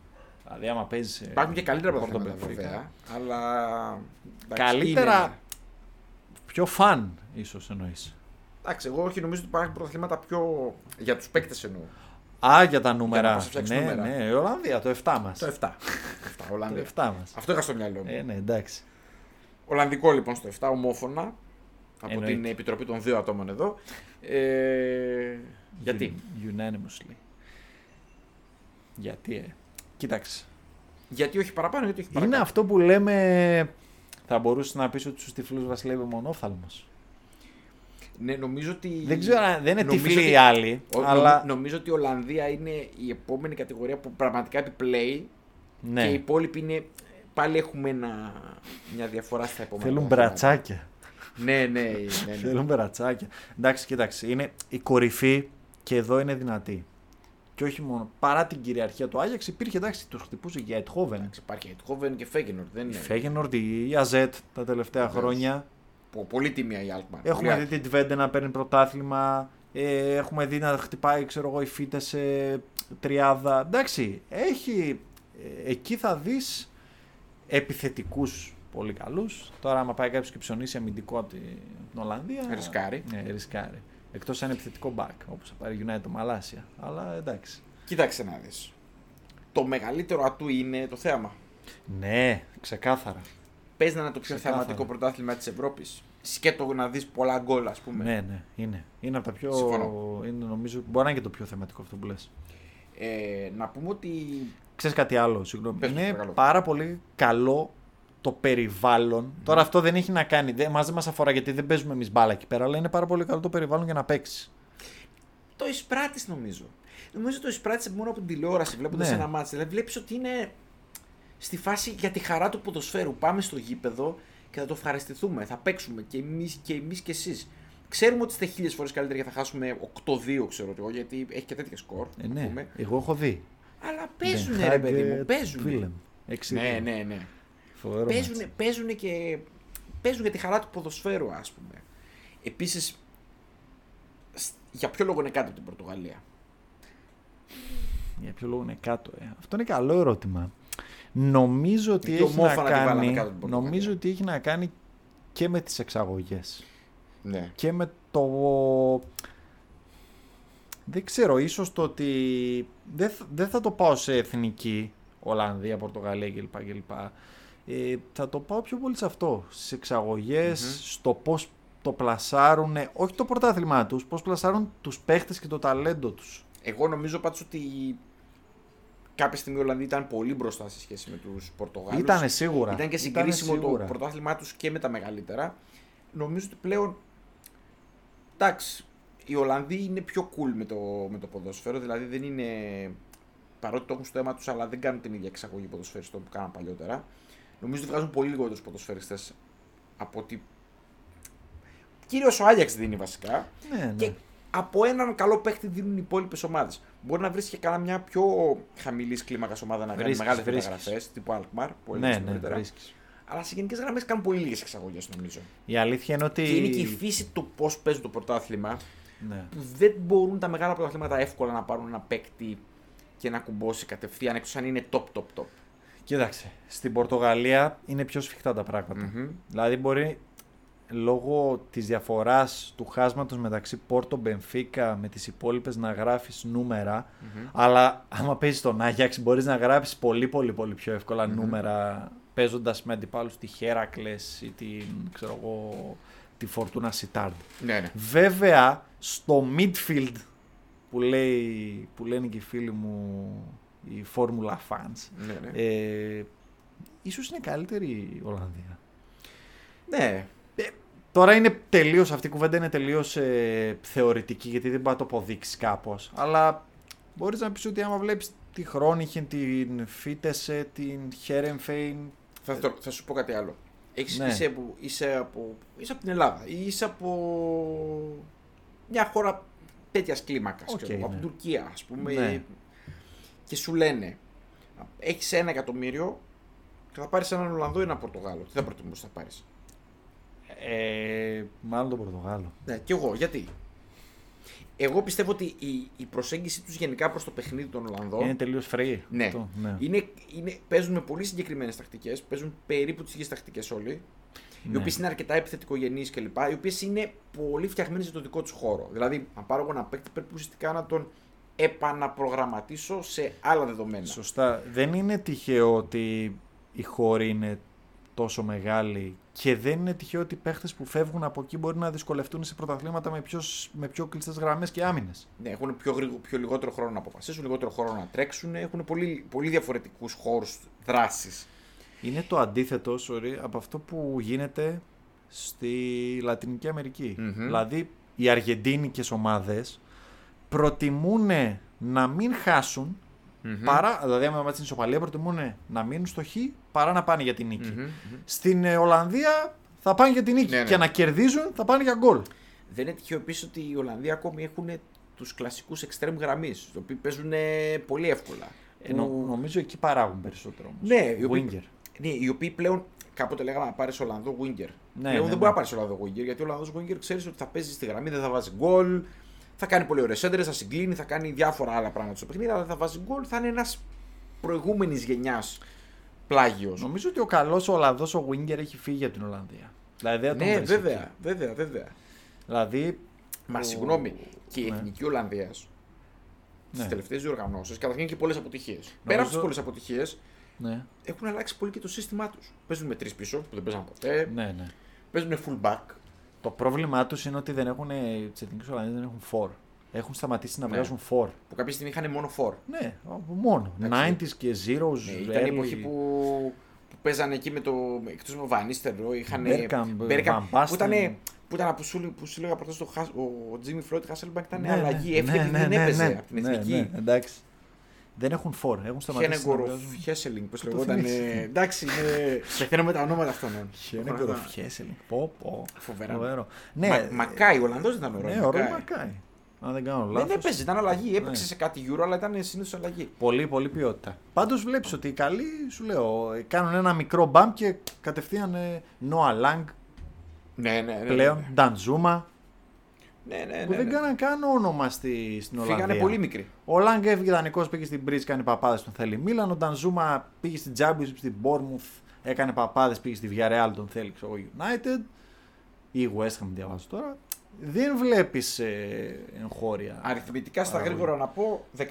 Δηλαδή, άμα παίζεις. Υπάρχουν και καλύτερα πρωταθλήματα βέβαια, αλλά. εντάξει, Καλύτερα. είναι. Πιο φαν, ίσως εννοείς. Εντάξει, εγώ όχι νομίζω ότι υπάρχουν πρωταθλήματα πιο. για τους παίκτες εννοώ. Α, για τα Για νούμερα. να πας να φτιάξεις ναι, νούμερα. ναι, η Ολλανδία, το 7 μας. Το 7. 7 Το Ολλανδία. 7 μας. Αυτό είχα στο μυαλό μου. Ε, ναι, εντάξει. Ολλανδικό λοιπόν στο 7, ομόφωνα. Από Εννοείται. την επιτροπή των δύο ατόμων εδώ. Ε, γιατί; Un- Unanimously. Γιατί, ε; Κοίταξε. Γιατί όχι παραπάνω, γιατί όχι Είναι παρακάτω. αυτό που λέμε. Θα μπορούσε να πεις ότι στους τυφλούς βασιλεύει μονόφθαλμος. Ναι, νομίζω ότι. Δεν ξέρω αν δεν είναι Νομίζω τυφλοί ότι- οι άλλοι. Ο- αλλά. νομι- Νομίζω ότι η Ολλανδία είναι η επόμενη κατηγορία που πραγματικά επιπλέει ναι. και οι υπόλοιποι είναι. Πάλι έχουμε ένα, μια διαφορά στα επόμενα. Θέλουν πρωταθλήματα. μπρατσάκια. Ναι, ναι, ναι. ναι. [LAUGHS] Θέλουν μπρατσάκια. Εντάξει, κοίταξε. Είναι η κορυφή και εδώ είναι δυνατή. Και όχι μόνο. Παρά την κυριαρχία του Άγιαξ υπήρχε εντάξει, τους χτυπούσε για Ετχόβεν. Εντάξει, Υπάρχει Αιτχόβεν και Φέγγενορ. Δεν Η είναι. Φέγενορντ, η Αζέτ τα τελευταία Βεβαίως. χρόνια. Πο- Πολύ τιμία η Αλκμαρ. Έχουμε δει την Τβέντε να παίρνει πρωτάθλημα. Ε, έχουμε δει να χτυπάει, ξέρω εγώ, η Φίτες σε τριάδα. Εντάξει, έχει. ε, εκεί θα δεις επιθετικούς πολύ καλούς. Τώρα, άμα πάει κάποιος και ψωνίσει αμυντικό από την, την Ολλανδία. Ρισκάρει. Ναι, ρισκάρει. Εκτός αν είναι επιθετικό back, όπως θα πάρει United το Μαλάσια. Αλλά εντάξει. Κοίταξε να δεις. Το μεγαλύτερο ατού είναι το θέαμα. Ναι, ξεκάθαρα. Πες να είναι το πιο Ξεκάθαρα. θεαματικό πρωτάθλημα της Ευρώπης. Σκέτο να δεις πολλά γκολ, ας πούμε. Ναι, ναι, είναι. Είναι από τα πιο. Συμφωνώ. Είναι, νομίζω, μπορεί να είναι και το πιο θεματικό αυτό που λες. Ε, να πούμε ότι Ξέρεις κάτι άλλο, συγγνώμη. Πες μου, είναι παρακαλώ. πάρα πολύ καλό το περιβάλλον. Τώρα αυτό δεν έχει να κάνει. Δεν, μας δεν μας αφορά γιατί δεν παίζουμε εμείς μπάλα εκεί πέρα, αλλά είναι πάρα πολύ καλό το περιβάλλον για να παίξεις. το εισπράττεις νομίζω. Νομίζω το εισπράττεις μόνο από την τηλεόραση βλέποντας Ναι. ένα μάτς. Δηλαδή βλέπεις ότι είναι στη φάση για τη χαρά του ποδοσφαίρου. Πάμε στο γήπεδο και θα το ευχαριστηθούμε. Θα παίξουμε και εμείς και, εμείς και εσείς. Ξέρουμε ότι είστε χίλιες φορές καλύτεροι και θα χάσουμε 8-2, ξέρω εγώ, γιατί έχει και τέτοια σκορ. Ε, να ναι, πούμε. εγώ έχω δει. Αλλά παίζουν, Den ρε Haag, παιδί ε, μου, παίζουν. Willem. Έξι Ναι, δύο. ναι, ναι. Φοβερό Παίζουν, μάτς. παίζουν και παίζουν για τη χαρά του ποδοσφαίρου, ας πούμε. Επίσης, για ποιο λόγο είναι κάτω από την Πορτογαλία; Για ποιο λόγο είναι κάτω, ε; Αυτό είναι καλό ερώτημα. Νομίζω ότι, Γιατί έχει να, ομόφωνα τη βάλαμε κάνει, κάτω την Πορτογαλία. νομίζω ότι έχει να κάνει και με τις εξαγωγές. Ναι. Και με το... Δεν ξέρω, ίσως το ότι δεν, θα- δεν θα το πάω σε εθνική, Ολλανδία, Πορτογαλία κλπ. κλπ. Ε, θα το πάω πιο πολύ σε αυτό, στις εξαγωγες στο πώς το πλασάρουν, όχι το πρωτάθλημά τους, πώς πλασάρουν τους παίχτες και το ταλέντο τους. Εγώ νομίζω πάντως ότι κάποια στιγμή η Ολλανδία ήταν πολύ μπροστά σε σχέση με τους Πορτογάλους. Ήτανε σίγουρα. Ήταν και Ήτανε συγκρίσιμο το σίγουρα. πρωτάθλημά τους και με τα μεγαλύτερα. Νομίζω ότι πλέον, εντάξει, οι Ολλανδοί είναι πιο cool με το, με το ποδόσφαιρο, δηλαδή δεν είναι, παρότι το έχουν στο αίμα τους, αλλά δεν κάνουν την ίδια εξαγωγή ποδοσφαιριστών που κάναν παλιότερα. Νομίζω ότι βγάζουν πολύ λιγότερους ποδοσφαιριστές από ότι... Κυρίως ο Άγιαξ δίνει βασικά. Ναι, ναι. Και από έναν καλό παίχτη δίνουν οι υπόλοιπες ομάδες. Μπορεί να βρει και κάνα μια πιο χαμηλής κλίμακας ομάδα να κάνει Βρίσκεις, μεγάλες βρίσκεις. μεταγραφές, τύπου Alkmaar, που ναι, έλεγες ναι, νωρίτερα. βρίσκεις. Αλλά σε γενικές γραμμές κάνουν πολύ λίγες εξαγωγές νομίζω. Η αλήθεια είναι ότι... Και είναι και η φύση του πώς παίζουν το πρωτάθλημα, Ναι. που δεν μπορούν τα μεγάλα πρωταθλήματα εύκολα να πάρουν ένα παίκτη και να κουμπώσει κατευθείαν εκτός αν είναι top, top, top. Κοίταξε, στην Πορτογαλία είναι πιο σφιχτά τα πράγματα. Μμμ. Δηλαδή μπορεί λόγω της διαφοράς του χάσματος μεταξύ Πόρτο Μπενφίκα με τις υπόλοιπες να γράφεις νούμερα αλλά άμα παίζεις τον Άγιαξ μπορείς να γράψεις πολύ πολύ πολύ πιο εύκολα νούμερα παίζοντας με αντιπάλους τη Χέρακλες ή την, ξέρω εγώ, τη Φορτούνα Σιτάρντ. Ναι, ναι. Βέβαια, στο midfield που, λέει, που λένε και οι φίλοι μου οι Formula fans, ναι, ναι. ε, ίσως είναι καλύτερη η Ολλανδία. ναι. Τώρα είναι τελείως, αυτή η κουβέντα είναι τελείως ε, θεωρητική γιατί δεν μπορεί να το αποδείξεις κάπως. Αλλά μπορείς να πεις ότι άμα βλέπεις τη Χρόνινχεν, την Φίτεσε, την Χέρενφεν, Θα, θα, θα σου πω κάτι άλλο. Έχεις, Ναι. είσαι, από, είσαι, από, είσαι από την Ελλάδα ή είσαι από μια χώρα τέτοιας κλίμακας. Οκ, από ναι. την Τουρκία, ας πούμε. Ναι. Και σου λένε, έχεις ένα εκατομμύριο και θα πάρεις έναν Ολλανδό ή έναν Πορτογάλο. Τι θα προτιμούσες να πάρεις; Ε, μάλλον τον Πορτογάλο. Ναι, και εγώ. Γιατί; Εγώ πιστεύω ότι η, η προσέγγιση τους γενικά προς το παιχνίδι των Ολλανδών Είναι τελείως free. Ναι. αυτό, ναι. Είναι, είναι, παίζουν με πολύ συγκεκριμένες τακτικές. Παίζουν περίπου τις ίδιες τακτικές όλοι. Οι Ναι. οποίες είναι αρκετά επιθετικογενείς κλπ. Οι οποίες είναι πολύ φτιαγμένες για το δικό τους χώρο. Δηλαδή, αν πάρω εγώ ένα παίκτη, πρέπει ουσιαστικά να τον επαναπρογραμματίσω σε άλλα δεδομένα. Σωστά. Δεν είναι τυχαίο ότι οι χώροι είναι τόσο μεγάλοι και δεν είναι τυχαίο ότι οι παίχτες που φεύγουν από εκεί μπορεί να δυσκολευτούν σε πρωταθλήματα με πιο, σ- με πιο κλειστές γραμμές και άμυνες. Ναι, έχουν πιο, γρήγο- πιο λιγότερο χρόνο να αποφασίσουν, λιγότερο χρόνο να τρέξουν. Έχουν πολύ, πολύ διαφορετικούς χώρους δράσης. Είναι το αντίθετο sorry, από αυτό που γίνεται στη Λατινική Αμερική. Μμμ. Δηλαδή οι αργεντίνικες ομάδες προτιμούν να μην χάσουν παρά, δηλαδή άμα μάτσεις την ισοπαλία προτιμούν να μείνουν στο χ παρά να πάνε για την νίκη. Μμμ, μμμ. Στην ε, Ολλανδία θα πάνε για την νίκη Ναι, ναι. και να κερδίζουν θα πάνε για γκολ. Δεν είναι τυχαίο επίσης ότι οι Ολλανδοί ακόμη έχουν τους κλασικούς extreme γραμμής, οι οποίοι παίζουν ε, πολύ εύκολα. Ε, νο- Που- νομίζω εκεί παράγουν περισσότερο όμως. Ναι, οι οποίοι, Winger. ναι, οι οποίοι πλέον κάποτε λέγαμε να πάρεις Ολλανδό winger. Ναι, πλέον ναι, δεν ναι. μπορεί να πάρεις Ολλανδό winger γιατί ο Ολλανδός winger ξέρεις ότι θα παίζει στη γραμμή, δεν θα βάζει γκολ, θα κάνει πολύ ωραίες έντρες, θα συγκλίνει, θα κάνει διάφορα άλλα πράγματα στο παιχνίδι, αλλά δεν θα βάζει γκολ, θα είναι ένας προηγούμενης γενιάς πλάγιος. Νομίζω ότι ο καλός Ολλανδός ο Winger έχει φύγει από την Ολλανδία. Δηλαδή δεν θα τον Ναι, βρεις βέβαια, εκεί. βέβαια, βέβαια. Δηλαδή. Μα ο- συγγνώμη, και η Ναι. εθνική Ολλανδίας στις Ναι. τελευταίες διοργανώσεις καταρχήν και πολλές αποτυχίες. Πέρα από τις πολλές αποτυχίες, Ναι, έχουν αλλάξει πολύ και το σύστημά τους. Παίζουν με τρεις πίσω που δεν παίζαν ποτέ. ναι, ναι. Παίζουν full back. Το πρόβλημά τους είναι ότι δεν έχουν. Τις εθνικές Ολλανδίε δεν έχουν φορ. Έχουν σταματήσει να Ναι. βγάζουν φορ. Που κάποια στιγμή είχαν μόνο 4. Ναι, μόνο. Εντάξει. 90s και zeros. Ναι, ήταν η early. εποχή που, που παίζανε εκεί με το. εκτός με ο Βανίστερο, είχαν. Bergkamp, Bergkamp, Van Basten. που ήταν. Που ήταν που σου, που σου λέγα προχθές το, Χα- ο Τζίμι Φρόιτ Χάσελμπακ ήταν Ναι, αλλαγή. ναι, Έφυγε ναι, δεν ναι, έπαιζε ναι, από την ναι, εθνική. ναι, εντάξει. Δεν έχουν φόρ. Έχουν σταματήσει. να Χένεγκοροφ, βγάζουν. Χέσελινγκ, πώς Το λεγόταν. θυμήθηκες. ε, Εντάξει, είναι. [LAUGHS] Πεθαίνω με τα ονόματα αυτών. ε. Χένεγκοροφ, Χέσελινγκ. Πω, πω. Φοβερά. Φοβερό. Ναι, Ναι, Μακάι, ο Ολλανδός δεν ήταν ωραίο. ναι, ο Ρόι Μακάι. Αν δεν κάνω Δεν λάθος. έπαιζε, ήταν αλλαγή. Έπαιξε Ναι. σε κάτι Euro, αλλά ήταν συνήθως αλλαγή. Πολύ, πολύ ποιότητα. Πάντως βλέπεις ότι οι καλοί, σου λέω, ε, κάνουν ένα μικρό μπαμ και κατευθείαν Νόα Λάγκ Ναι, ναι, ναι. πλέον, Νταντζούμα, Ναι, ναι, ναι. που δεν ναι. κάναν καν όνομα στη, στην Ολλανδία. Φύγανε πολύ μικροί. Ο Λάγκ έφυγε δανεικό, πήγε στην Μπρίζ, κάνει παπάδες τον θέλει Μίλαν. Ο Ντανζούμα πήγε στην Championship, στην Bournemouth, έκανε παπάδες, πήγε στη Villarreal, τον θέλει ξέρω, εγώ, United. Ή West Ham, διαβάζω τώρα. Δεν βλέπεις ε, εγχώρια. Αριθμητικά στα Παραγωγή. γρήγορα να πω 19.000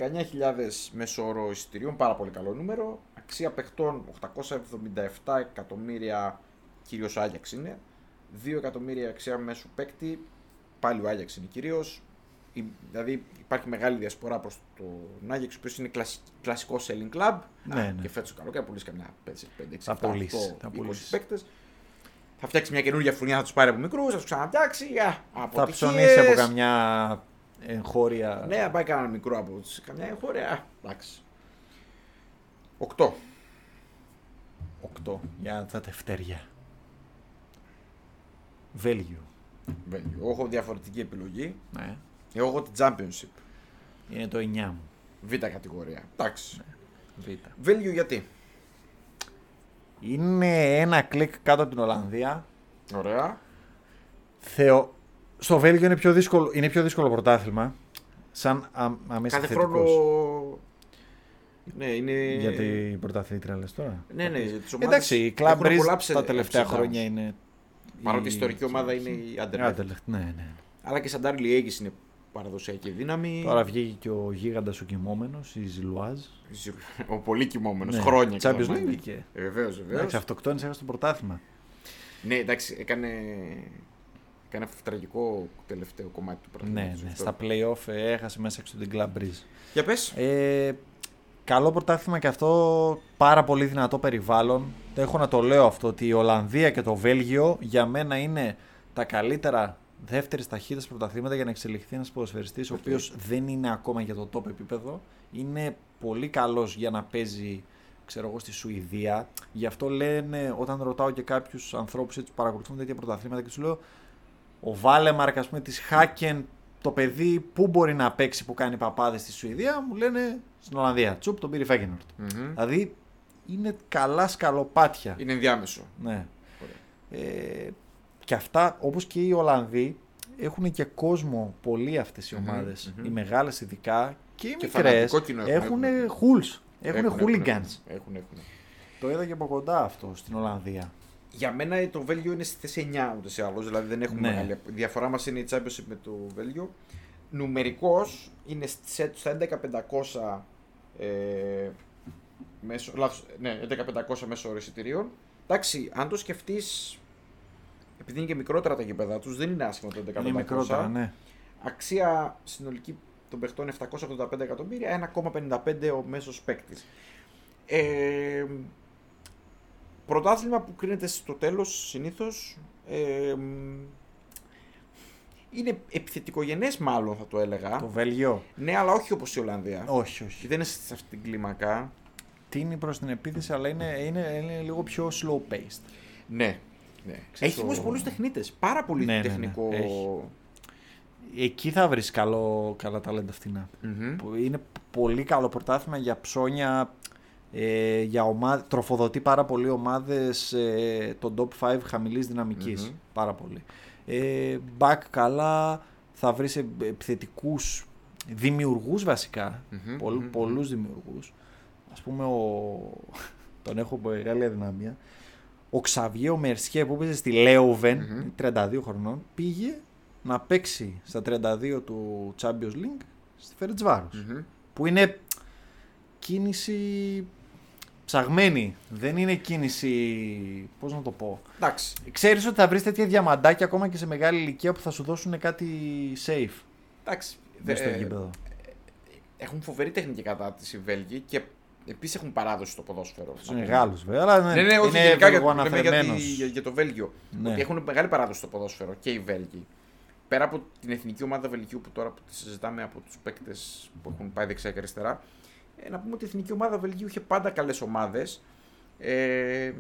μέσο όρο εισιτηρίων, πάρα πολύ καλό νούμερο. Αξία παιχτών 877 εκατομμύρια, κυρίως Άγιαξ είναι. 2 εκατομμύρια αξία μέσου παίκτη, πάλι ο Άγιαξ είναι κυρίως. Δηλαδή υπάρχει μεγάλη διασπορά προς τον Άγιαξ, ο οποίος είναι κλασ- κλασικός selling club. Ναι, Α, ναι. Και φέτος το καλοκαίρι πουλήσει καμιά 5, 6, 7, Θα 8, πουλήσει, θα 20 πουλήσει. παίκτες. Θα φτιάξει μια καινούργια φουρνιά, θα τους πάρει από μικρούς, θα τους ξαναφτιάξει. Α, Θα αποτυχίες. ψωνίσει από καμιά εγχώρια. Ναι, θα πάει κανένα μικρό από τους, καμιά εγχώρια. Α, εντάξει. 8. 8 για τα τευτέρια. Βέλγιο. Εγώ έχω διαφορετική επιλογή. Ναι. Εγώ έχω την Championship. Είναι το 9 μου. Β κατηγορία. Εντάξει. Β. Βέλγιο γιατί; Είναι ένα κλικ κάτω από την Ολλανδία. Ωραία. Θεω... Στο Βέλγιο είναι πιο δύσκολο, είναι πιο δύσκολο πρωτάθλημα. Σαν α, αμέσως Κάθε θετικός. χρόνο. Ναι, είναι. Για την πρωταθλήτρια λες τώρα. Ναι, ναι, για τις ομάδες Εντάξει, η Club έχουν Breeze πολλά ψε- τα τελευταία ups and downs. χρόνια είναι... Παρότι η η- ιστορική ομάδα είναι η Anderlecht. Anderlecht, ναι, ναι. Αλλά και σαν Ντάρλι Έγκης είναι παραδοσιακή δύναμη. Τώρα βγήκε και ο γίγαντας ο κοιμόμενος, η Ζιλουάζ. [LAUGHS] Ο πολύ κοιμόμενος. Ναι, χρόνια. Champions League βγήκε. Βεβαίως, βεβαίως. Εντάξει, αυτοκτόνησε έχασε το πρωτάθλημα. Ναι, εντάξει, έκανε. Έκανε αυτό το τραγικό τελευταίο κομμάτι του Ναι, πρωταθλήματος. ναι. Αυτό. Στα play-off ε, έχασε μέσα έξω την Club Brugge. Για πες. Ε, καλό πρωτάθλημα και αυτό πάρα πολύ δυνατό περιβάλλον. Έχω να το λέω αυτό ότι η Ολλανδία και το Βέλγιο για μένα είναι τα καλύτερα δεύτερης ταχύτητας πρωταθλήματα για να εξελιχθεί ένας ποδοσφαιριστής ο Οκ. οποίος δεν είναι ακόμα για το top επίπεδο. Είναι πολύ καλός για να παίζει ξέρω εγώ, στη Σουηδία. Γι' αυτό λένε, όταν ρωτάω και κάποιους ανθρώπους που παρακολουθούν τέτοια πρωταθλήματα και τους λέω, ο Βάλεμαρκ, ας πούμε, της Χάκεν, το παιδί που μπορεί να παίξει που κάνει παπάδες στη Σουηδία, μου λένε στην Ολλανδία. Τσουπ, τον πήρε η Φέγγενορτ. Μμμ. Δηλαδή είναι καλά σκαλοπάτια. Είναι ενδιάμεσο. Ναι. Ε, και αυτά, όπως και οι Ολλανδοί, έχουν και κόσμο πολύ αυτές οι Μμμ, ομάδες. μμμ. Οι μεγάλες ειδικά και οι Και μικρές φανατικό κοινό έχουν, έχουν έχουν. hools, έχουν hooligans. Έχουν, έχουν. Το είδα και από κοντά αυτό στην Ολλανδία. Για μένα το Βέλγιο είναι στη θέση 9 ούτως ή άλλως. Δηλαδή δεν έχουμε Ναι. μεγάλη. Η διαφορά μας είναι η Championship με το Βέλγιο. Νομερικώ είναι σε- στα 11.500 ε, μέσω, λάθος, ναι, 11.500 μέσω όρο εισιτηρίων. Εντάξει, αν το σκεφτείς, επειδή είναι και μικρότερα τα γήπεδα τους, δεν είναι άσχημο το 11.500. Είναι μικρότερα, ναι. Αξία συνολική των παιχτών 785 εκατομμύρια, 1,55 ο μέσος παίκτης. Ε, πρωτάθλημα που κρίνεται στο τέλος συνήθως ε, είναι επιθετικογενές μάλλον θα το έλεγα. Το Βέλγιο. Ναι, αλλά όχι όπως η Ολλανδία. Όχι, όχι. Δεν είναι σε αυτή την κλίμακα. Τίνει προς την επίθεση, αλλά είναι, είναι, είναι λίγο πιο slow paced. Ναι. ναι. Ξέρεις Έχει το- όμως πολλούς τεχνίτες. Πάρα πολύ Ναι, ναι, ναι. τεχνικό. Έχει. Εκεί θα βρεις καλό, καλά ταλέντα φτηνά. Μμμ. που είναι πολύ καλό πρωτάθλημα για ψώνια, ε, για ομάδα, τροφοδοτεί πάρα πολύ ομάδες ε, των top 5 χαμηλής δυναμικής. Μμμ. Πάρα πολύ. Ε, back καλά, θα βρεις ε, επιθετικούς δημιουργούς βασικά, Μμμ, πολλού- μμμ, πολλούς δημιουργούς. Ας πούμε, ο... [LAUGHS] τον έχω μεγάλη αδυναμία. Ο Ξαβιέ ο Μερσιέ που έπαιζε στη Λέοβεν, Μμμ. 32 χρονών, πήγε να παίξει στα 32 του Champions League στη Φερετσβάρος. Μμμ. Που είναι κίνηση ψαγμένη. Δεν είναι κίνηση. Πώς να το πω. Εντάξει. Ξέρεις ότι θα βρεις τέτοια διαμαντάκια ακόμα και σε μεγάλη ηλικία που θα σου δώσουν κάτι safe Εντάξει. μέσα στο Ε, γήπεδο. έχουν φοβερή τεχνική κατάρτιση οι Βέλγοι και επίσης έχουν παράδοση στο ποδόσφαιρο. Του μεγάλου βέβαια. Αλλά Ναι, ναι, όχι, είναι γενικά για, λίγο λέμε για, τη- αναφερμένος. για, για το Βέλγιο. Ναι. Ότι έχουν μεγάλη παράδοση στο ποδόσφαιρο και οι Βέλγοι. Πέρα από την εθνική ομάδα Βελγίου που τώρα που τη συζητάμε από τους παίκτες που έχουν πάει δεξιά και αριστερά, Ε, να πούμε ότι η εθνική ομάδα Βελγίου είχε πάντα καλές ομάδες. Ε,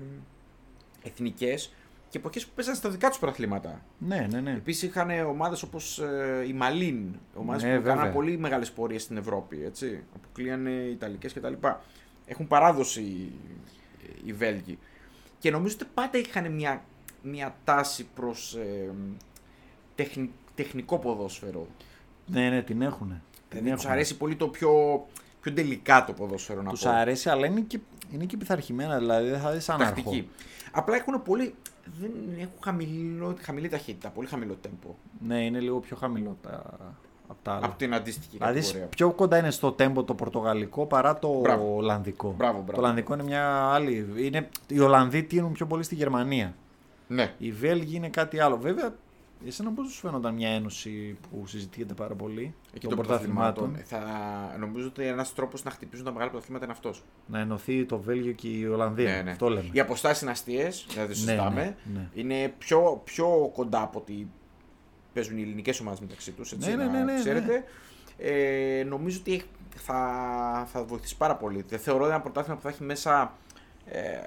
Εθνικές και εποχές που παίζαν στα δικά τους πρωταθλήματα. Ναι, ναι, ναι. Επίσης είχαν ομάδες όπως ε, η Μαλίν, ομάδες Ναι, που έκαναν βέβαια. πολύ μεγάλες πορείες στην Ευρώπη. Έτσι. Αποκλείανε Ιταλικές κτλ. Έχουν παράδοση οι, οι Βέλγοι. Και νομίζω ότι πάντα είχαν μια, μια τάση προς ε, τεχνη- τεχνικό ποδόσφαιρο. Ναι, ναι, την έχουν. Δηλαδή τους αρέσει πολύ το πιο, πιο τελικά το ποδόσφαιρο να Τους πω. αρέσει, αλλά είναι και, είναι και πειθαρχημένα, δηλαδή δεν θα δεις σαν αρχό. Τακτική. Απλά έχουν πολύ. Δεν έχουν χαμηλό, χαμηλή ταχύτητα, πολύ χαμηλό τέμπο. Ναι, είναι λίγο πιο χαμηλό τα, από τα άλλα. Από την αντίστοιχη Δηλαδή κατηγορία. πιο κοντά είναι στο τέμπο το πορτογαλικό παρά το Μπράβο. Ολλανδικό. Μπράβο, μπράβο. Το Ολλανδικό είναι μια άλλη. Είναι... Οι Ολλανδοί τείνουν πιο πολύ στη Γερμανία. Ναι. Οι Βέλγοι είναι κάτι άλλο. Βέβαια, εσένα πώς σου φαίνονταν μια ένωση που συζητιέται πάρα πολύ Εκεί των των πρωταθλημάτων; πρωταθλημάτων. Θα... Νομίζω ότι ένας τρόπος να χτυπήσουν τα μεγάλα πρωταθλήματα είναι αυτός. Να ενωθεί το Βέλγιο και η Ολλανδία. Ναι, ναι. Αυτό λέμε. Οι αποστάσεις είναι αστείες, δεν το συζητάμε. ναι, ναι. Είναι πιο, πιο κοντά από ότι παίζουν οι ελληνικές ομάδες μεταξύ τους. Ναι, ναι, ναι, ναι, ξέρετε. Ε, νομίζω ότι θα, θα βοηθήσει πάρα πολύ. Δεν θεωρώ ένα πρωτάθλημα που θα έχει μέσα ε,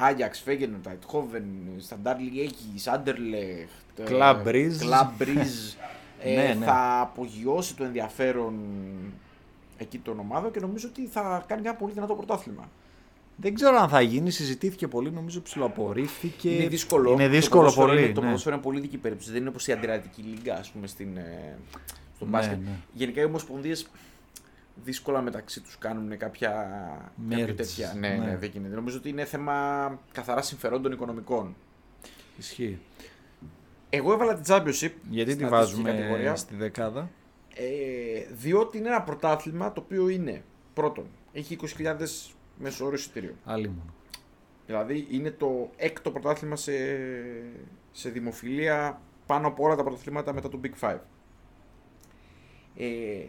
Άγιαξ, Φέγγενορντ, Αιτχόβεν, Σταντάρ Λιέγη, Άντερλεχτ, Club Brugge. [LAUGHS] Club Brugge. ε, Ναι, ναι. Θα απογειώσει το ενδιαφέρον εκεί των ομάδων και νομίζω ότι θα κάνει ένα πολύ δυνατό πρωτάθλημα. Δεν ξέρω αν θα γίνει, συζητήθηκε πολύ, νομίζω ψηλοαπορρίφθηκε. Είναι δύσκολο. Είναι Το δύσκολο ποδόσφαιρο πολύ. Είναι, το ναι. ποδόσφαιρο είναι πολύ δική περίπτωση. Δεν είναι όπως η Αντιρατική Λίγκα, ας πούμε, στην, ε, στο Ναι, μπάσκετ. ναι. Γενικά οι ομοσπονδίες δύσκολα μεταξύ τους κάνουν κάποια, κάποια Merge, τέτοια. Ναι, ναι. ναι, δεν γίνεται. Νομίζω ότι είναι θέμα καθαρά συμφερόντων οικονομικών. Ισχύει. Εγώ έβαλα την Championship. Γιατί στην τη αντίστοιχη βάζουμε στη δεκάδα; Ε, διότι είναι ένα πρωτάθλημα το οποίο είναι πρώτον, έχει 20.000 μέσο όριο εισιτήριο. Άλλη μόνο. Δηλαδή είναι το έκτο πρωτάθλημα σε, σε δημοφιλία πάνω από όλα τα πρωταθλήματα μετά το Big Five. Ε,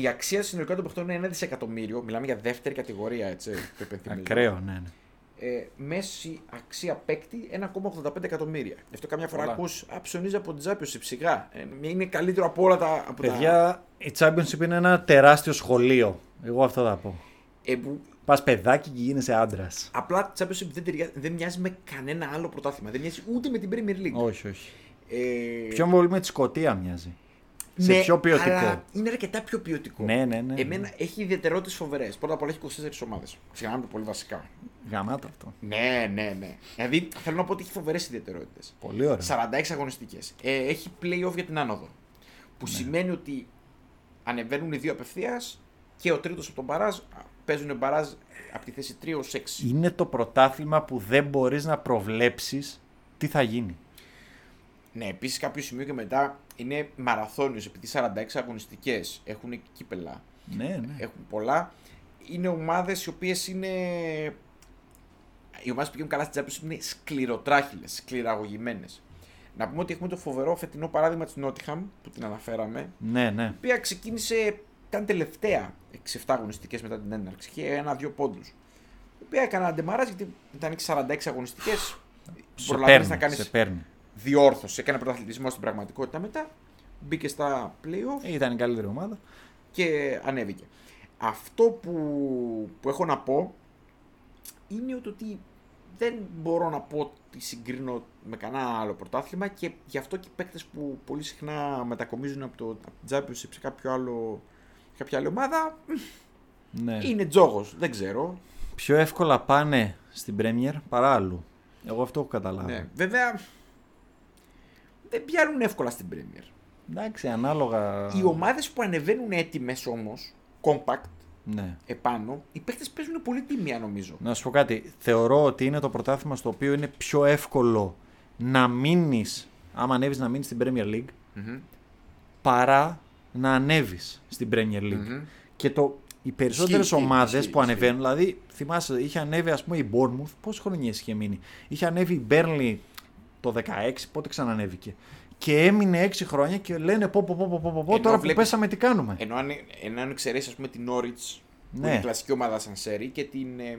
η αξία συνολικά των παιχτών είναι ένα δισεκατομμύριο. Μιλάμε για δεύτερη κατηγορία, έτσι. [LAUGHS] το υπενθυμίζω. Ακραίο, ναι. ναι. Ε, μέση αξία παίκτη 1,85 εκατομμύρια. Γι' αυτό καμιά φορά Πολλά. ακούς «Α, ψωνίζει από την Championship σιγά. Ε, είναι καλύτερο από όλα τα. Από τα... Παιδιά, η Championship είναι ένα τεράστιο σχολείο. Εγώ αυτό θα πω. Ε, που Πας παιδάκι και γίνεσαι άντρας. απλά η Championship δεν, ταιριάζει- δεν μοιάζει με κανένα άλλο πρωτάθλημα. Δεν μοιάζει ούτε με την Premier League. Όχι, όχι. Ε, Πιο πολύ με τη Σκωτία μοιάζει. Σε ναι, πιο ποιοτικό. Αλλά είναι αρκετά πιο ποιοτικό. Ναι, ναι, ναι. Εμένα έχει ιδιαιτερότητες φοβερές. Πρώτα απ' όλα έχει 24 ομάδες. Ξεχνάμε το πολύ βασικά. Γαμάτο αυτό. Ναι, ναι, ναι. Δηλαδή θέλω να πω ότι έχει φοβερές ιδιαιτερότητες. Πολύ ωραίο. 46 αγωνιστικές. Ε, έχει playoff για την άνοδο. Που Ναι. σημαίνει ότι ανεβαίνουν οι δύο απευθείας και ο τρίτος από τον μπαράζ παίζουν μπαράζ από τη θέση 3 ως 6. Είναι το πρωτάθλημα που δεν μπορείς να προβλέψεις τι θα γίνει. Ναι, επίσης κάποιο σημείο και μετά είναι μαραθώνιος επειδή 46 αγωνιστικές έχουν κύπελα. Ναι, ναι. έχουν πολλά. Είναι ομάδες οι οποίες είναι. Οι ομάδες που πηγαίνουν καλά στην Champions είναι σκληροτράχυλες, σκληραγωγημένες. Να πούμε ότι έχουμε το φοβερό φετινό παράδειγμα της Νότιχαμ που την αναφέραμε, Ναι, ναι. η οποία ξεκίνησε, ήταν τελευταία 6-7 αγωνιστικές μετά την έναρξη. Είχε ένα-δύο πόντους. Η οποία έκανε αντεμαράζ γιατί ήταν 46 αγωνιστικές. Σε Προλαβαίνει παίρνει, να κάνεις σε παίρνει. διόρθωση. Έκανε πρωταθλητισμό στην πραγματικότητα μετά. Μπήκε στα playoff Ε, Ήταν η καλύτερη ομάδα. και ανέβηκε. Αυτό που, που έχω να πω είναι ότι- ότι δεν μπορώ να πω ότι συγκρίνω με κανένα άλλο πρωτάθλημα και γι' αυτό και οι παίκτες που πολύ συχνά μετακομίζουν από το από την Championship σε κάποιο άλλο, σε κάποια άλλη ομάδα Ναι. είναι τζόγος, δεν ξέρω. Πιο εύκολα πάνε στην Premier παρά αλλού. Εγώ αυτό έχω καταλάβει. Ναι. Βέβαια δεν πιάνουν εύκολα στην Premier. Εντάξει, ανάλογα. Οι ομάδες που ανεβαίνουν έτοιμες όμως, compact, Ναι. επάνω, οι παίκτες παίζουν πολύ τίμια νομίζω. Να σου πω κάτι. Θεωρώ ότι είναι το πρωτάθλημα στο οποίο είναι πιο εύκολο να μείνεις, άμα ανέβεις να μείνεις στην Premier League, Μμμ. παρά να ανέβεις στην Premier League. Μμμ. Και το, οι περισσότερες Ισχύει, ομάδες ισχύει, που ισχύει. ανεβαίνουν, δηλαδή θυμάσαι, είχε ανέβει ας πούμε η Bournemouth, πόσες χρονιέ είχε μείνει; Είχε ανέβει η Burnley το 16, πότε ξανανέβηκε. Και έμεινε 6 χρόνια και λένε πω πω πω πω πω, πω, πω Ενώ τώρα που βλέπεις- πέσαμε τι κάνουμε. Ενώ αν, ενώ αν εξαιρέσει, ας πούμε, την Norwich, που Ναι. είναι η κλασική ομάδα σαν σέρι, και την, ε,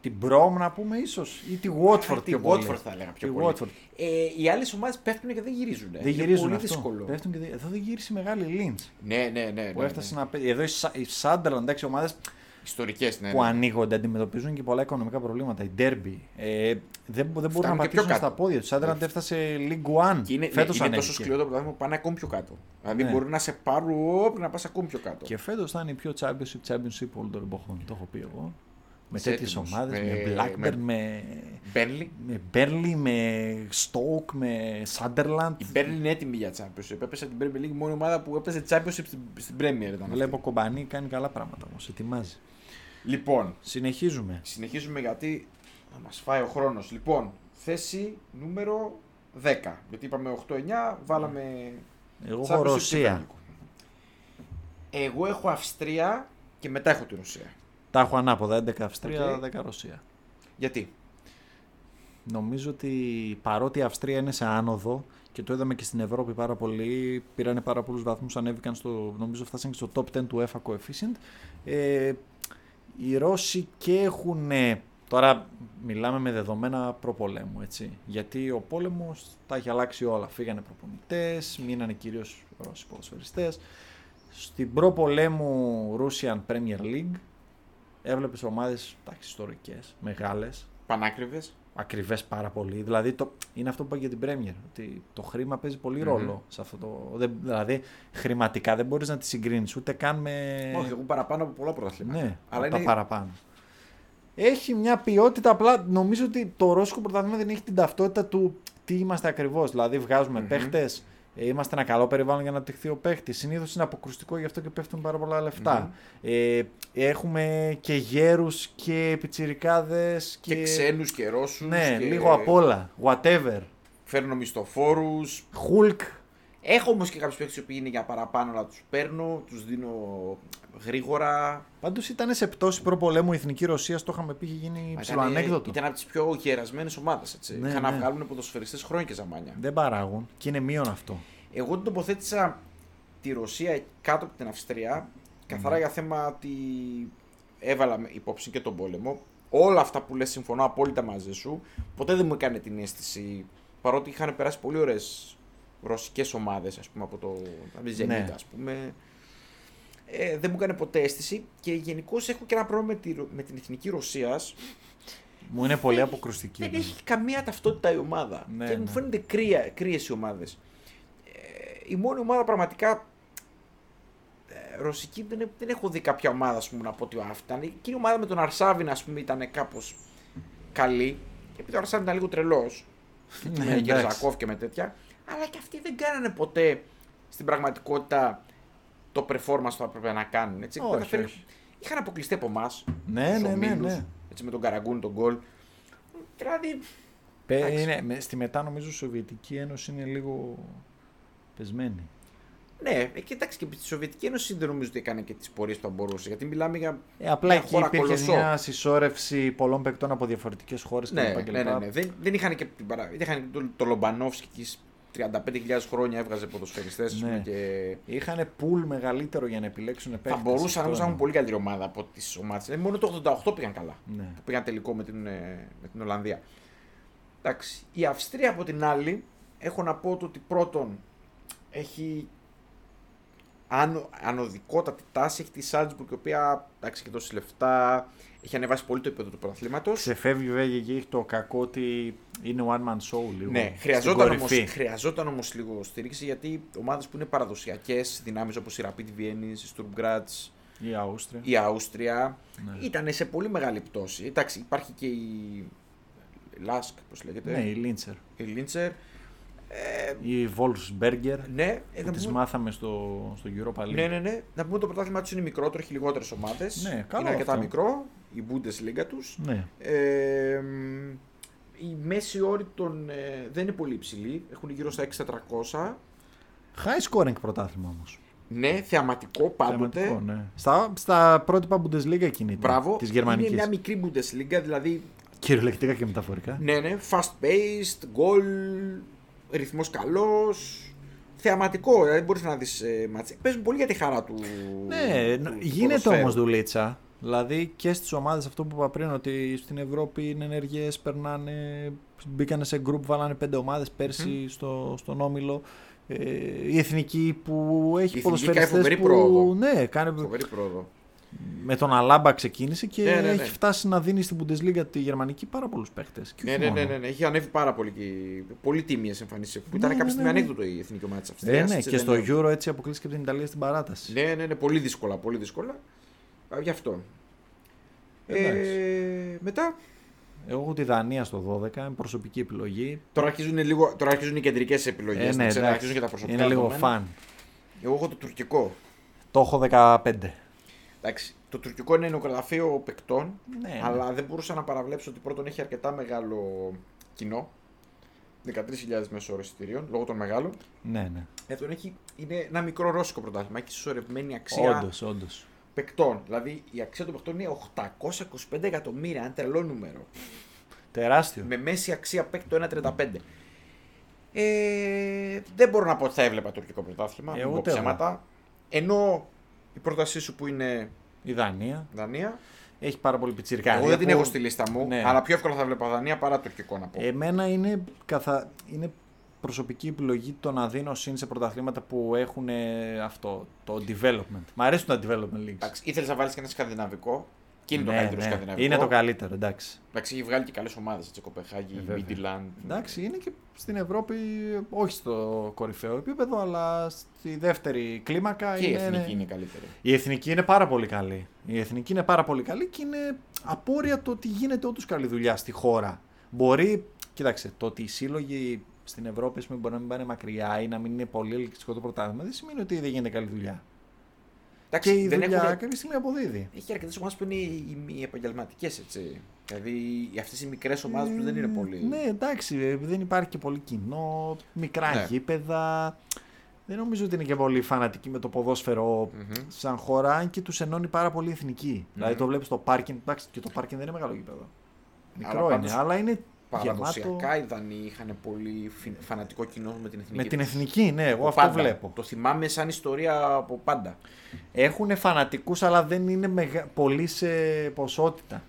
την Μπρόμ να πούμε ίσως ή τη Watford Τη πιο πολύ. Watford θα έλεγα πιο Τη πολύ. Watford. Ε, οι άλλες ομάδες πέφτουν και δεν γυρίζουν. Δεν Είναι γυρίζουν πολύ αυτό. δύσκολο. Πέφτουν και δεν- Εδώ δεν γύρισε η μεγάλη Λίντ. Ναι, ναι, ναι. Που ναι, έφτασε ναι. να παίζει. Εδώ η, Σα- η Sunderland, εντάξει, ομάδες Ιστορικές, ναι. που ναι. ανοίγονται αντιμετωπίζουν και πολλά οικονομικά προβλήματα. Η Derby. Ε, δεν, δεν μπορούν να Φτάνουν και πιο πατήσουν κάτω. στα πόδια τους. Η Sunderland Ε, έφτασε League One. Και είναι, Φέτος ναι, είναι τόσο σκληρό το πρωτάθλημα που πάνε ακόμη πιο κάτω. Δηλαδή Ναι. μπορεί να σε πάρουν όπ, να πας ακόμη πιο κάτω. Και φέτος θα είναι η πιο championship, championship όλων των εποχών. Το έχω πει εγώ. Με Είσαι τέτοιες έτοιμος. ομάδες, Με- με Blackburn, με- με, Μπέρλι. με Burnley, με Stoke, με Sunderland. Η Μπέρλι είναι έτοιμη για Championship. Έπεσε την Premier League, η μόνη ομάδα που έπαιζε Championship στην, στην Premier ήταν. αυτή. Βλέπω κομπανί, κάνει καλά πράγματα όμως. Ετοιμάζει. Λοιπόν, Συνεχίζουμε. συνεχίζουμε γιατί θα μας φάει ο χρόνος. Λοιπόν, θέση νούμερο 10. Γιατί είπαμε 8-9, βάλαμε. Εγώ Championship έχω και Ρωσία. Premier League. Εγώ έχω Αυστρία και μετά έχω τη Ρωσία. Τα έχω ανάποδα. 11 Αυστρία, Οκ. 10 Ρωσία. Γιατί; Νομίζω ότι παρότι η Αυστρία είναι σε άνοδο και το είδαμε και στην Ευρώπη πάρα πολύ, πήρανε πάρα πολλούς βαθμούς, ανέβηκαν στο, νομίζω φτάσαν και στο top 10 του UEFA coefficient. Ε, οι Ρώσοι και έχουν, τώρα μιλάμε με δεδομένα προπολέμου, έτσι, γιατί ο πόλεμος τα έχει αλλάξει όλα. Φύγανε προπονητές, μείνανε κυρίως Ρώσοι ποδοσφαιριστές. Στην προπολέμου Russian Premier League έβλεπες ομάδες εντάξει, ιστορικές, μεγάλες, Πανάκριβες. Ακριβές πάρα πολύ. Δηλαδή το, είναι αυτό που είπα για την Premier. Ότι το χρήμα παίζει πολύ Μμμ. ρόλο σε αυτό το. Δεν, δηλαδή χρηματικά δεν μπορείς να τη συγκρίνεις ούτε καν με. Όχι, εγώ παραπάνω από πολλά πρωταθλήματα. ναι, αλλά από τα είναι παραπάνω. Έχει μια ποιότητα, απλά νομίζω ότι το ρώσικο πρωτάθλημα δεν έχει την ταυτότητα του τι είμαστε ακριβώς. Δηλαδή, βγάζουμε Μμμ. παίχτες, είμαστε ένα καλό περιβάλλον για να αναπτυχθεί ο παίχτης. Συνήθως είναι αποκρουστικό, γι' αυτό και πέφτουν πάρα πολλά λεφτά. Ε, έχουμε και γέρους και πιτσιρικάδες. και, Και, ξένους και Ρώσους. Ναι, και... λίγο απ' όλα. Whatever. Φέρνω μισθοφόρους. Hulk. Έχω όμως και κάποιους παίκτε που είναι για παραπάνω, αλλά τους παίρνω, τους δίνω γρήγορα. Πάντως ήταν σε πτώση προπολέμου η εθνική Ρωσία, το είχαμε πει, είχε γίνει Ήταν- ψηλοανέκδοτο. Ήταν από τις πιο γερασμένες ομάδες. Ναι, Είχαν να ναι. βγάλουν ποδοσφαιριστές χρόνια και ζαμάνια. Δεν παράγουν και είναι μείον αυτό. Εγώ την τοποθέτησα τη Ρωσία κάτω από την Αυστρία, καθαρά Ναι. για θέμα ότι έβαλα με υπόψη και τον πόλεμο. Όλα αυτά που λες συμφωνώ απόλυτα μαζί σου. Ποτέ δεν μου έκανε την αίσθηση, παρότι είχαν περάσει πολύ ωραίες ρωσικές ομάδες, ας πούμε, από το από τη Zenit, Ναι. ας πούμε. Ε, δεν μου έκανε ποτέ αίσθηση και γενικώς έχω και ένα πρόβλημα με, τη, Ρο- με την εθνική Ρωσίας. Μου είναι πολύ αποκρουστική. Δεν έχει καμία ταυτότητα η ομάδα. Ναι, και μου ναι. φαίνονται κρύα, κρύες οι ομάδες. Ε, η μόνη ομάδα πραγματικά ε, ρωσική δεν, δεν έχω δει κάποια ομάδα ας πούμε, να πω ότι αυτή ήταν. Εκείνη η ομάδα με τον Αρσάβιν ας πούμε ήταν κάπως καλή. Και επειδή ο Αρσάβιν ήταν λίγο τρελός. Ναι, με εντάξει. Γερζακόφ και με τέτοια. Αλλά και αυτοί δεν κάνανε ποτέ στην πραγματικότητα το performance που θα έπρεπε να κάνουν. Έτσι. Όχι, Καταφέρει- όχι. Είχαν αποκλειστεί από εμάς. Ναι, ναι, ναι, ναι. Έτσι, με τον Καραγκούν τον γκολ. Δηλαδή, Πε- Εντάξει. είναι, με- στη μετά νομίζω η Σοβιετική Ένωση είναι λίγο πεσμένη. Ναι, ε, κοιτάξτε και στη Σοβιετική Ένωση δεν νομίζω ότι έκανε και τις πορείες που θα μπορούσε. Γιατί μιλάμε για. Ε, απλά Μια εκεί χώρα υπήρχε κολοσσό. μια συσσόρευση πολλών παικτών από διαφορετικές χώρες Ναι, κλπ. ναι, ναι, ναι. Δεν, δεν είχαν και την παρά... δεν είχαν το, το Λομπανόφσκι εκεί 35.000 χρόνια έβγαζε ποδοσφαιριστές. Ναι. Και... Είχαν πουλ μεγαλύτερο για να επιλέξουν παίκτες. Θα μπορούσαν Αυτό όμως να έχουν είναι. πολύ καλύτερη ομάδα από τις ομάδες. μόνο το 88 πήγαν καλά. Ναι. Που πήγαν τελικό με την, ε, με την Ολλανδία. Εντάξει. Η Αυστρία από την άλλη, έχω να πω το ότι πρώτον έχει ανω, ανωδικότατη τάση. Έχει τη Σάλτσμπουργκ, η οποία εντάξει και τόση λεφτά. Έχει ανεβάσει πολύ το επίπεδο του πρωταθλήματος. Ξεφεύγει βέβαια και έχει το κακό ότι είναι one man show λίγο. Ναι, στην χρειαζόταν όμως, κορυφή. χρειαζόταν όμως λίγο στήριξη γιατί ομάδες που είναι παραδοσιακές δυνάμεις όπως η Rapid Vienna, η Sturm Graz, Η Αούστρια. η Αούστρια Ναι. ήταν σε πολύ μεγάλη πτώση. Εντάξει, υπάρχει και η Lask, πώς λέγεται, Ναι, η Λίντσερ. η Linzer. Ε, Η Wolfsberger ναι, ε, που να τις πούμε- μάθαμε στο, στο Europa League. ναι, ναι, ναι. Να πούμε το πρωτάθλημα τους είναι μικρότερο, έχει λιγότερες ομάδες. Ναι, καλό είναι αρκετά αυτό. μικρό, η Bundesliga τους. Ναι. Ε, μ, η μέση όρη των, ε, δεν είναι πολύ υψηλή, έχουν γύρω στα 6.400. High scoring πρωτάθλημα όμως. Ναι, θεαματικό πάντοτε. Θεαματικό, ναι. Στα, στα πρότυπα Bundesliga εκείνη ήταν. Μπράβο. Της γερμανικής. Είναι μια μικρή Bundesliga, δηλαδή Κυριολεκτικά και μεταφορικά. ναι, ναι, fast paced, goal, ρυθμός καλός, θεαματικό, δηλαδή μπορείς να δεις ε, μάτς. Παίζουν πολύ για τη χαρά του Ναι, του- του γίνεται ποδοσφαίρου. όμως δουλίτσα. Δηλαδή και στις ομάδες αυτό που είπα πριν, ότι στην Ευρώπη είναι ενεργές, περνάνε, μπήκανε σε γκρουπ, βάλανε πέντε ομάδες πέρσι στο, στον Όμιλο. Ε, η εθνική που έχει Η εθνική ποδοσφαιριστές κάνει φοβερή που πρόοδο. ναι, κάνει, Φοβερή πρόοδο. Με τον Αλάμπα ξεκίνησε και Ναι, ναι, ναι. έχει φτάσει να δίνει στην Bundesliga τη γερμανική πάρα πολλούς παίχτε. Ναι, ναι, ναι, ναι, ναι. Έχει ανέβει πάρα πολύ. και Πολύ τίμιες εμφανίσεις. Που ήταν Ναι, κάποια ναι, στιγμή ναι, ναι. ανέκδοτο η εθνική ομάδας της Ε, Αυστρίας. ναι, και στο Euro έτσι αποκλείστηκε από την Ιταλία στην παράταση. Ναι, ναι, ναι, πολύ δύσκολα, πολύ δύσκολα. Α, Γι' αυτό. Ε, μετά, Εγώ έχω τη Δανία στο 12, είναι προσωπική επιλογή. τώρα αρχίζουν, λίγο, τώρα αρχίζουν οι κεντρικές επιλογές. Ε, ναι, να εντάξει. αρχίζουν και τα προσωπικά. Είναι λίγο δεδομένα. φαν. Εγώ έχω το τουρκικό. Το έχω 15. Εντάξει, το τουρκικό είναι νεκρογραφείο παικτών, Ναι, ναι. αλλά δεν μπορούσα να παραβλέψω ότι πρώτον έχει αρκετά μεγάλο κοινό. 13.000 μέσο όρο εισιτηρίων, λόγω των μεγάλων. Ναι, ναι. Δεύτερον, έχει, είναι ένα μικρό ρώσικο πρωτάθλημα. Έχει συσσωρευμένη αξία Όντως, όντως. παικτών. Δηλαδή η αξία των παικτών είναι 825 εκατομμύρια, ένα τρελό νούμερο. Τεράστιο. Με μέση αξία παίκτο 1,35. Ε, δεν μπορώ να πω ότι θα έβλεπα τουρκικό πρωτάθλημα. Ε, μην πω ούτε εγώ. ψέματα. Ενώ η πρότασή σου που είναι Η Δανία Δανία. έχει πάρα πολύ πιτσιρικά. εγώ δεν την έχω στη λίστα μου, Ναι. αλλά πιο εύκολα θα βλέπα Δανία παρά τουρκικό να πω. Εμένα είναι, καθα... είναι προσωπική επιλογή το να δίνω συν σε πρωταθλήματα που έχουν ε, αυτό, το development. Μ' αρέσουν τα development leagues. Εντάξει, ήθελες να βάλεις και ένα σκανδιναβικό. Και είναι το Ναι, καλύτερο ναι. σκανδιναβικό. Είναι το καλύτερο, εντάξει. Εντάξει, έχει βγάλει και καλές ομάδες. Κοπεχάγη, Ε, βέβαια. Μίτιλαντ. Εντάξει, είναι και στην Ευρώπη, όχι στο κορυφαίο επίπεδο, αλλά στη δεύτερη κλίμακα Και η είναι, εθνική είναι καλύτερη. Η εθνική είναι πάρα πολύ καλή. Η εθνική είναι πάρα πολύ καλή και είναι απόρρια το ότι γίνεται όντως καλή δουλειά στη χώρα. Μπορεί, κοίταξε, το ότι οι σύλλογοι στην Ευρώπη ας πούμε, μπορεί να μην πάνε μακριά ή να μην είναι πολύ ελκυστικό το πρωτάθλημα, δεν σημαίνει ότι δεν γίνεται καλή δουλειά. Εντάξει, και η δεν δουλειά έχουν... κάποια στιγμή αποδίδει. Έχει αρκετές ομάδες που είναι οι, οι επαγγελματικές, έτσι. Δηλαδή αυτές οι μικρές ομάδες που δεν είναι πολύ. Ναι, εντάξει, ε, δεν υπάρχει και πολύ κοινό, μικρά Ναι. γήπεδα. Δεν νομίζω ότι είναι και πολύ φανατικοί με το ποδόσφαιρο Μμμ. σαν χώρα, αν και τους ενώνει πάρα πολύ η εθνική. Δηλαδή το βλέπεις στο πάρκινγκ. Εντάξει, και το πάρκινγκ δεν είναι μεγάλο γήπεδο. Μικρό Αλλά είναι, πάντως αλλά είναι Παραδοσιακά γεμάτο. οι Δανείοι είχαν πολύ φι- φανατικό κοινό με την εθνική. Με την τους. εθνική, ναι, εγώ Από αυτό πάντα. βλέπω. Το θυμάμαι σαν ιστορία από πάντα. Έχουν φανατικούς, αλλά δεν είναι μεγα... πολύ σε ποσότητα.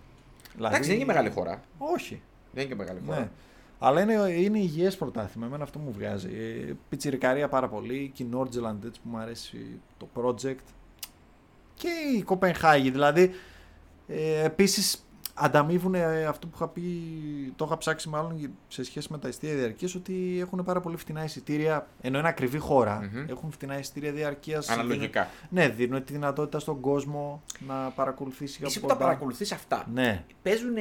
Δηλαδή... Εντάξει, δεν είναι και μεγάλη χώρα. Όχι. Δεν είναι και μεγάλη χώρα. Ναι. Αλλά είναι, είναι υγιές πρωτάθλημα. Εμένα αυτό μου βγάζει. Ε, πιτσιρικαρία πάρα πολύ. Και η Nordjylland έτσι που μου αρέσει το project. Και η Κοπενχάγη. Δηλαδή, ε, επίσης ανταμείβουν ε, αυτό που είχα πει, το είχα ψάξει μάλλον σε σχέση με τα ειστήρια διαρκείας, ότι έχουν πάρα πολύ φτηνά εισιτήρια, ενώ είναι ακριβή χώρα, Μμμ. έχουν φτηνά εισιτήρια διαρκείας. Αναλογικά. Ναι, δίνουν τη δυνατότητα στον κόσμο να παρακολουθήσει Εσύ από που τα κοντά. παρακολουθείς αυτά, Ναι, παίζουν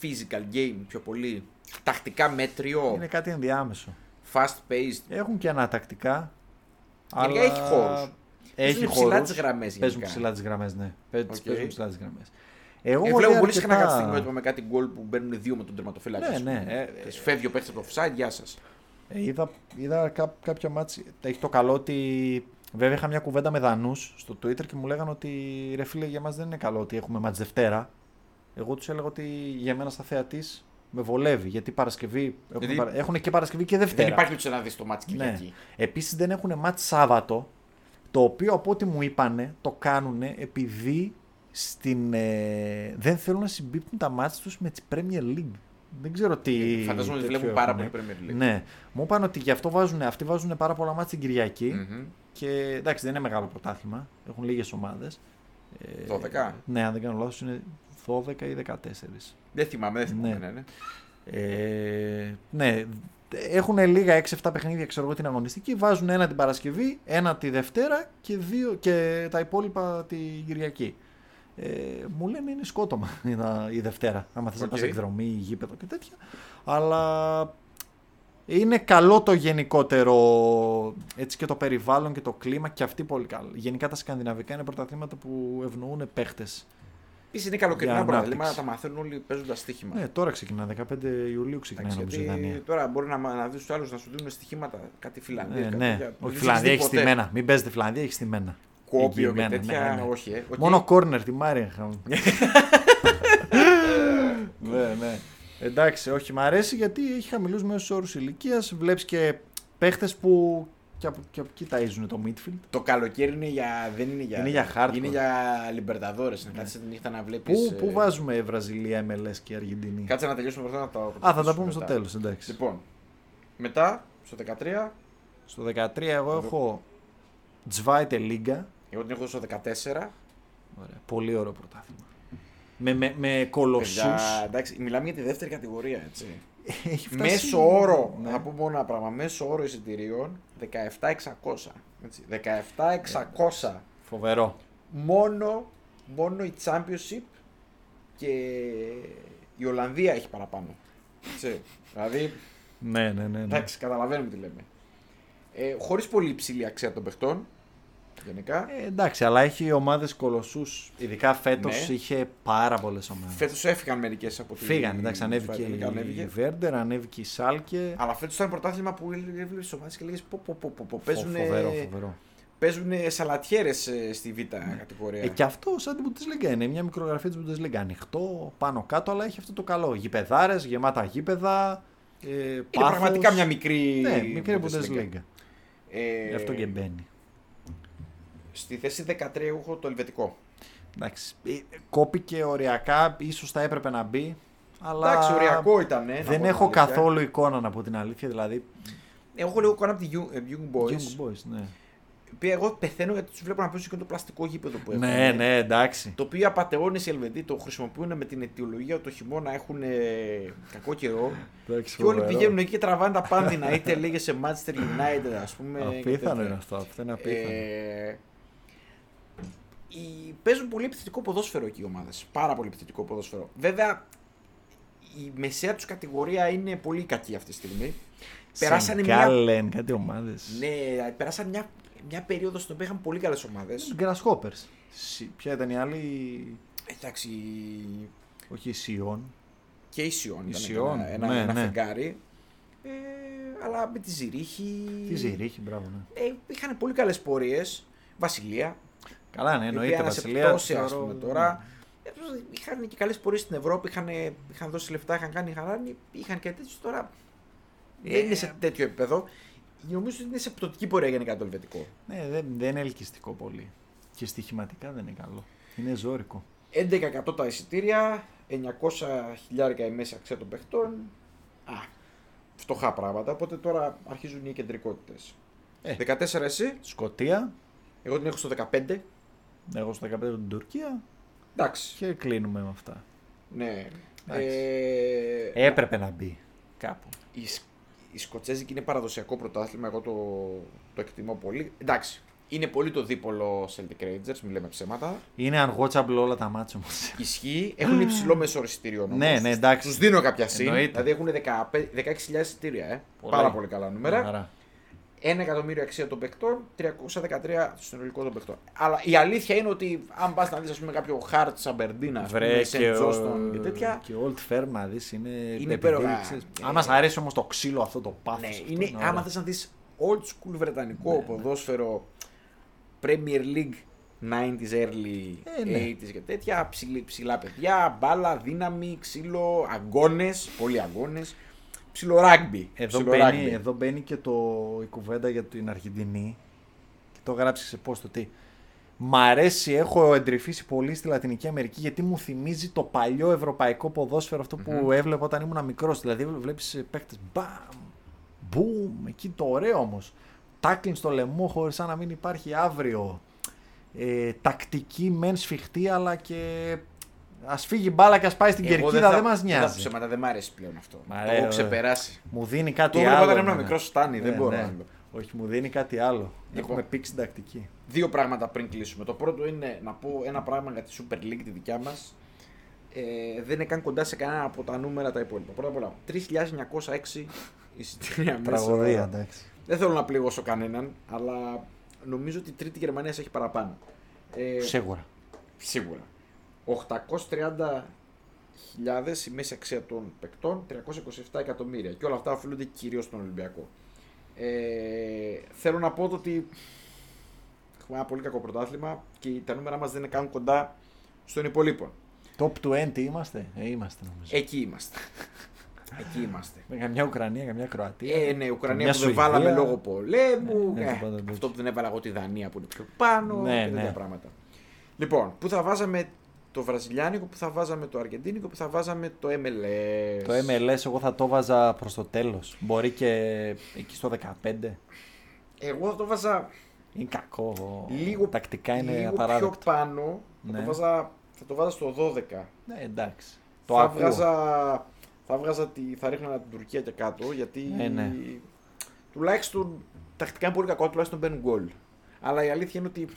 physical game πιο πολύ. Τακτικά μέτριο, είναι κάτι ενδιάμεσο. fast paced; Έχουν και ανά τακτικά. Γενικά έχει χώρους. Έχει Παίζουν ψηλά χώρους. τις γραμμές Παίζουν γενικά. ψηλά τις γραμμές, ναι. Παίζουν Οκ. παίζουν ψηλά τις γραμμές. Εγώ Ε, έχω βλέπω δει πολύ συχνά αρκετά- κάποια στιγμή με κάτι γκολ που μπαίνουν δύο με τον τερματοφύλακα. Ναι, ας πούμε. ναι, ε, Και Φεύγει ο παίχτη από το offside, γεια σας. Ε, είδα είδα κά, κάποια μάτς. Έχει το καλό ότι. Βέβαια είχα μια κουβέντα με Δανούς στο Twitter και μου λέγανε ότι ρε φίλε για μας δεν είναι καλό ότι έχουμε μάτς Δευτέρα. Εγώ τους έλεγα ότι για μένα στα θεατής με βολεύει γιατί Παρασκευή έχουν, Γιατί- παρα- έχουν και Παρασκευή και Δευτέρα. Δεν υπάρχει περίπτωση να δεις το μάτι Ναι. Κυριακή. Επίσης δεν έχουν μάτς Σάββατο, το οποίο από ό,τι μου είπανε το κάνουν επειδή στην, ε, δεν θέλουν να συμπίπτουν τα μάτς τους με τη Premier League. Δεν ξέρω τι. Ε, Φαντάζομαι ότι τέτοιο βλέπουν πάρα έχουνε. πολύ Premier League. Ναι. Μου είπαν ότι γι' αυτό βάζουν, αυτοί βάζουν πάρα πολλά μάτς την Κυριακή Μμμ. και εντάξει δεν είναι μεγάλο πρωτάθλημα, έχουν λίγες ομάδες. Ε, 12. Ναι, αν δεν κάνω λάθος είναι 12 ή 14. Δεν θυμάμαι, δεν θυμάμαι. Ναι. Ναι. Ναι. Ε, ναι, έχουν λίγα 6-7 παιχνίδια, ξέρω εγώ την αγωνιστική. Βάζουν ένα την Παρασκευή, ένα τη Δευτέρα και, δύο, και τα υπόλοιπα τη Κυριακή. Ε, μου λένε είναι σκότωμα [LAUGHS] η- η Δευτέρα. Άμα θες να Οκ. πας εκδρομή, γήπεδο και τέτοια. Αλλά είναι καλό το γενικότερο έτσι και το περιβάλλον και το κλίμα και αυτή πολύ καλό. Γενικά τα σκανδιναβικά είναι πρωταθλήματα που ευνοούν παίχτες. Επίσης είναι καλοκαιρινά Για πρωταθλήματα, ανάπτυξη. τα μαθαίνουν όλοι παίζοντας στοίχημα. Ναι, τώρα ξεκινά, 15 Ιουλίου ξεκινάει Εντάξει, νομίζω η γιατί Δανία. τώρα μπορεί να, να δεις τους άλλους να σου δίνουν στοιχήματα κάτι Φιλανδία. Ναι, κάτι ναι. τέτοια. Όχι, Δεν Φιλανδία έχεις ποτέ. στημένα. Μην παίζετε Φιλανδία, έχεις στημένα. Κουόπιο και Εγγυημένα, τέτοια. ναι, ναι. Όχι, ε. Οκ. Μόνο κόρνερ, τη Μάρια είχαμε. [LAUGHS] ναι, ναι. Εντάξει, όχι, μ' αρέσει γιατί έχει χαμηλούς μέσους όρους ηλικίας. Βλέπεις και παίχτες που και από, και από εκεί ταΐζουν το midfield. Το καλοκαίρι είναι για, δεν είναι για. Είναι για hardcore. Είναι για Λιμπερταδόρες. Να κάτσει τη νύχτα να βλέπεις. Πού, πού βάζουμε Βραζιλία, MLS και Αργεντινή; Κάτσε να τελειώσουμε πρώτα να τα. Α, θα τα πούμε μετά. στο τέλος, εντάξει. Λοιπόν, μετά στο 13, Στο 13 εγώ έχω Zweite Liga. Εγώ την έχω στο 14. Ωραία. Πολύ ωραίο πρωτάθλημα. Με, με, με κολοσσούς. Παιδιά, εντάξει, μιλάμε για τη δεύτερη κατηγορία, έτσι. [LAUGHS] Έχει φτάσει... Μέσο όρο, Ναι. θα πω μόνο ένα πράγμα, μέσο όρο εισιτηρίων 17.600. έτσι, 17.600. Φοβερό. Μόνο, μόνο η Championship και η Ολλανδία έχει παραπάνω. Έτσι, δηλαδή, Ναι, ναι, ναι. ναι. εντάξει, καταλαβαίνουμε τι λέμε. Ε, χωρίς πολύ υψηλή αξία των παιχτών, γενικά. Ε, εντάξει, αλλά έχει ομάδες κολοσσούς. Ειδικά φέτος Ναι. είχε πάρα πολλές ομάδες. Φέτος έφυγαν μερικές από τη Φύγανε, εντάξει, ανέβηκε Τελικά η ανέβηκε. Βέρντερ, ανέβηκε η Σάλκε. Αλλά φέτος ήταν πρωτάθλημα που έβλεπες τι ομάδες και λέγες πω, πω, πω, πω, πω, παίζουν, Φοβερό, φοβερό. παίζουν σαλατιέρες στη β' κατηγορία. Ε, και αυτό σαν την Bundesliga είναι. Μια μικρογραφία της Bundesliga. Ανοιχτό, πάνω κάτω, αλλά έχει αυτό το καλό. Γηπεδάρες, γεμάτα γήπεδα. Ε, είναι πάθος. πραγματικά μια μικρή. Ναι, μικρή Bundesliga. Bundesliga. Ε, Γι' αυτό και μπαίνει. Στη θέση 13 έχω το ελβετικό. Εντάξει. ε, Κόπηκε οριακά, ίσως θα έπρεπε να μπει. Αλλά Εντάξει, οριακό ήταν. Ε, να πω Δεν την έχω αλήθεια. καθόλου εικόνα να πω την αλήθεια. Δηλαδή. Έχω λίγο εικόνα από τη Young, ε, Young Boys. Young Boys, ναι. η οποία εγώ πεθαίνω γιατί τους βλέπω να παίζουν και το πλαστικό γήπεδο που έχουν. Ναι, ναι, εντάξει. Το οποίο απαταιώνε οι Ελβετοί το χρησιμοποιούν με την αιτιολογία ότι το χειμώνα έχουν ε, κακό καιρό. Εντάξει, και όλοι φοβερό. πηγαίνουν εκεί και τραβάνε τα πάνδυνα. είτε λέγε σε Manchester United, ας πούμε. [LAUGHS] και Απίθανο τέτοια. είναι αυτό. Αυτό είναι απίθανο. Ε, οι- παίζουν πολύ επιθετικό ποδόσφαιρο εκεί οι ομάδες. Πάρα πολύ επιθετικό ποδόσφαιρο. Βέβαια, η μεσαία τους κατηγορία είναι πολύ κακή αυτή τη στιγμή. Περάσανε μια, Σενγκάλεν, κάτι ομάδες. ναι, περάσαν μια, μια περίοδο στην οποία είχαν πολύ καλές ομάδες. Grasshoppers. Σι- Ποια ήταν η άλλη; Εντάξει, Όχι η Σιόν. και η Σιόν Η ήταν Σιόν, ένα, ένα, ναι, ένα ναι. φεγγάρι. Ε, αλλά με τη Ζηρίχη. Τι Ζηρίχη, μπράβο. Ναι. Ε, είχαν πολύ καλές πορείες. Βασιλεία. Καλά, ναι, η εννοείται. οποία Βασιλεία. ανασεπτώσει, ας θεωρώ- πούμε, τώρα. Ε, Είχαν και καλές πορείες στην Ευρώπη, είχαν, είχαν δώσει λεφτά, είχαν κάνει χαράνι, είχαν και τέτοιους τώρα. Δεν είναι σε τέτοιο επίπεδο. Νομίζω ότι είναι σε πτωτική πορεία γενικά το ελβετικό. Ναι, δεν, δεν είναι ελκυστικό πολύ. Και στοιχηματικά δεν είναι καλό. Είναι ζώρικο. 11% τα εισιτήρια, 900 χιλιάρικα η μέση αξία των παιχτών. Α, φτωχά πράγματα. Οπότε τώρα αρχίζουν οι κεντρικότητες. Ε. 14 εσύ, Σκοτία. εγώ την έχω στο 15. Εγώ στο 15 την Τουρκία. Εντάξει. Και κλείνουμε με αυτά. Ναι. Εντάξει. Ε, Έπρεπε να μπει κάπου. η, Σ- η Σκοτσέζικη είναι παραδοσιακό πρωτάθλημα, εγώ το, το εκτιμώ πολύ. Εντάξει, είναι πολύ το δίπολο Celtic Rangers, μην λέμε ψέματα. Είναι unwatchable όλα τα μάτια όμως. Ισχύει, έχουν υψηλό μέσο όρο εισιτηρίων. όμως. Ναι, ναι, εντάξει. Τους δίνω κάποια συν. Εννοείται. Δηλαδή έχουν 15 16.000 εισιτήρια. Ε. Πολύ. Πάρα πολύ καλά νούμερα. Χαρά. 1 εκατομμύριο αξία των παικτών, 313 στο συνολικό των παικτών. Αλλά η αλήθεια είναι ότι αν πας να δεις κάποιο Χαρτ Σαμπερντίνα, Βρε και, ο... Τζόστον και τέτοια. και Old Firm να δεις είναι, Είναι επειδή, υπέροχα. ξέρεις, Ε, Αν μας αρέσει όμως το ξύλο αυτό το πάθος Ναι, αυτό είναι, ωραία. άμα θες να δεις old school βρετανικό ποδόσφαιρο, Premier League 90s, early Ε, ναι. 80s και τέτοια, ψηλή, ψηλά παιδιά, μπάλα, δύναμη, ξύλο, αγκώνες, πολλοί αγκώνες, ψηλό rugby. Εδώ ψηλό μπαίνει, rugby. εδώ μπαίνει και το, η κουβέντα για την Αργεντινή και το γράψεις σε πώ το τι. Μ' αρέσει, έχω εντρυφήσει πολύ στη Λατινική Αμερική γιατί μου θυμίζει το παλιό ευρωπαϊκό ποδόσφαιρο αυτό που έβλεπα όταν ήμουν μικρός. Δηλαδή, βλέπεις παίκτες μπαμ, μπουμ, εκεί το ωραίο όμως. Τάκλιν στο λαιμό χωρίς σαν να μην υπάρχει αύριο. Ε, τακτική μεν σφιχτή, αλλά και ας φύγει μπάλα και ας πάει στην Εγώ κερκίδα, θα- δεν μας θα πω νοιάζει. ψέματα, δεν μ' αρέσει πλέον αυτό. Μ' Το αρέσει, έχω ε, ξεπεράσει. Μου δίνει κάτι Το έβλεπα άλλο. όταν ήμουν εμένα. μικρός στάνι, δεν Ναι, μπορώ ναι. να το. Όχι, μου δίνει κάτι άλλο. Λοιπόν. Έχουμε πήξει την τακτική. Δύο πράγματα πριν κλείσουμε. Το πρώτο είναι να πω ένα πράγμα για τη Super League τη δικιά μας. Ε, δεν είναι καν κοντά σε κανένα από τα νούμερα τα υπόλοιπα. Πρώτα απ' όλα, 3.906 εισιτήρια μέσα. Τραγωδία, εντάξει. Δεν θέλω να πληγώσω κανέναν, αλλά νομίζω ότι η τρίτη Γερμανίας έχει παραπάνω. Ε, Σίγουρα. Σίγουρα. 830.000 η μέση αξία των παικτών, 327 εκατομμύρια. Και όλα αυτά οφείλονται κυρίως στον Ολυμπιακό. Ε, θέλω να πω το ότι έχουμε ένα πολύ κακό πρωτάθλημα και τα νούμερα μας δεν είναι καν κοντά στον υπολείπων. Top 20 είμαστε; Ε, είμαστε νομίζω. Εκεί είμαστε. [LAUGHS] Εκεί είμαστε. Με καμιά Ουκρανία, καμιά Κροατία. Ε, ναι, η Ουκρανία καμιά που δεν Σουηδία. βάλαμε λόγω πολέμου. Ναι, ε, ναι, πάντα αυτό τέτοιο. που δεν έβαλα εγώ τη Δανία που είναι πιο πάνω. Ναι, και τέτοια ναι. πράγματα. Λοιπόν, πού θα βάζαμε το Βραζιλιάνικο, πού θα βάζαμε το Αργεντίνικο, πού θα βάζαμε το MLS. Το MLS εγώ θα το βάζα προς το τέλος. Μπορεί και εκεί στο 15. Εγώ θα το βάζα Είναι κακό. λίγο, Τακτικά είναι λίγο απαράδεκτο. πιο πάνω. Θα, Ναι. το βάζα, θα το βάζα στο 12. Ναι, εντάξει. Το θα, ακούω. βγάζα, θα βγάζα τη, θα ρίχνα την Τουρκία και κάτω γιατί Ναι, ναι. τουλάχιστον τακτικά είναι πολύ κακό, τουλάχιστον μπαίνουν γκολ. Αλλά η αλήθεια είναι ότι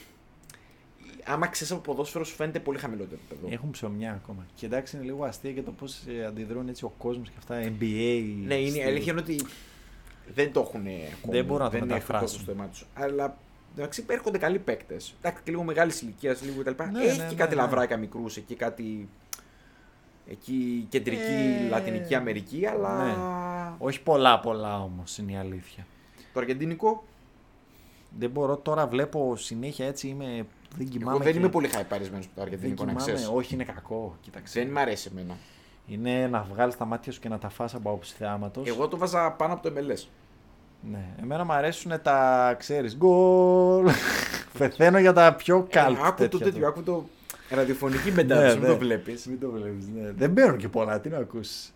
άμα ξέρεις από ποδόσφαιρο σου φαίνεται πολύ χαμηλότερο επίπεδο. Έχουν ψωμιά ακόμα. Και εντάξει είναι λίγο αστεία και το πώς αντιδρούν έτσι ο κόσμος και αυτά. NBA. Ναι, είναι, η στη- αλήθεια είναι ότι δεν το έχουν ακόμα. Δεν μπορούν να το δεν έχουν μεταφράσουν. στο αίμα τους. Αλλά εντάξει, έρχονται καλοί παίκτες. Εντάξει, και λίγο μεγάλης ηλικίας, λίγο κτλ. Ναι, Έχει ναι, και ναι, κάτι ναι. λαβράκια μικρούς εκεί, κάτι. Εκεί κεντρική Ε, Λατινική Αμερική, αλλά. ναι. Όχι πολλά πολλά όμως είναι η αλήθεια. Το αργεντινικό, Δεν μπορώ τώρα, βλέπω συνέχεια έτσι είμαι. Δεν κοιμάμαι. εγώ δεν και- είμαι πολύ χαϊπαρισμένο με το Δεν αργεντινικό, να κοιμάμαι. ξέρει. Όχι, είναι κακό. Κοίταξε. Δεν μ' αρέσει εμένα. Είναι να βγάλεις τα μάτια σου και να τα φας από άποψη θεάματος. Εγώ το βάζα πάνω από το MLS. Ναι. Εμένα μου αρέσουν τα ξέρεις. Γκολ. [LAUGHS] Πεθαίνω για τα πιο καλ. Ε, άκου το τέτοιο, άκου το ραδιοφωνική Ναι, μπεντάδε, μην ναι. το βλέπεις. Μην το βλέπεις, ναι. Δεν παίρνουν και πολλά, τι να ακούσει.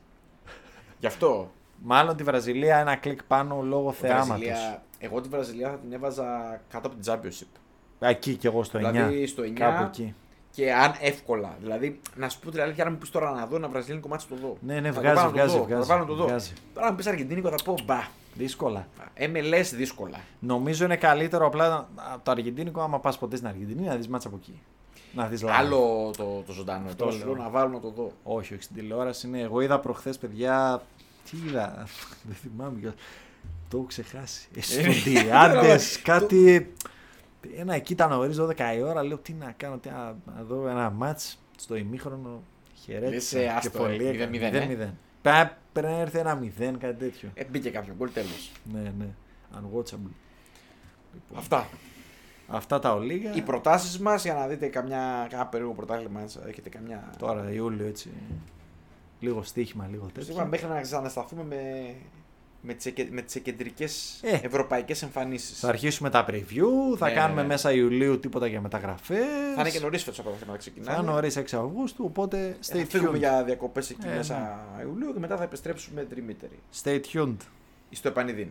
Γι' αυτό. Μάλλον τη Βραζιλία ένα κλικ πάνω λόγω θεάματος. Βραζιλία, εγώ τη Βραζιλία θα την έβαζα κάτω από την Championship. Εκεί κι εγώ στο 9. Δηλαδή στο 9 Κάπου εκεί. και αν εύκολα. Δηλαδή, να σου πω την αλήθεια, αν μου πεις τώρα να δω ένα βραζιλιάνικο κομμάτι στο δω. Ναι, ναι, Θα το βγάζει, βάλω να το βγάζει, δω, βγάζει, Θα το βάλω να το δω. βγάζει. Τώρα, αν πεις Αργεντίνικο, θα πω μπα. Δύσκολα. MLS δύσκολα. Νομίζω είναι καλύτερο απλά να- από το Αργεντίνικο άμα πας ποτέ στην Αργεντινή να δεις μάτσα από εκεί. Να δεις live. Άλλο το, το ζωντανό. Αυτό Τώρα σου λέω. λέω να βάλω να το δω. Όχι, όχι στην τηλεόραση είναι. Εγώ είδα προχθές παιδιά. Τι είδα; [LAUGHS] Δεν θυμάμαι. κιόλας. Το έχω ξεχάσει. [LAUGHS] Εστοντιάντε, κάτι. Ένα εκεί ήταν νωρίς 12 η ώρα. Λέω τι να κάνω, τι να, να δω ένα ματ στο ημίχρονο. Χαιρέτησα. Λες, ε, και άστο, πολύ ε, έκανε. 0-0, ε. 0-0. Πα- Πρέπει να έρθει ένα 0, κάτι τέτοιο. Ε, μπήκε κάποιο γκολ τέλος. Ναι, ναι. Unwatchable. Λοιπόν, Αυτά. αυτά τα ολίγα. Οι προτάσεις μας για να δείτε καμιά, κάνα περίεργο πρωτάθλημα. αν Έχετε καμιά. Τώρα Ιούλιο έτσι. Λίγο στοίχημα, λίγο τέτοιο. Σίγουρα μέχρι να ξανασταθούμε με, με τις, εκε- με τις κεντρικές Ε. ευρωπαϊκές εμφανίσεις. Θα αρχίσουμε τα preview, θα Ναι, κάνουμε ναι, ναι. μέσα Ιουλίου τίποτα για μεταγραφές. Θα είναι και νωρίς φέτος τα πρωταθλήματα Θα ξεκινάνε. είναι νωρίς 6 Αυγούστου, οπότε Ε, stay θα φύγουμε tuned. για διακοπές εκεί Ε, μέσα Ιουλίου και μετά θα επιστρέψουμε τριμήτεροι. Stay tuned. Στο επανειδήν.